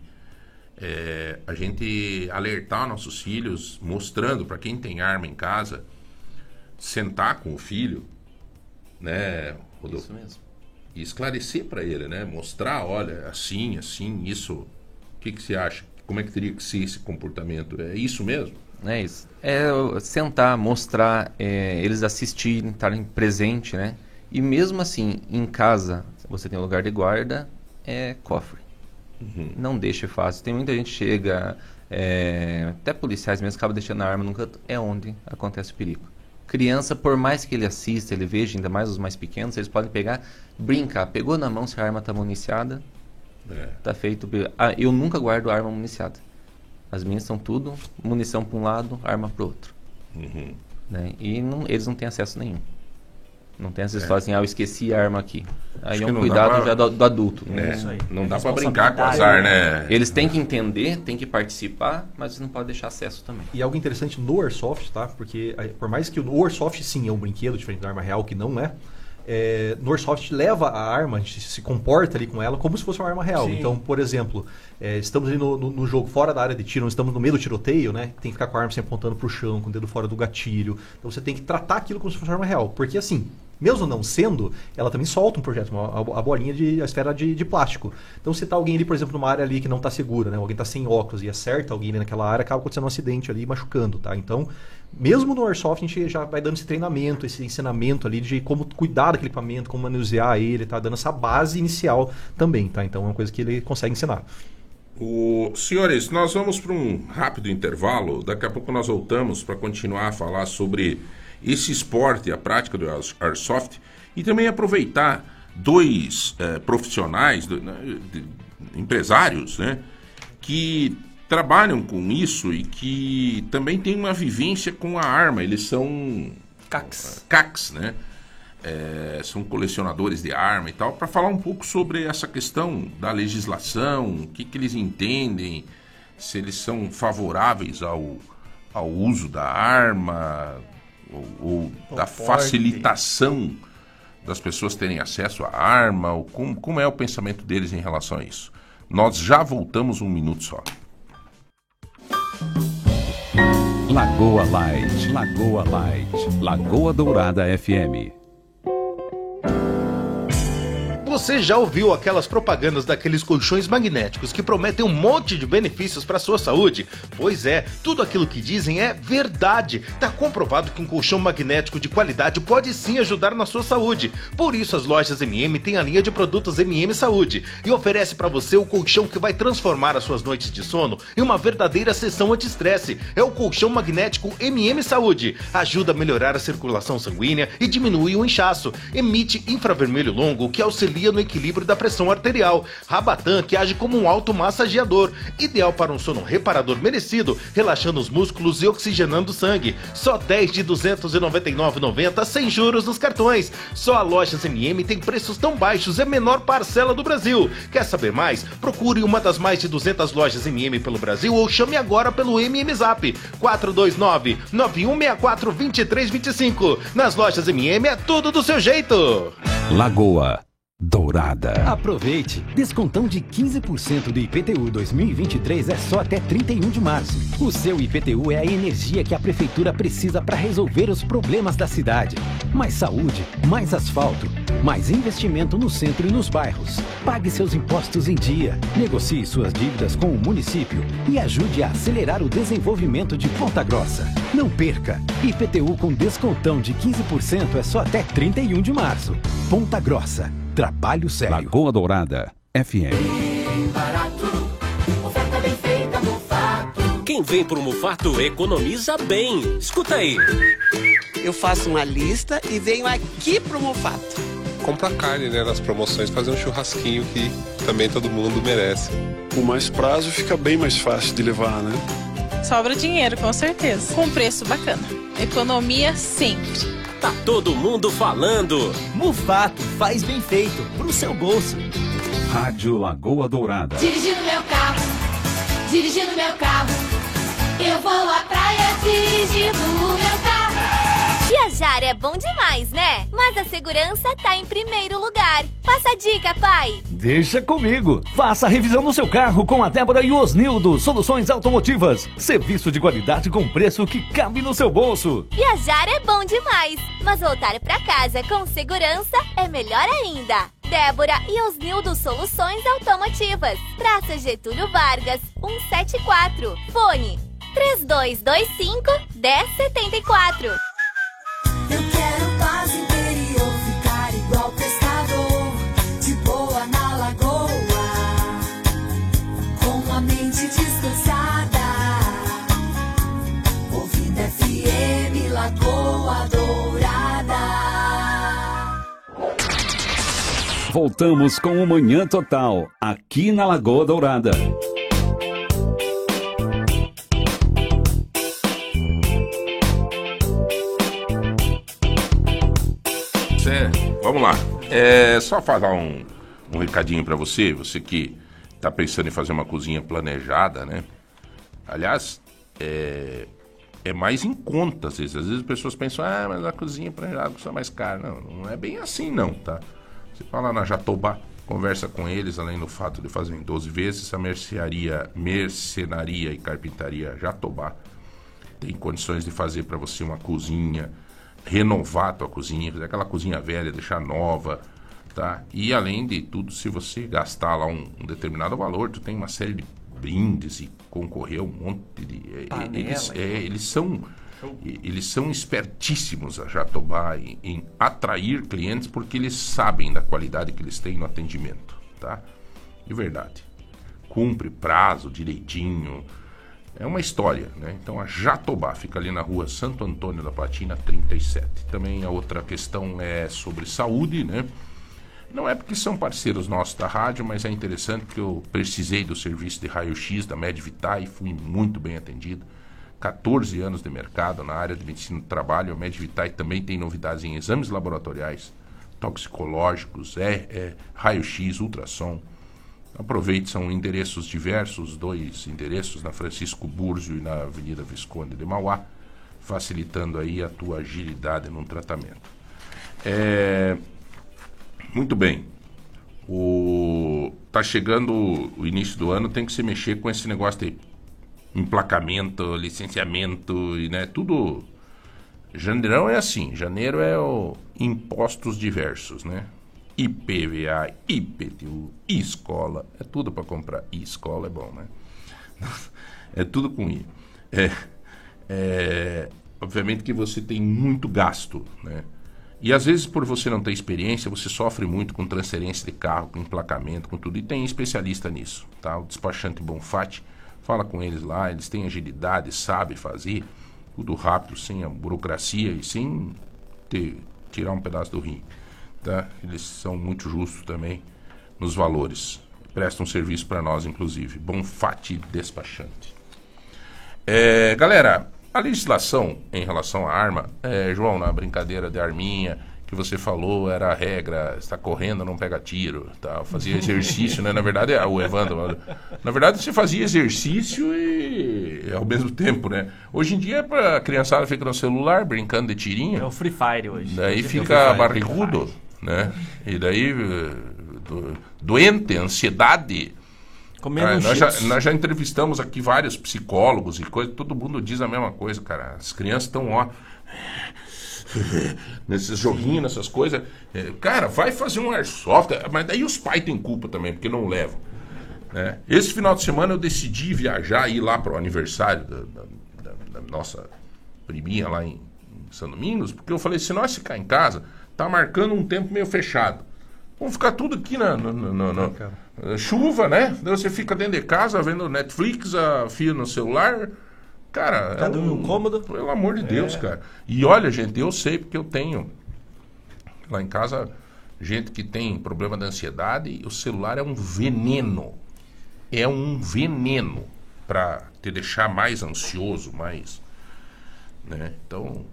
é, a gente alertar nossos filhos, mostrando para quem tem arma em casa, sentar com o filho, né, Rodolfo? Isso mesmo. E esclarecer para ele, né? Mostrar, olha, assim, assim, isso. O que, que você acha? Como é que teria que ser esse comportamento? É isso mesmo? É isso. É sentar, mostrar, é, eles assistirem, estarem presentes, né? E mesmo assim, em casa, você tem um lugar de guarda, é cofre. Não deixe fácil. Tem muita gente que chega, é, até policiais mesmo, acaba deixando a arma num canto. É onde acontece o perigo. Criança, por mais que ele assista, ele veja, ainda mais os mais pequenos, eles podem pegar, brincar. Pegou na mão, se a arma está municiada, É. tá feito. Ah, eu nunca guardo arma municiada. As minhas são tudo munição para um lado, arma para outro. Uhum. Né? E não- eles não têm acesso nenhum. Não tem essa É. história assim, ah, eu esqueci a arma aqui. Aí Acho é um cuidado pra- já do, do adulto. É, né? Isso aí. não dá pra brincar com azar, né? Eles têm que entender, têm que participar, mas não pode deixar acesso também. E algo interessante no Airsoft, tá? Porque eh, por mais que o Airsoft sim é um brinquedo diferente da arma real, que não é, é, no Airsoft leva a arma, a gente se comporta ali com ela como se fosse uma arma real. Sim. Então, por exemplo, é, estamos ali no, no- no jogo fora da área de tiro, não estamos no meio do tiroteio, né? Tem que ficar com a arma sempre apontando pro chão, com o dedo fora do gatilho. Então você tem que tratar aquilo como se fosse uma arma real. Porque assim, mesmo não sendo, ela também solta um projeto, uma, a, bolinha de a esfera de, de plástico. Então se tá alguém ali, por exemplo, numa área ali que não tá segura, né? Alguém tá sem óculos e acerta alguém naquela área, acaba acontecendo um acidente ali, machucando, tá? Então, mesmo no Airsoft, a gente já vai dando esse treinamento, esse ensinamento ali de como cuidar daquele equipamento, como manusear ele, tá? Dando essa base inicial também, tá? Então é uma coisa que ele consegue ensinar. O, senhores, nós vamos para um rápido intervalo. Daqui a pouco nós voltamos para continuar a falar sobre esse esporte, a prática do air- airsoft e também aproveitar dois eh, profissionais, do- né, de- empresários, né, que trabalham com isso e que também têm uma vivência com a arma. Eles são CACs, CACs né? É, são colecionadores de arma e tal, para falar um pouco sobre essa questão da legislação, o que, que eles entendem, se eles são favoráveis ao, ao uso da arma ou, ou da porte. facilitação das pessoas terem acesso à arma, ou como, como é o pensamento deles em relação a isso. Nós já voltamos um minuto só. Lagoa Light, Lagoa Light, Lagoa Dourada FM. Você já ouviu aquelas propagandas daqueles colchões magnéticos que prometem um monte de benefícios para sua saúde? Pois é, tudo aquilo que dizem é verdade. Tá comprovado que um colchão magnético de qualidade pode sim ajudar na sua saúde. Por isso as lojas MM têm a linha de produtos MM Saúde e oferece para você o colchão que vai transformar as suas noites de sono em uma verdadeira sessão anti-estresse. É o colchão magnético MM Saúde. Ajuda a melhorar a circulação sanguínea e diminui o inchaço. Emite infravermelho longo que auxilia no equilíbrio da pressão arterial. Rabatã que age como um automassageador, ideal para um sono reparador merecido, relaxando os músculos e oxigenando o sangue. Só 10 de R$ 299,90 sem juros nos cartões. Só a Lojas MM tem preços tão baixos, é a menor parcela do Brasil. Quer saber mais? Procure uma das mais de 200 lojas MM pelo Brasil ou chame agora pelo MM Zap 429 9164 2325. Nas lojas MM é tudo do seu jeito. Lagoa Dourada. Aproveite! Descontão de 15% do IPTU 2023 é só até 31 de março. O seu IPTU é a energia que a prefeitura precisa para resolver os problemas da cidade. Mais saúde, mais asfalto, mais investimento no centro e nos bairros. Pague seus impostos em dia, negocie suas dívidas com o município e ajude a acelerar o desenvolvimento de Ponta Grossa. Não perca! IPTU com descontão de 15% é só até 31 de março. Ponta Grossa. Trabalho sério. Lagoa Dourada FM. Barato, oferta bem feita, Mufato. Quem vem pro Mufato economiza bem. Escuta aí. Eu faço uma lista e venho aqui pro Mufato. comprar carne né, nas promoções, fazer um churrasquinho que também todo mundo merece. Com mais prazo fica bem mais fácil de levar, né? Sobra dinheiro, com certeza. Com preço bacana. Economia sempre. Tá todo mundo falando. Mufato faz bem feito pro seu bolso. Rádio Lagoa Dourada. Dirigindo meu carro, dirigindo meu carro. Eu vou à praia dirigindo o meu carro. Viajar é bom demais, né? Mas a segurança tá em primeiro lugar. Passa a dica, pai. Deixa comigo. Faça a revisão do seu carro com a Débora e o Osnildo Soluções Automotivas. Serviço de qualidade com preço que cabe no seu bolso. Viajar é bom demais, mas voltar pra casa com segurança é melhor ainda. Débora e Osnildo Soluções Automotivas. Praça Getúlio Vargas, 174. Fone 3225 1074. Voltamos com o Manhã Total, aqui na Lagoa Dourada. Vamos lá. É só falar um, um recadinho pra você, você que tá pensando em fazer uma cozinha planejada, né? Aliás, é, é mais em conta, às vezes. Às vezes as pessoas pensam, ah, mas a cozinha planejada custa mais caro. Não, não é bem assim não, tá? Você fala na Jatobá, conversa com eles, além do fato de fazer em 12 vezes, a mercearia, mercenaria e carpintaria Jatobá tem condições de fazer para você uma cozinha, renovar a tua cozinha, fazer aquela cozinha velha, deixar nova, tá? E além de tudo, se você gastar lá um, um determinado valor, tu tem uma série de brindes e concorrer a um monte de... é, Panela, eles, é, tudo. eles são... Eles são espertíssimos a Jatobá em, em atrair clientes porque eles sabem da qualidade que eles têm no atendimento, tá? De verdade. Cumpre prazo direitinho. É uma história, né? Então a Jatobá fica ali na rua Santo Antônio da Platina 37. Também a outra questão é sobre saúde, né? Não é porque são parceiros nossos da rádio, mas é interessante porque eu precisei do serviço de raio-x da Medvitae e fui muito bem atendido. 14 anos de mercado na área de medicina do trabalho. A Medvitae também tem novidades em exames laboratoriais, toxicológicos, é, é raio-x, ultrassom. Aproveite, são endereços diversos, dois endereços na Francisco Búrzio e na Avenida Visconde de Mauá, facilitando aí a tua agilidade no tratamento. É, muito bem. O tá chegando o início do ano, tem que se mexer com esse negócio de emplacamento, licenciamento e né, tudo Janeirão é assim, janeiro é o impostos diversos, né? IPVA, IPTU, escola, é tudo para comprar. E escola é bom, né? É tudo com I. É, é, obviamente que você tem muito gasto, né? E às vezes, por você não ter experiência, você sofre muito com transferência de carro, com emplacamento, com tudo. E tem especialista nisso, tá? O despachante Bonfatti, fala com eles lá, eles têm agilidade, sabem fazer, tudo rápido, sem a burocracia e sem ter, tirar um pedaço do rim, tá? Eles são muito justos também nos valores. Prestam serviço para nós, inclusive. Bonfatti Despachante. É, galera, a legislação em relação à arma, é, João, na brincadeira de arminha que você falou, era a regra, está correndo, não pega tiro, tá? fazia exercício, né? Na verdade, é o Evandro, na verdade você fazia exercício e ao mesmo tempo, né? Hoje em dia a criançada fica no celular brincando de tirinho. É o Free Fire hoje. Daí Hoje é fica Fire. barrigudo, né? E daí eh, do- doente, ansiedade. Cara, nós, já, nós já entrevistamos aqui vários psicólogos e coisa, todo mundo diz a mesma coisa, cara. As crianças estão, ó, nesses joguinhos, nessas coisas. É, Cara, vai fazer um airsoft, mas daí os pais têm culpa também, porque não levam. né? Esse final de semana eu decidi viajar e ir lá para o aniversário da, da- da- da nossa priminha lá em, em São Domingos, porque eu falei, se nós ficar em casa, tá marcando um tempo meio fechado. Vamos ficar tudo aqui na, no- no- eh, chuva, né? Daí você fica dentro de casa vendo Netflix, a fio no celular. Cara, Cada um um cômodo. Pelo amor de Deus, cara. E olha, gente, eu sei porque eu tenho lá em casa gente que tem problema de ansiedade o celular é um veneno. É um veneno para te deixar mais ansioso, mais, né? Então,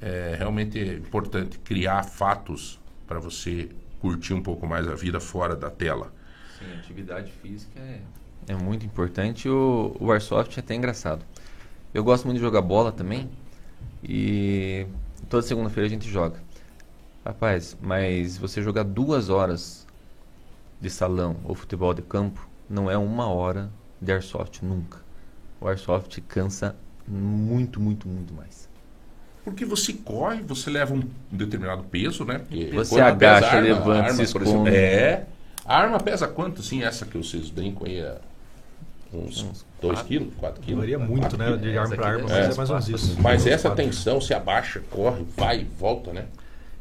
é realmente importante criar fatos para você curtir um pouco mais a vida fora da tela. Sim, atividade física é, é muito importante. O, o Airsoft é até engraçado. Eu gosto muito de jogar bola também. E Toda segunda-feira a gente joga. Rapaz, mas você jogar duas horas de salão ou futebol de campo não é uma hora de airsoft, nunca. O airsoft cansa muito, muito, muito mais. Porque você corre, você leva um determinado peso, né? Porque Você pesa agacha, a arma, levanta, arma, se por exemplo, esconde. É. A arma pesa quanto, assim, essa que vocês brincam aí? é Uns 2 quilos, 4 quilos? Varia muito, Quatro né, quilos. de arma aqui arma, é- mas é mais ou menos isso. Mas essa Quatro. tensão se abaixa, corre, vai e volta, né?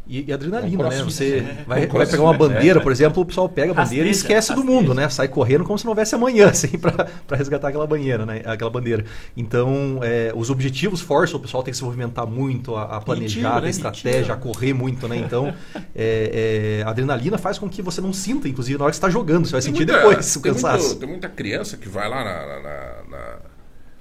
E, e adrenalina, né? Você É. vai, vai pegar uma bandeira, É. por exemplo, o pessoal pega a bandeira e Rasteja, esquece do mundo, né? Sai correndo como se não houvesse amanhã, assim, pra, pra resgatar aquela banheira, né? Aquela bandeira. Então, é, os objetivos forçam o pessoal tem que se movimentar muito, a, a planejar, a né? estratégia, a correr muito, né? Então, é, é, a adrenalina faz com que você não sinta, inclusive, na hora que você está jogando. Você vai Tem sentir muita- depois o tem cansaço. muito- tem muita criança que vai lá na- na- na-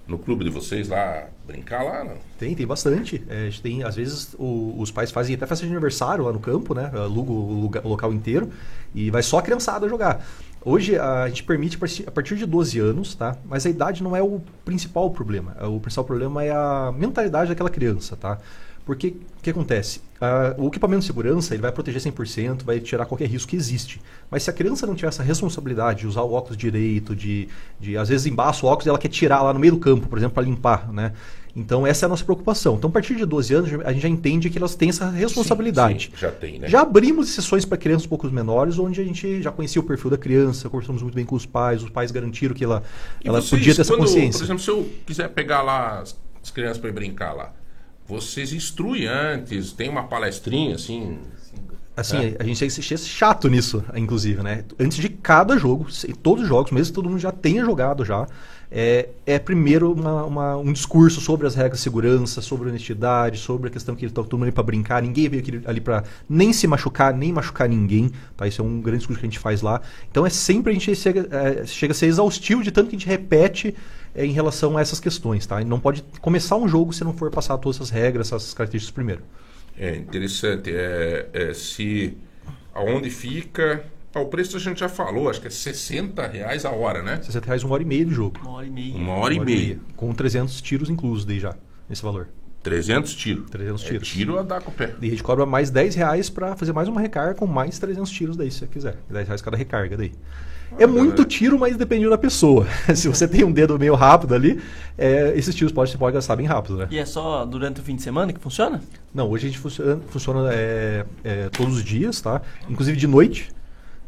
no clube de vocês lá brincar lá, não? Tem, tem bastante. É, tem, às vezes, o- os pais fazem até festa de aniversário lá no campo, né? Aluga o, o local inteiro e vai só a criançada jogar. Hoje a gente permite a partir de 12 anos, tá? Mas a idade não é o principal problema. O principal problema é a mentalidade daquela criança, tá? Porque o que acontece? Ah, o equipamento de segurança ele vai proteger 100%, vai tirar qualquer risco que existe. Mas se a criança não tiver essa responsabilidade de usar o óculos direito, de, de às vezes embaça o óculos e ela quer tirar lá no meio do campo, por exemplo, para limpar, né? Então essa é a nossa preocupação. Então a partir de 12 anos a gente já entende que elas têm essa responsabilidade. Sim, já tem, né? Já abrimos sessões para crianças um pouco menores, onde a gente já conhecia o perfil da criança, conversamos muito bem com os pais, os pais garantiram que ela, E ela vocês, podia ter essa quando, consciência. Por exemplo, se eu quiser pegar lá as crianças para brincar lá, vocês instruem antes, tem uma palestrinha assim. Assim, É. a gente tem que chato nisso, inclusive, né? Antes de cada jogo, todos os jogos, mesmo que todo mundo já tenha jogado já, é, é primeiro uma- uma- um discurso sobre as regras de segurança, sobre honestidade, sobre a questão que eles estão todo mundo ali para brincar, ninguém veio ali para nem se machucar, nem machucar ninguém, tá? Isso é um grande discurso que a gente faz lá. Então é sempre a gente chega, é, chega a ser exaustivo de tanto que a gente repete é, em relação a essas questões, tá? E não pode começar um jogo se não for passar todas essas regras, essas características primeiro. É interessante. É, é, se aonde fica. Ah, o preço a gente já falou, acho que é 60 reais a hora, né? 60 reais uma hora e meia de jogo. Uma hora e meia. Uma hora e meia. Com 300 tiros inclusos daí já, nesse valor. 300 tiros. 300 É tiros. tiro a dar com o pé. E a gente cobra mais 10 reais pra fazer mais uma recarga com mais 300 tiros daí, se você quiser. 10 reais cada recarga daí. É muito tiro, mas dependendo da pessoa. se você tem um dedo meio rápido ali, é, esses tiros pode, você pode gastar bem rápido, né? E é só durante o fim de semana que funciona? Não, hoje a gente funciona, funciona é, é, todos os dias, tá? Inclusive de noite.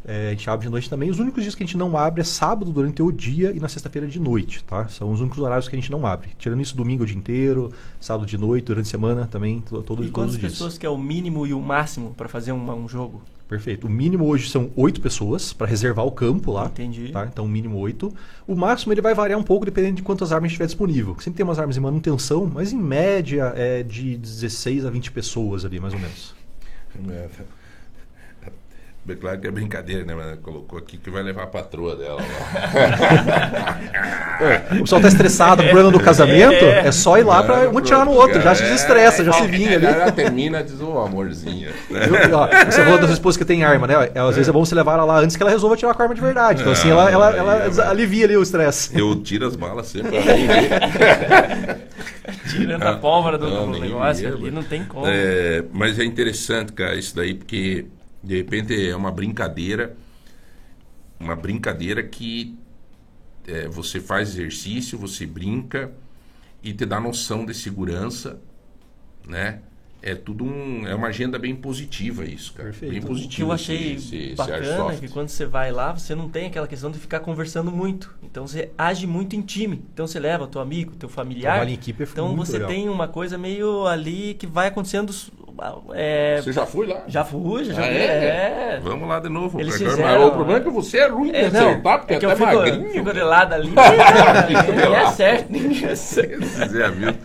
É, a gente abre de noite também. Os únicos dias que a gente não abre é sábado durante o dia e na sexta-feira de noite, tá? São os únicos horários que a gente não abre. Tirando isso, domingo o dia inteiro, sábado de noite, durante a semana também, to- todo, E todos quantas os dias. pessoas que é o mínimo e o máximo para fazer um, um jogo? Perfeito. O mínimo hoje são oito pessoas para reservar o campo lá. Entendi. Tá? Então, o mínimo oito. O máximo ele vai variar um pouco dependendo de quantas armas tiver disponível. Sempre tem umas armas em manutenção, mas em média é de 16 a 20 pessoas ali, mais ou menos. É, Bem claro que é brincadeira, né? Mas ela colocou aqui que vai levar a patroa dela lá. É, o pessoal tá estressado por ano do casamento, é só ir lá pra um tirar no outro, já se desestressa, já se vinga ali. Ela termina diz, ô né? Ó, você falou da sua esposa que tem arma, né? É, Às vezes é bom você levar ela lá antes que ela resolva tirar com a arma de verdade. Então, assim, ela, ela, ela alivia ali o estresse. Eu tiro as balas sempre né? Tirando a pólvora do, Não, do nem negócio ali, não tem como. É, mas é interessante, cara, isso daí, porque de repente é uma brincadeira, uma brincadeira que é, você faz exercício, você brinca e te dá noção de segurança, né? É tudo um, é uma agenda bem positiva isso, cara. Bem O que positivo. eu achei esse- esse- esse bacana é airsoft. que quando você vai lá, você não tem aquela questão de ficar conversando muito. Então você age muito em time. Então você leva teu amigo, teu familiar. Trabalho em equipe é então muito você legal. tem uma coisa meio ali que vai acontecendo. É, Você já foi lá? Já fui, já Ah, é? é. Vamos lá de novo. Eles Agora, fizeram- mas o problema é que você é ruim de É, não, acertar, porque é que é eu até fico, magrinho. fico de lado ali. Ninguém lado. acerta, ninguém acerta. Zé Hamilton.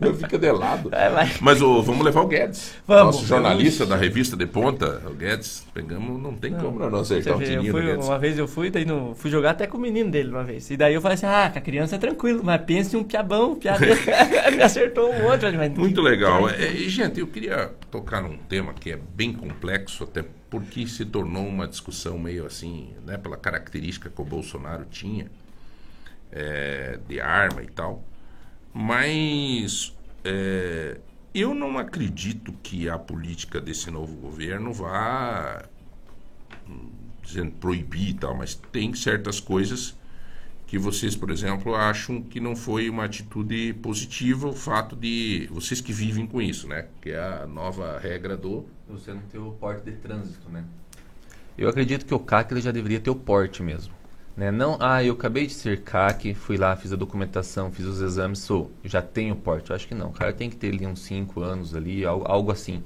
Eu fico de lado. É, mas- Mas ô, vamos levar o Guedes. Vamos. Nosso jornalista da revista de ponta, o Guedes. Pegamos, não tem como não acertar eu do fui, Guedes. uma vez eu fui, daí no, fui jogar até com o menino dele uma vez. E daí eu falei assim, ah, com a criança é tranquilo, mas pense em um piabão, piadão. Me acertou um monte. Mas Muito legal. É, e, eu queria tocar num tema que é bem complexo, até porque se tornou uma discussão meio assim, né, pela característica que o Bolsonaro tinha é, de arma e tal. Mas é, Eu não acredito que a política desse novo governo vá hum, dizendo proibir e tal, mas tem certas coisas que vocês, por exemplo, acham que não foi uma atitude positiva o fato de vocês que vivem com isso, né? Que é a nova regra do Você não ter o porte de trânsito, né? Eu acredito que o CAC ele já deveria ter o porte mesmo. Né? Não, ah, eu acabei de ser CAC, fui lá, fiz a documentação, fiz os exames, sou, já tenho porte. Eu acho que não. O cara tem que ter ali uns 5 anos ali, algo, algo assim.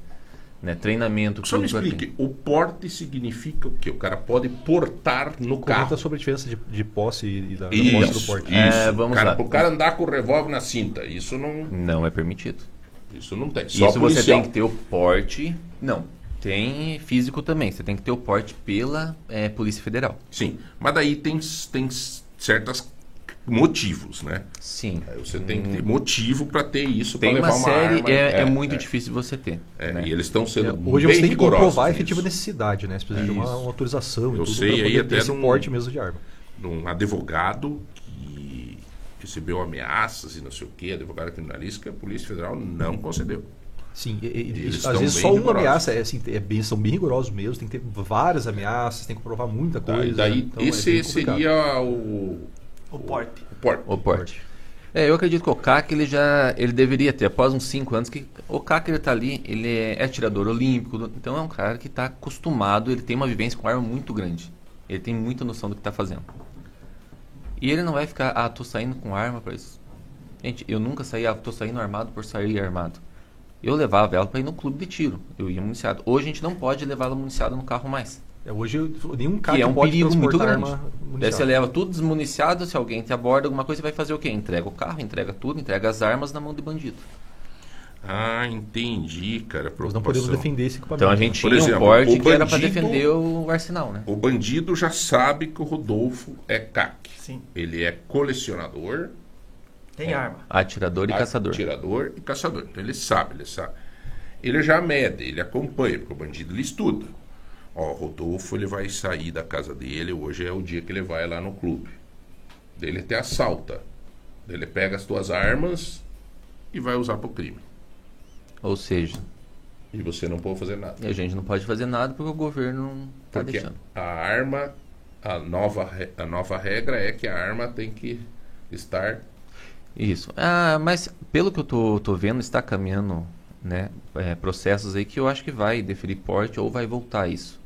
Né? Treinamento, Só me explique, o porte significa o quê? O cara pode portar no carro. Comenta sobre a diferença de, de posse e da, da Isso, posse do porte. isso. É, vamos cara, lá. O cara andar com o revólver na cinta, isso não, Não é permitido. isso não tem. Só Isso você tem que ter o porte. Não. Tem físico também. Você tem que ter o porte pela eh, Polícia Federal. Sim, mas daí tem, tem certas motivos, né? Sim. Aí Você tem que ter motivo para ter isso, para levar uma uma série, arma. é, é muito difícil você ter. É, né? E eles estão sendo É, hoje bem você tem que comprovar a efetiva necessidade, né? Você precisa de uma, uma autorização e Eu tudo sei aí poder até ter num- porte mesmo de arma. um advogado que recebeu ameaças e não sei o que, advogado criminalista, que a Polícia Federal não concedeu. Sim, e- e- às vezes só uma rigorosos. ameaça, é, assim, é bem, são bem rigorosos mesmo, tem que ter várias ameaças, tem que provar muita coisa. e daí então é esse complicado. seria o, O porte. o porte. O porte. É, eu acredito que o CAC ele já ele deveria ter, após uns 5 anos, que o CAC ele tá ali, ele é, é atirador olímpico, então é um cara que está acostumado, ele tem uma vivência com arma muito grande. Ele tem muita noção do que está fazendo. E ele não vai ficar, ah, tô saindo com arma para isso. Gente, eu nunca saí, ah, tô saindo armado por sair armado. Eu levava ela para ir no clube de tiro. Eu ia municiado. Hoje a gente não pode levá-la municiada no carro mais. É, hoje nenhum cara que é um pode perigo muito grande. arma Daí você leva tudo desmuniciado, se alguém te aborda alguma coisa, você vai fazer o quê? Entrega o carro, entrega tudo, entrega as armas na mão de bandido. Ah, entendi, cara. Nós não podemos defender esse equipamento. Então a gente Por tinha exemplo, um porte que era para defender o arsenal, né? O bandido já sabe que o Rodolfo é CAC. Sim. Ele é colecionador, Tem arma. Atirador e caçador. Atirador e caçador. Então ele sabe, ele sabe. Ele já mede, ele acompanha, porque o bandido ele estuda. Ó, o Rodolfo ele vai sair da casa dele, hoje é o dia que ele vai lá no clube. Ele te assalta. Ele pega as tuas armas e vai usar pro crime. Ou seja, E você não pode fazer nada. e a gente não pode fazer nada porque o governo não está Porque deixando. a arma, a nova, a nova regra é que a arma tem que estar Isso. Ah, mas pelo que eu tô, tô vendo, está caminhando né, é, processos aí que eu acho que vai deferir porte ou vai voltar isso.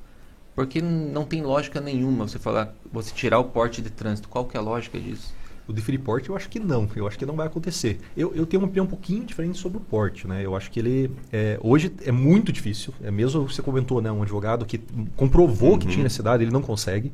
Porque não tem lógica nenhuma você falar, você tirar o porte de trânsito. Qual que é a lógica disso? O deferir porte eu acho que não, eu acho que não vai acontecer. Eu, eu tenho uma opinião um pouquinho diferente sobre o porte, né? Eu acho que ele é, hoje é muito difícil. É mesmo você comentou, né, um advogado que comprovou que Uhum. tinha necessidade, ele não consegue.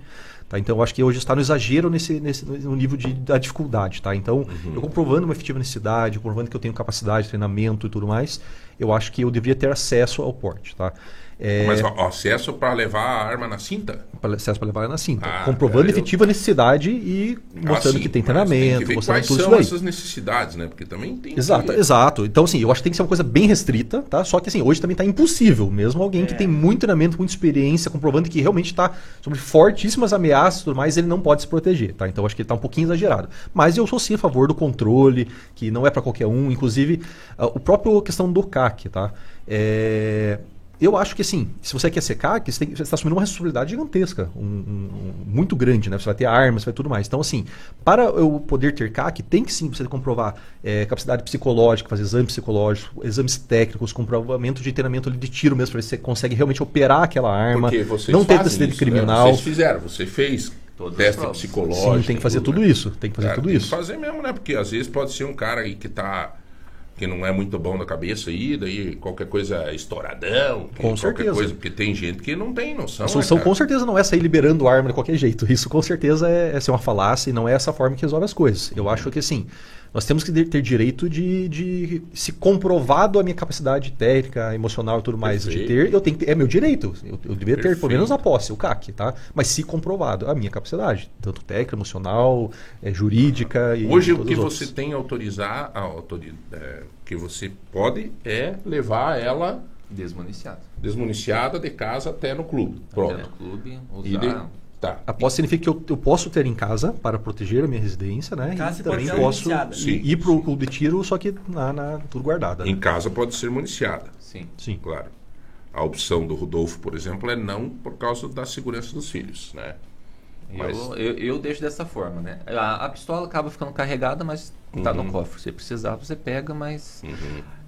Tá? Então eu acho que hoje está no exagero nesse, nesse no nível de, da dificuldade, tá? Então Uhum. eu comprovando uma efetiva necessidade, comprovando que eu tenho capacidade, treinamento e tudo mais, eu acho que eu deveria ter acesso ao porte, tá? É, Mas ó, acesso para levar a arma na cinta? pra- acesso para levar na cinta, Ah, comprovando cara, eu- efetiva necessidade e mostrando Ah, sim, que tem mas tem treinamento, que ver mostrando quais tudo isso são daí. essas necessidades, né? Porque também tem Exato, que... exato. Então, assim, eu acho que tem que ser uma coisa bem restrita, tá? Só que, assim, hoje também está impossível. Mesmo alguém que tem muito treinamento, muita experiência, comprovando que realmente está sobre fortíssimas ameaças e tudo mais, ele não pode se proteger, tá? Então, eu acho que ele está um pouquinho exagerado. Mas eu sou sim a favor do controle, que não é para qualquer um. Inclusive, ah, o próprio questão do CAC, tá? É... Eu acho que assim, se você quer ser CAC, você está assumindo uma responsabilidade gigantesca, um, um- um- muito grande, né? Você vai ter armas, você vai tudo mais. Então, assim, para eu poder ter CAC, tem que sim você comprovar é, capacidade psicológica, fazer exames psicológicos, exames técnicos, comprovamento de treinamento ali de tiro mesmo, para ver se você consegue realmente operar aquela arma, Porque vocês não ter isso, né? criminal. Vocês fizeram, você fez Todas as teste psicológico. Sim, tem que fazer tudo né? isso, tem que fazer Cara, tudo tem isso. que fazer mesmo, né? Porque às vezes pode ser um cara aí que tá que não é muito bom da cabeça aí, daí qualquer coisa estouradão, que Com qualquer certeza. coisa, porque tem gente que não tem noção. A solução né, com certeza não é sair liberando arma de qualquer jeito. Isso com certeza é, é ser uma falácia e não é essa forma que resolve as coisas. Eu acho que assim, nós temos que ter direito de, de se comprovado a minha capacidade técnica, emocional e tudo mais de Perfeito. ter, eu tenho que ter, é meu direito. Eu, eu deveria ter pelo menos a posse, o CAC, tá? Mas se comprovado a minha capacidade, tanto técnica, emocional, é, jurídica e Hoje o que você tem autorizar, a autori- é, que você pode é levar ela Desmuniciado. desmuniciada de casa até no clube. Até Pronto. no clube, E usar. Tá. A posse significa que eu, eu posso ter em casa para proteger a minha residência, né? Casa e pode também ser posso municiada. Sim. ir para o clube de tiro, só que na, na- tudo guardado. né? Em casa pode ser municiada. Sim. Sim. Claro. A opção do Rodolfo, por exemplo, é não por causa da segurança dos filhos, né? Mas- Eu, eu, eu deixo dessa forma, né? A, a pistola acaba ficando carregada, mas tá Uhum. no cofre. Se precisar, você pega, mas.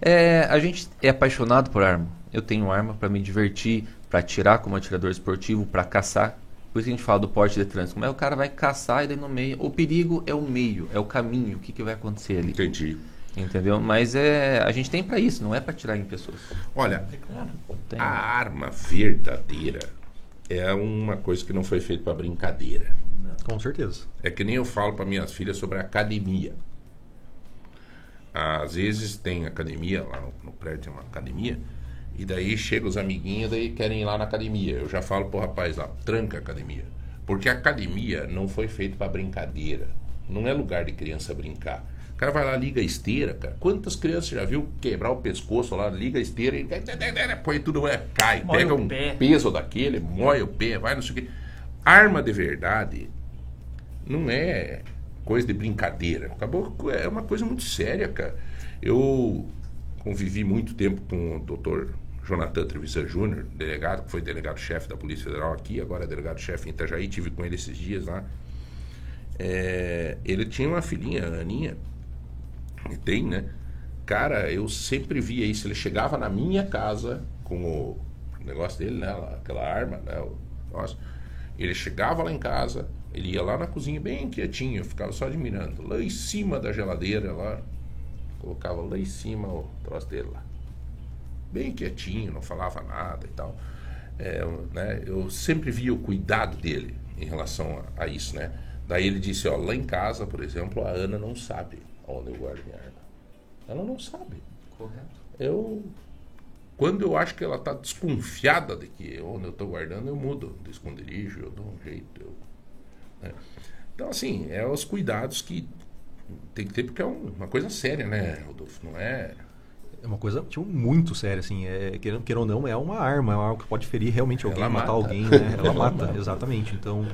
É, a gente é apaixonado por arma. Eu tenho arma para me divertir, para atirar como atirador esportivo, para caçar. Por isso que a gente fala do porte de trânsito. Mas o cara vai caçar e daí no meio. O perigo é o meio, é o caminho. O que, que vai acontecer ali? Entendi. Entendeu? Mas é, a gente tem para isso, não é para atirar em pessoas. Olha, Tem. a arma verdadeira é uma coisa que não foi feita para brincadeira. Com certeza. É que nem eu falo para minhas filhas sobre a academia. Às vezes tem academia, lá no, no prédio tem uma academia, e daí chegam os amiguinhos e querem ir lá na academia. Eu já falo pro rapaz lá, tranca a academia. Porque a academia não foi feita para brincadeira. Não é lugar de criança brincar. O cara vai lá, liga a esteira, cara. Quantas crianças já viu quebrar o pescoço lá, liga a esteira e põe tudo, é, cai, Mói pega um pé. peso daquele, moe o pé, vai não sei o quê. Arma de verdade não é coisa de brincadeira. Acabou, é uma coisa muito séria, cara. Eu convivi muito tempo com o doutor Jonathan Trevisan Júnior, delegado, que foi delegado-chefe da Polícia Federal aqui, agora é delegado-chefe em Itajaí, tive com ele esses dias lá. É, ele tinha uma filhinha, a Aninha, e tem, né? Cara, eu sempre via isso. Ele chegava na minha casa com o negócio dele, né? Aquela arma, né? O. Ele chegava lá em casa, ele ia lá na cozinha bem quietinho, ficava só admirando. Lá em cima da geladeira, lá, colocava lá em cima o troço dele lá. Bem quietinho, não falava nada e tal. É, né, eu sempre via o cuidado dele em relação a, a isso, né? Daí ele disse, ó, lá em casa, por exemplo, a Ana não sabe onde eu guardo minha arma. Ela não sabe. Correto. Eu quando eu acho que ela está desconfiada de que onde eu estou guardando, eu mudo de esconderijo, eu dou um jeito. eu- né? Então, assim, é os cuidados que tem que ter, porque é um- uma coisa séria, né, Rodolfo? Não é. É uma coisa tipo, muito séria, assim. É, queira, queira ou não, é uma arma, é algo que pode ferir realmente alguém, matar mata. alguém, né? Ela mata. exatamente. Então.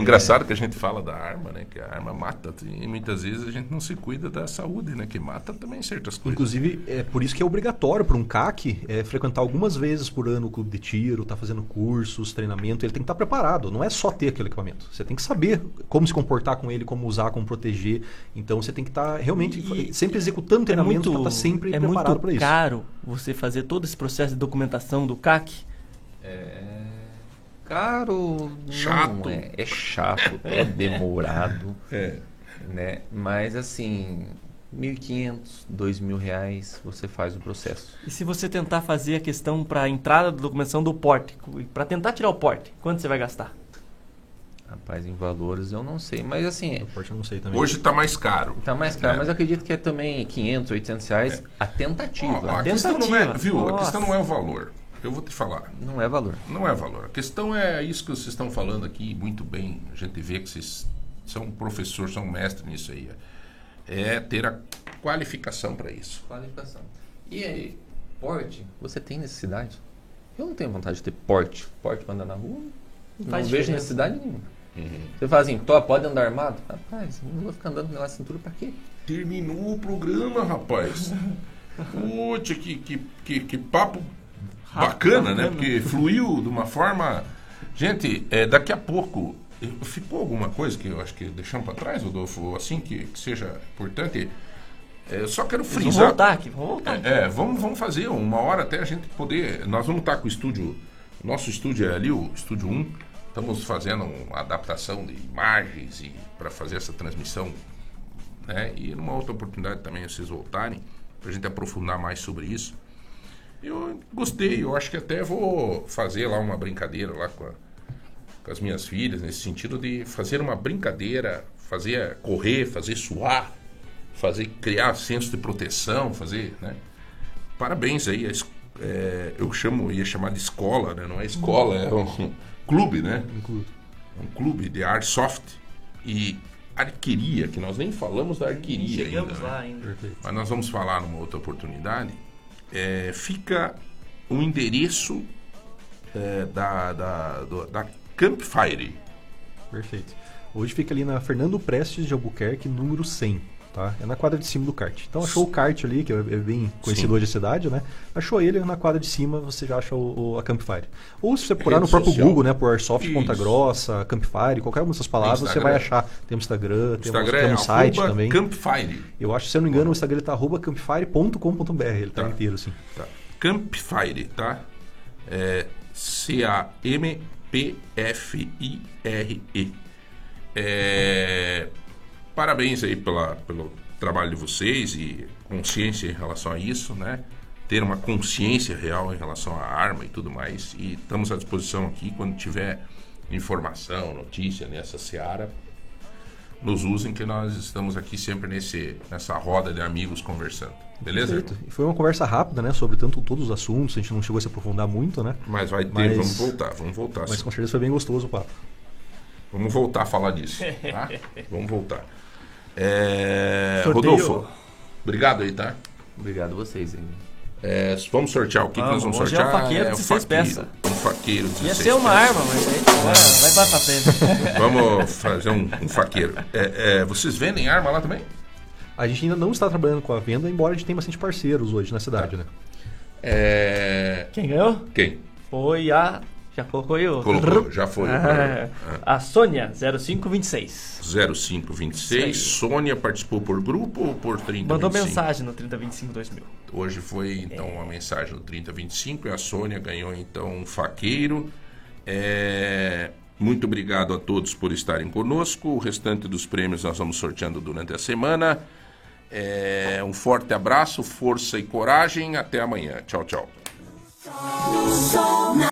Engraçado que a gente fala da arma, né? Que a arma mata. E muitas vezes a gente não se cuida da saúde, né? Que mata também certas coisas. Inclusive, é por isso que é obrigatório para um CAC é, frequentar algumas vezes por ano o clube de tiro, tá fazendo cursos, treinamento. Ele tem que estar preparado, não é só ter aquele equipamento. Você tem que saber como se comportar com ele, como usar, como proteger. Então você tem que estar realmente sempre executando treinamento para estar sempre é preparado muito para isso. caro você fazer todo esse processo de documentação do CAC. É. Caro. Chato. Não é, é chato, é demorado. É. Né? Mas assim, 1.500, 2.000 reais, você faz o processo. E se você tentar fazer a questão para a entrada da documentação do porte, para tentar tirar o porte, quanto você vai gastar? Rapaz, em valores eu não sei, mas assim. O porte eu não sei também. Hoje está mais caro. Tá mais caro, É. mas acredito que é também 500, 800 reais a tentativa. Ó, a questão não é, viu? A questão não é o valor. Eu vou te falar. Não é valor. Não é valor. A questão é isso que vocês estão falando aqui muito bem. A gente vê que vocês são professores, são mestres nisso aí. É ter a qualificação para isso. Qualificação. E aí, porte, você tem necessidade? Eu não tenho vontade de ter porte. Porte para andar na rua? Não, faz vejo diferença. necessidade nenhuma. Você fala assim, "Tó, pode andar armado? Rapaz, não vou ficar andando pela cintura pra quê? Terminou o programa, rapaz. Putz, que, que, que, que papo bacana, né? Porque fluiu de uma forma. Gente, é, daqui a pouco. Ficou alguma coisa que eu acho que deixamos para trás, Rodolfo? Assim que, que seja importante. É, eu só quero Eles frisar. vão voltar aqui, vamos voltar. É, é, vamos, vamos fazer uma hora até a gente poder. Nós vamos estar com o estúdio. Nosso estúdio é ali, o estúdio 1. Estamos fazendo uma adaptação de imagens e para fazer essa transmissão. Né? E numa outra oportunidade também vocês voltarem, para a gente aprofundar mais sobre isso. Eu gostei, eu acho que até vou fazer lá uma brincadeira lá com, a- com as minhas filhas, nesse sentido de fazer uma brincadeira, fazer correr, fazer suar, fazer criar senso de proteção, fazer, né? Parabéns aí, é, eu chamo, ia chamar de escola, né? Não é escola, é um clube, né? Um clube. Um clube de airsoft e arqueria, que nós nem falamos da arqueria ainda. Chegamos né? lá ainda. Mas nós vamos falar numa outra oportunidade. É, fica o endereço é, da, da, do- da Campfire. Perfeito. Hoje fica ali na Fernando Prestes de Albuquerque, número 100. Tá? É na quadra de cima do kart. Então achou o kart ali, que é é bem conhecido Sim. hoje a cidade, né? Achou ele na quadra de cima, você já acha o, o- a Campfire. Ou se você procurar no próprio social. Google, né? Por Airsoft Ponta Isso. Grossa, Campfire, qualquer uma dessas palavras, você vai achar. Tem um Instagram, temos, Instagram temos um é site também. Campfire. Eu acho, se eu não me engano, o Instagram ele tá arroba campfire.com.br, ele tá, inteiro, assim. Tá. Campfire, tá? É C-A-M-P-F-I-R-E. É, Parabéns aí pela, pelo trabalho de vocês e consciência em relação a isso, né? Ter uma consciência real em relação à arma e tudo mais. E estamos à disposição aqui quando tiver informação, notícia nessa seara. Nos usem que nós estamos aqui sempre nesse, nessa roda de amigos conversando. Beleza? Perfeito. Foi uma conversa rápida, né? Sobre tanto todos os assuntos, a gente não chegou a se aprofundar muito, né? Mas vai ter, Mas- vamos voltar, vamos voltar. Mas sim. com certeza foi bem gostoso o papo. Vamos voltar a falar disso, tá? Vamos voltar. É. Rodolfo, obrigado aí, tá? Obrigado a vocês aí. É, vamos sortear o que, que nós vamos Vamos, hoje é o sortear? faqueiro o 16 faqueiro, peças. Um faqueiro 16 Ia ser uma peças. arma, mas aí vai, vai para pra frente. Vamos fazer um, um faqueiro. É, é, vocês vendem arma lá também? A gente ainda não está trabalhando com a venda, embora a gente tenha bastante parceiros hoje na cidade, né? É... Quem ganhou? Quem? Foi a. Já colocou aí o. Colocou, já foi. Ah, a Sônia, 0526. 0526. Sônia participou por grupo ou por 30? Mandou mensagem no 3025 2000. Hoje foi então uma mensagem no 3025 e a Sônia ganhou então um faqueiro. É, Muito obrigado a todos por estarem conosco. O restante dos prêmios nós vamos sorteando durante a semana. É, Um forte abraço, força e coragem. Até amanhã. Tchau, tchau. Sol na